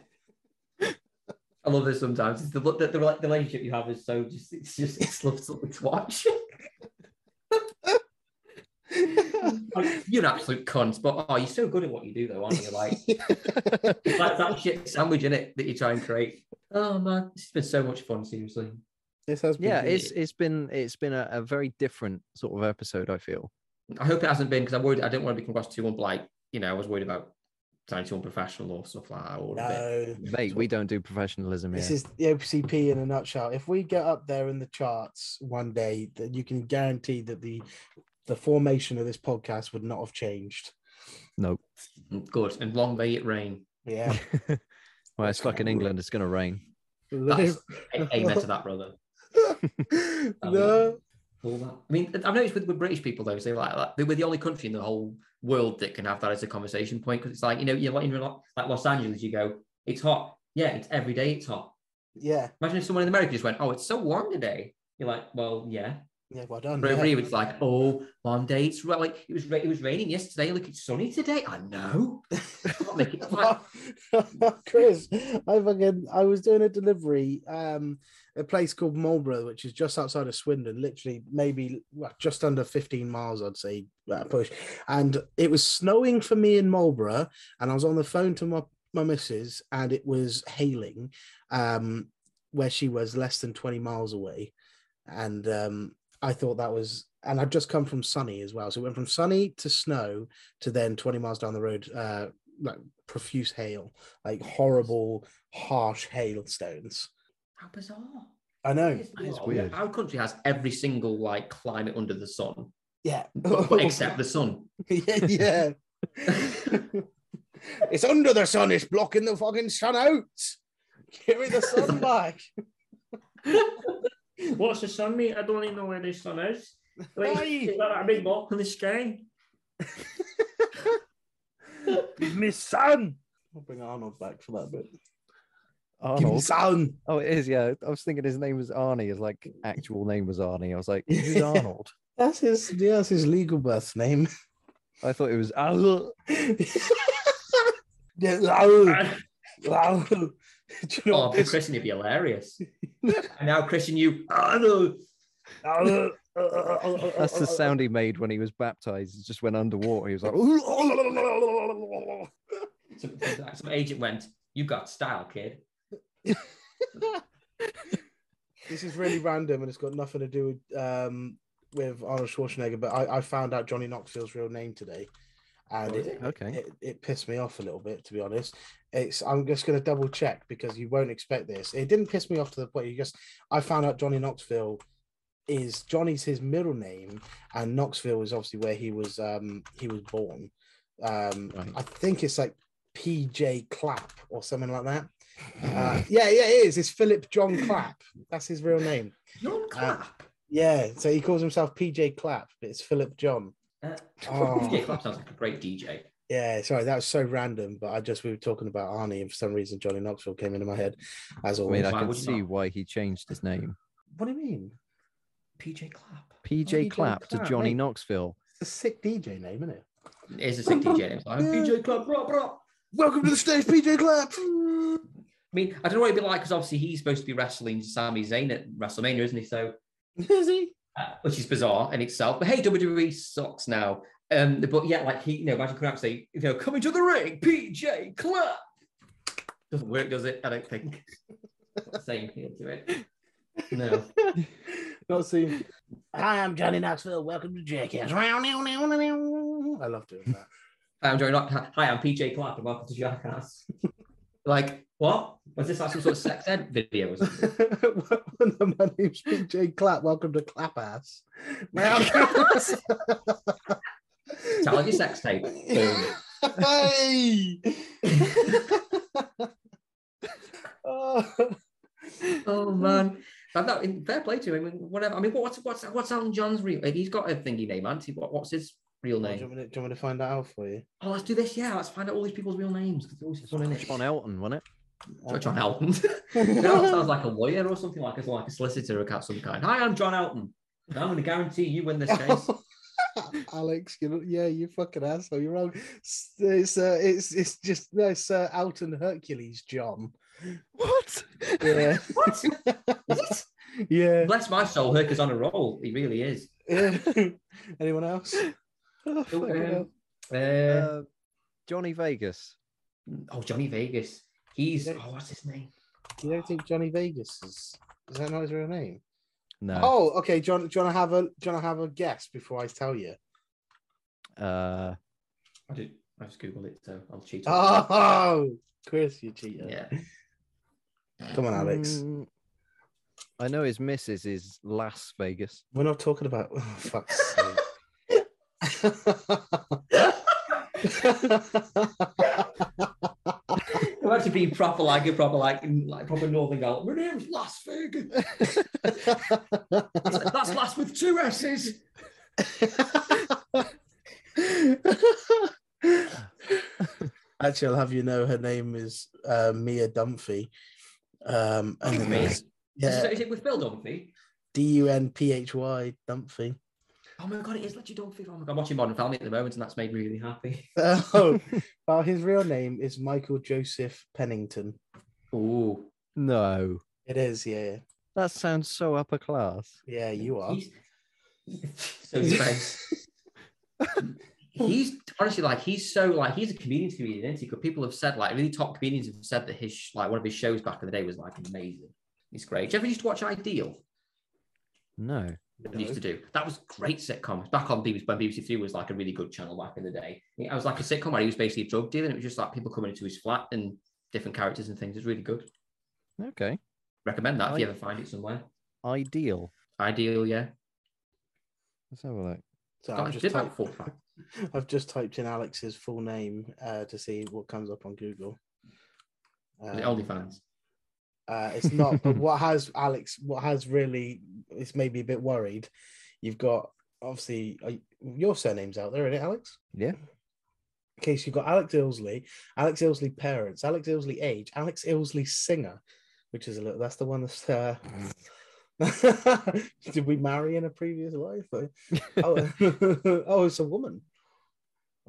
I love this sometimes. It's the, the, the, the relationship you have is so just it's just it's lovely to watch. *laughs* Like, you're an absolute cunt, but oh, you're so good at what you do, though, aren't you? Like, *laughs* it's like that shit sandwich in it that you try and create. Oh man, this has been so much fun. Seriously, this has been Yeah, good. it's it's been it's been a, a very different sort of episode. I feel. I hope it hasn't been because I'm worried I didn't want to become across too one like you know I was worried about sounding too unprofessional or stuff like that. Or no. Mate, we don't do professionalism This is the OCP in a nutshell. If we get up there in the charts one day, then you can guarantee that the the formation of this podcast would not have changed. Nope. good and long may it rain. Yeah. *laughs* well, it's like in England, it's going to rain. That's, amen to that, brother. *laughs* no, all that. I mean, I've noticed with, with British people though, they like that. We're the only country in the whole world that can have that as a conversation point because it's like you know, you're like, in like Los Angeles, you go, it's hot. Yeah, it's every day. It's hot. Yeah, Imagine if someone in America just went, oh, it's so warm today. You're like, well, yeah. Yeah, well done. But yeah. over here, it's like, oh, one day it's ra- like it was ra- it was raining yesterday. Look, it's sunny today. I know. Can't make *laughs* it- it's *laughs* like- Chris, I fucking I was doing a delivery, um, a place called Marlborough, which is just outside of Swindon, literally maybe well, just under 15 miles, I'd say, uh, push. And it was snowing for me in Marlborough, and I was on the phone to my my missus, and it was hailing, um, where she was less than 20 miles away, and um, I thought that was. And I'd just come from sunny as well. So it went from sunny to snow to then 20 miles down the road, uh, like profuse hail, like horrible, harsh hailstones. How bizarre. I know. It is That is bizarre. weird. Our country has every single like climate under the sun, Yeah. but, but except the sun. *laughs* yeah, yeah. *laughs* it's under the sun, it's blocking the fucking sun out. Give me the sun *laughs* back. *laughs* What's the sun, mate? I don't even know where the sun is. Aye. is that a big block in the sky? *laughs* Give me sun. I'll bring Arnold back for that bit. Give me Arnold. sun. Oh, it is. Yeah, I was thinking his name was Arnie. His like actual name was Arnie. I was like, who's *laughs* Arnold? That's his yeah, that's his legal birth name. I thought it was Arnold. yeah, Raoul, Raoul. *laughs* Do you know Oh, what for this- Christian, it'd be hilarious. *laughs* and now Christian, you, no. *laughs* Raoul. That's the sound he made when he was baptized. He just went underwater. He was like, Some, some agent went, you got style, kid. this is really random and it's got nothing to do with um with Arnold Schwarzenegger, but I, I found out Johnny Knoxville's real name today, and Oh, it, it? okay. it it pissed me off a little bit to be honest. It's I'm just gonna double check because you won't expect this. It didn't piss me off to the point you just I found out Johnny Knoxville is Johnny's his middle name, and Knoxville is obviously where he was um he was born. Um, Right. I think it's like PJ Clapp or something like that. *laughs* Uh, yeah, yeah, it is. It's Philip John Clapp. That's his real name. John Clapp. Yeah, so he calls himself PJ Clapp, but it's Philip John. Uh, Oh. PJ Clapp sounds like a great DJ. Yeah, sorry, that was so random, but I just we were talking about Arnie, and for some reason Johnny Knoxville came into my head as I always. mean, I can see not? why he changed his name. what do you mean? PJ Clapp. PJ PJ Clapp to Johnny mate. Knoxville. It's a sick DJ name, isn't it? It is a sick DJ name. It's like, PJ Clapp, bro, bro. Welcome to the stage, PJ Clapp. I mean, I don't know what it'd be like because obviously he's supposed to be wrestling Sami Zayn at WrestleMania, isn't he? So, Is he? uh, which is bizarre in itself. But hey, WWE sucks now. Um, but yeah, like he, you know, imagine coming out and say, you know, coming to the ring, PJ Clapp. Doesn't work, does it? I don't think. Same feel to it. No. *laughs* Not seen. Hi, I'm Johnny Knoxville. Welcome to Jackass. I love doing that. Hi, I'm Joey Knox. Hi, I'm PJ Clapp, and welcome to Jackass. *laughs* like, what? Was this like some sort of sex ed video? Or something? *laughs* My name's PJ Clapp. Welcome to Clap Ass. Sound like your sex tape. Boom. hey! oh. *laughs* Oh man, that, that, in- fair play to him. I mean, whatever. I mean, what's what's what's Elton John's real? He's got a thingy name, hasn't he? What, what's his real Do you, name? want me to, do you want me to find that out for you? Oh, let's do this. Yeah, let's find out all these people's real names. 'cause it's always fun, isn't it? John Elton, wasn't it? John Elton. *laughs* John sounds *laughs* like a lawyer or something like a, like a solicitor of some kind. Hi, I'm John Elton. I'm going to guarantee you win this case. *laughs* Alex, you know, yeah, you fucking asshole. You're wrong. It's it's, uh, it's it's just no, it's uh, Elton Hercules, John. What? Yeah, *laughs* what? Is it? *laughs* yeah. Bless my soul, Herc on a roll. He really is. yeah. Anyone else? Oh, Oh, fucking hell. um, uh, Uh, Johnny Vegas. oh, Johnny Vegas. He's oh, what's his name? You don't think Johnny Vegas is? Is that not his real name? No. Oh, okay. John, do you want to have a do you want to have a guess before I tell you? Uh, I did. I just googled it, so I'll cheat. on it. Oh, Chris, you cheater. yeah. Come on, Alex. mm, I know his missus is Las Vegas. We're not talking about. *laughs* Oh, fuck's *laughs* sake. *laughs* Imagine being proper like a proper like in, like proper Northern Gal. My name's Las Vegas. That's, Las with two S's. Actually, I'll have you know her name is uh, Mia Dunphy. Um, and then Mia? there's- Is, yeah, it, is it with Phil Dunphy? D U N P H Y Dunphy. Oh my god, it is literally Dunphy. Oh my god, I'm watching Modern Family at the moment, and that's made me really happy. *laughs* Oh, *laughs* well, his real name is Michael Joseph Pennington. Oh No, It is, yeah, that sounds so upper class. yeah. You are. He's, so he's, *laughs* he's honestly like he's so like he's a comedian comedian, isn't he? Because people have said like really top comedians have said that his like one of his shows back in the day was like amazing. He's great. Did you ever used to watch Ideal? No. That we used to do. That was great sitcoms back on BBC when BBC Three was like a really good channel back in the day. I was like a sitcom where he was basically a drug dealer, and it was just like people coming into his flat and different characters and things. It's really good. Okay. Recommend that if you ever find it somewhere. Ideal. Ideal, yeah. Let's have a look. So God, I've just, typed, full. *laughs* I've just typed in Alex's full name uh, to see what comes up on Google. Is it Um, OnlyFans. Uh, it's not, but *laughs* what has Alex? What has really? It's maybe a bit worried. You've got obviously uh, your surname's out there, isn't it, Alex? Yeah. Okay, so you've got Alex Ilsley, Alex Ilsley parents, Alex Ilsley age, Alex Ilsley singer, which is a little. That's the one that's. Uh, *laughs* did we marry in a previous life? oh, *laughs* oh, it's a woman.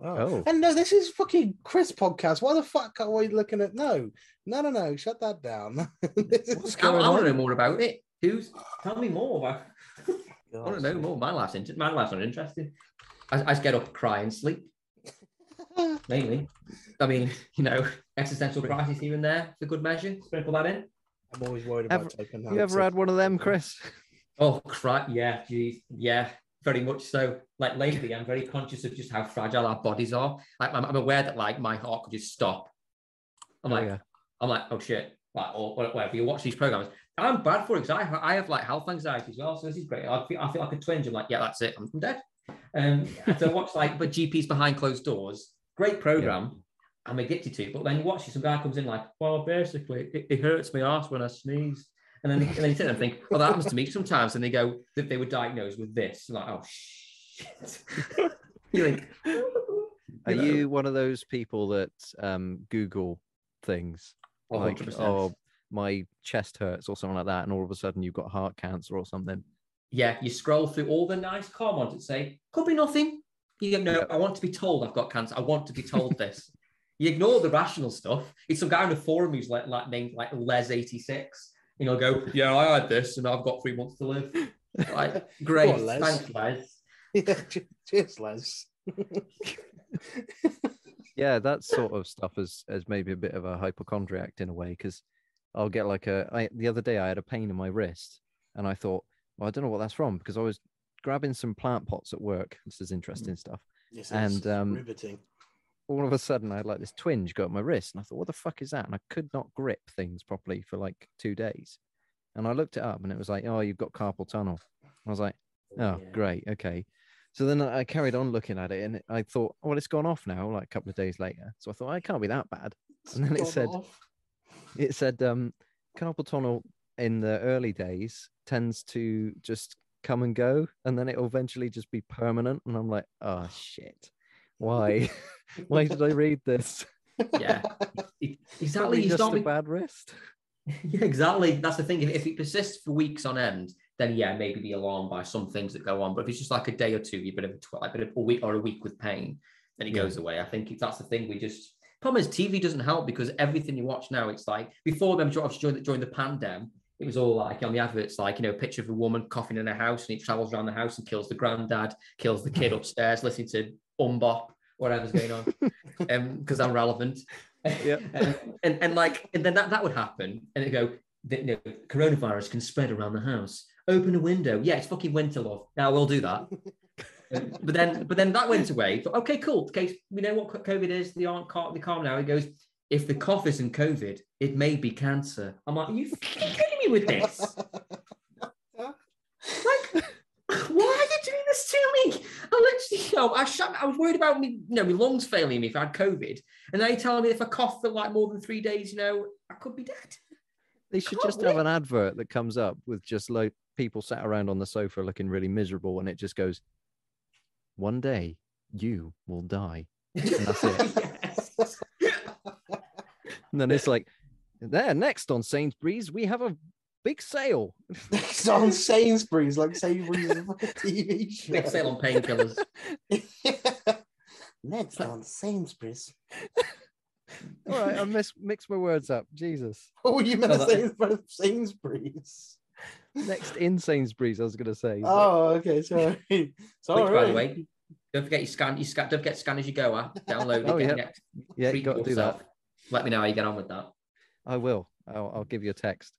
Oh. Oh. And no, this is fucking Chris podcast. Why the fuck are we looking at? No, no, no, no. Shut that down. *laughs* What's what's I, I going want to know more about it. Who's? Tell me more about. *laughs* I want to know more. My life's inter- my life's not interesting. I, I just get up, cry, and sleep *laughs* mainly. I mean, you know, existential crisis here and there for good measure. Sprinkle that in. I'm always worried about Ever- about typing. You ever had one of them, Chris? Oh, cry! Yeah, geez, yeah, very much so. Like lately, I'm very conscious of just how fragile our bodies are. Like, I'm, I'm aware that like my heart could just stop. I'm Oh, like, yeah. I'm like, oh shit, like, or whatever. You watch these programs. I'm bad for it because I, ha- I have like health anxiety as well. So this is great. I feel, I feel like a twinge. I'm like, yeah, that's it. I'm, I'm dead. Um, and so I watch like, but GPs behind closed doors. Great program. I'm addicted to it. But then you watch it, some guy comes in like, well, basically, it, it hurts my ass when I sneeze. And then, and then you sit there and think, oh, that happens to me sometimes. And they go that they were diagnosed with this. Like, oh shit. *laughs* You're like, Are know, you one of those people that um, Google things like, 100%. oh, my chest hurts or something like that, and all of a sudden you've got heart cancer or something? Yeah, you scroll through all the nice comments that say, could be nothing. You go, no, I want to be told I've got cancer. I want to be told this. you ignore the rational stuff. It's some guy on a forum who's like, like named like Les86. You know, go, yeah, I had this and I've got three months to live. Like, *laughs* great. on, Les. Thanks, Les. *laughs* Yeah, cheers, Les. *laughs* Yeah, that sort of stuff is is maybe a bit of a hypochondriac in a way because I'll get like a. I, the other day I had a pain in my wrist, and I thought, well, I don't know what that's from because I was grabbing some plant pots at work. This is interesting stuff. This And, um, riveting. All of a sudden I had like this twinge go up my wrist, and I thought, what the fuck is that? And I could not grip things properly for like two days. And I looked it up, and it was like, oh, you've got carpal tunnel. I was like, oh, Yeah. great, okay. So then I I carried on looking at it, and I thought, well, it's gone off now, like a couple of days later. So I thought, it can't be that bad. And then it said, off. it said, um, carpal tunnel in the early days tends to just come and go, and then it'll eventually just be permanent. And I'm like, oh shit, why? *laughs* why did I read this? Yeah. *laughs* Exactly. You just start a with- bad wrist. *laughs* Yeah, exactly. That's the thing. If, if it persists for weeks on end, then yeah, maybe be alarmed by some things that go on. But if it's just like a day or two, you've been a, tw- like been a week or a week with pain, then it Yeah. goes away. I think it's, that's the thing. We just problem is TV doesn't help because everything you watch now, it's like before them during the, during the pandemic, it was all like on the adverts, like you know, a picture of a woman coughing in a house and he travels around the house and kills the granddad, kills the kid *laughs* upstairs, listening to MMMBop, whatever's going on, *laughs* um, because I'm relevant. Yeah. and, *laughs* and and like and then that, that would happen and it go the, you know, coronavirus can spread around the house. Open a window. Yeah it's fucking winter love. Now we'll do that. Um, but then but then that went away. Thought, okay cool. Okay we know what covid is? They aren't they calm now. It goes if the cough isn't covid it may be cancer i'm like are you kidding me with this *laughs* like why are you doing this to me? I literally, you know, I shut, I was worried about me, you know, my lungs failing me if I had COVID. And now you're telling me if I cough for like more than three days, you know, I could be dead. They should just have an advert that comes up with just like people sat around on the sofa looking really miserable, and it just goes, "One day you will die," and that's it. *laughs* Yes. And then it's like, there next on Sainsbury's we have a big sale. *laughs* It's on Sainsbury's, like Sainsbury's is a TV show. Big sale on painkillers. *laughs* Next on Sainsbury's. All right, I mis- mixed my words up. Jesus. *laughs* Oh, you meant No, to that- say it's Sainsbury's. Next in Sainsbury's, I was gonna say. but- Oh, okay, sorry. Sorry. Which, by the way, don't forget you scan. You scan. Don't forget to scan as you go. App. Download it. Oh, get, yeah. get- yeah, you got to do that. yourself. Let me know how you get on with that. I will. I'll, I'll give you a text.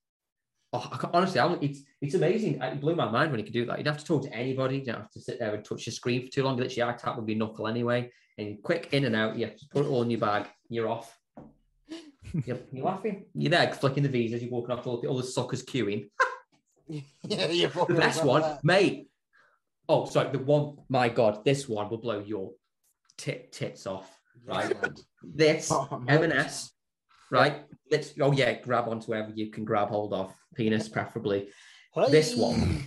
Oh, I can't- honestly, I, it's it's amazing. It blew my mind when you could do that. You don't have to talk to anybody. You don't have to sit there and touch the screen for too long. You literally eye tap with your knuckle anyway, and quick in and out. You have to put it all in your bag. You're off. *laughs* you're, you're laughing. You're there flicking the visas. You're walking off all the, all the suckers queuing. *laughs* yeah, you're The best one, mate. Oh, sorry. The one. My God, this one will blow your tit tits off. Right. This Oh, M&S, right? Let's. Oh yeah, grab onto wherever you can grab hold of. Penis, preferably. This one.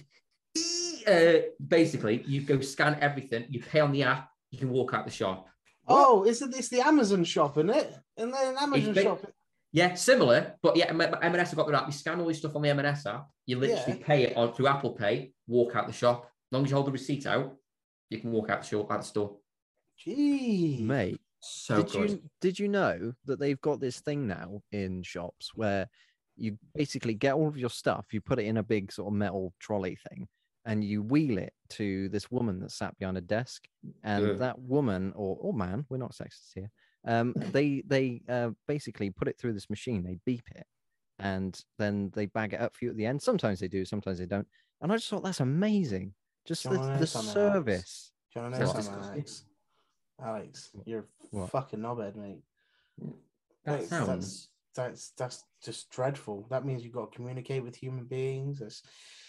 Uh, basically, you go scan everything. You pay on the app. You can walk out the shop. Oh, it's this the Amazon shop, isn't it? And then Amazon big- shop. Yeah, similar, but yeah, M- M&S have got their app. You scan all this stuff on the M&S app. You literally Yeah. pay it on through Apple Pay. Walk out the shop. As long as you hold the receipt out, you can walk out the shop, out the store. Gee. Mate, So did good. you did you know that they've got this thing now in shops where you basically get all of your stuff, you put it in a big sort of metal trolley thing, and you wheel it to this woman that sat behind a desk, and Yeah. that woman or or man, we're not sexist here. Um, *coughs* they they uh, basically put it through this machine, they beep it, and then they bag it up for you at the end. Sometimes they do, sometimes they don't. And I just thought that's amazing. Just the, John, the that's something else. Alex? Alex, you're a What? fucking knobhead, mate. That That's- sounds. That's that's just dreadful. That means you've got to communicate with human beings. It's,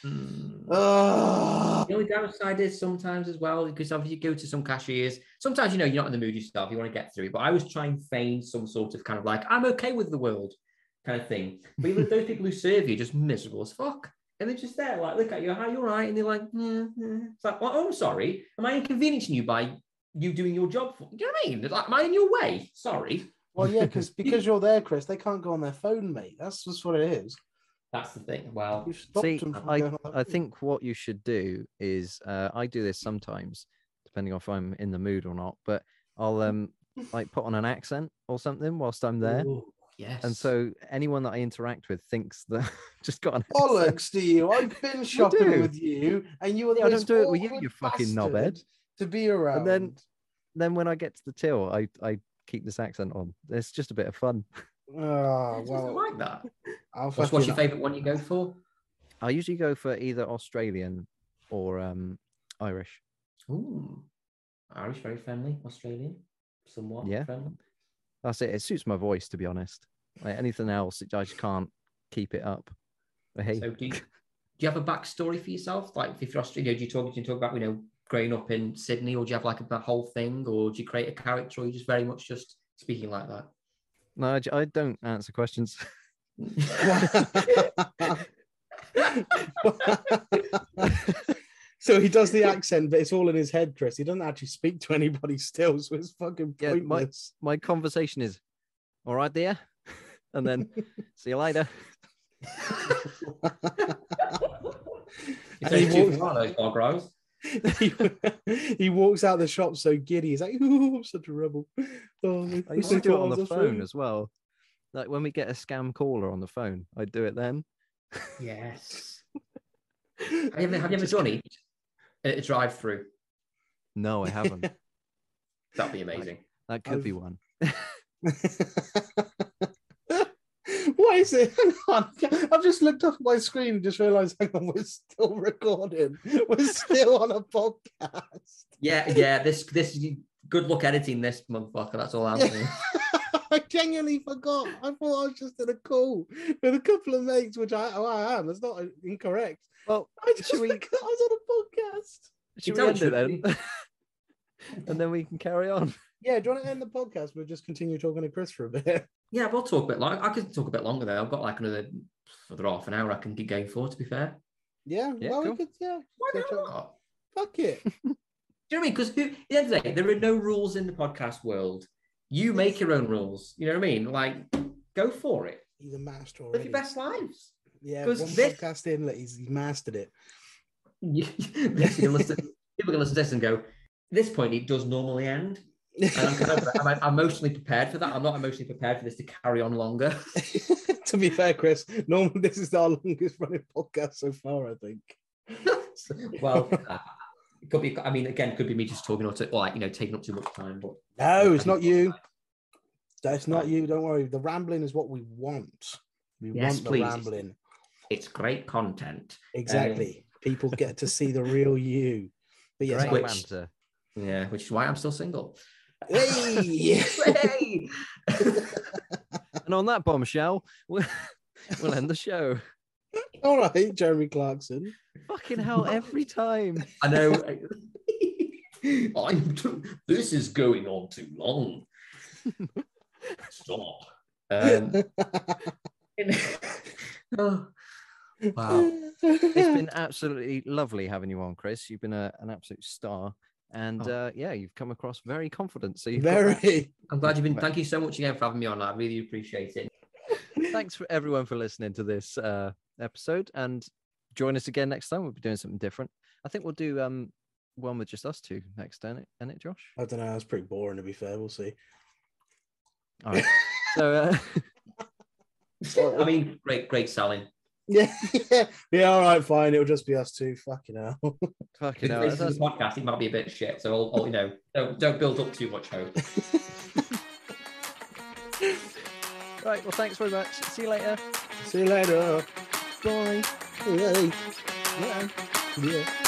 Mm. Ugh. The only downside is sometimes as well, because obviously you go to some cashiers. Sometimes you know you're not in the mood yourself, you want to get through it. But I was trying to feign some sort of kind of like, I'm okay with the world kind of thing. But even *laughs* those people who serve you are just miserable as fuck. And they're just there, like, look at you, how you're right. And they're like, yeah, yeah. It's like, well, oh, I'm sorry. Am I inconveniencing you by you doing your job for Do you know what I mean? Like, am I in your way? Sorry. Well, yeah, because *laughs* because you're there, Chris, they can't go on their phone, mate. That's just what it is. That's the thing. Well, See, I, going on their I think what you should do is uh, I do this sometimes, depending on if I'm in the mood or not. But I'll um *laughs* like put on an accent or something whilst I'm there, ooh, yes. and so anyone that I interact with thinks that *laughs* just got an accent. bollocks to you. I've been shopping with you, and you were the Yeah, I most don't do it with you, you fucking bastard knobhead. To be around. And then- Then when I get to the till, I I keep this accent on. It's just a bit of fun. *laughs* oh, Just well, like that. I'll What's, what's your favourite one you go for? I usually go for either Australian or um Irish. Ooh, Irish, very friendly. Australian, somewhat Yeah. friendly. That's it. It suits my voice, to be honest. Like anything else, it- I just can't keep it up. But hey, So do you, do you have a backstory for yourself? Like if you're Australian, do you talk, do you talk about, you know, growing up in Sydney or do you have like a, a whole thing or do you create a character or you just very much just speaking like that? no, I don't answer questions. *laughs* so he does the accent, but it's all in his head, Chris. He doesn't actually speak to anybody still, so it's fucking Yeah, my- pointless. My conversation is, all right, there, *laughs* and then see you later. *laughs* It's And he only two walks- for one of those bog rolls. He, *laughs* he walks out the shop so giddy. He's like, "Ooh, I'm such a rebel." Oh, I used to do it on the phone as well. Like when we get a scam caller on the phone, I'd do it then. Yes. have *laughs* you ever, have you ever done it at a drive through? No, I haven't. *laughs* That'd be amazing. That could be one. *laughs* what is it? Hang on. I've just looked up my screen and just realized, hang on, we're still *laughs* recording. We're still on a podcast. Yeah, yeah. This this good luck editing this motherfucker. That's all I'm saying. *laughs* I genuinely forgot. I thought I was just in a call with a couple of mates, which I, oh, I am. That's not incorrect. Well, I just we- forgot I was on a podcast. should tell we end it then? and then we can carry on. Yeah, do you want to end the podcast? We'll just continue talking to Chris for a bit. Yeah, we'll talk a bit long. I could talk a bit longer though. I've got like another further half an hour I can get going for. To be fair, Yeah, Yeah, well, cool. we could, yeah. Why So try- not? Fuck it. *laughs* Do you know what I mean? Because at the end of the day, there are no rules in the podcast world. You make your own rules. You know what I mean? Like, go for it. He's a master Live already. your best lives. Yeah, 'Cause one this- podcast in, like, he's, he's mastered it. You- *laughs* Yes, you can listen, people can listen to this and go, this point, it does normally end. *laughs* And I'm, I'm, emotionally prepared for that. I'm not emotionally prepared for this to carry on longer. *laughs* to be fair, Chris, normally this is our longest running podcast so far, I think. *laughs* well, uh, it could be, I mean, again, it could be me just talking or, to, or like, you know, taking up too much time. But No, it's not you. That's not you. Don't worry. The rambling is what we want. We Yes, want the please. rambling. it's great content. Exactly. People get to see the real you. But yes, Great Which-. Yeah, which is why I'm still single. Hey! hey! *laughs* And on that bombshell, we'll, *laughs* we'll end the show. *laughs* All right, Jeremy Clarkson. Fucking hell, every time. I know. I'm too, this is going on too long. Stop. Um, oh, wow. It's been absolutely lovely having you on, Chris. You've been a, an absolute star. And Oh. uh, yeah, you've come across very confident. So very. *laughs* I'm glad you've been. Thank you so much again for having me on. I really appreciate it. thanks for everyone for listening to this uh, episode and join us again next time. We'll be doing something different. I think we'll do um one with just us two next, isn't it, it Josh? I don't know. That's pretty boring, to be fair. We'll see. All right. so uh, *laughs* I mean, *laughs* great, great selling. *laughs* Yeah, yeah, yeah. All right, fine. It'll just be us two. Fucking hell. *laughs* fucking If hell, this is a podcast, it might be a bit shit. So, I'll, I'll, you know, don't, don't build up too much hope. *laughs* right. Well, thanks very much. See you later. see you later. Bye. Hey. Yeah. Yeah.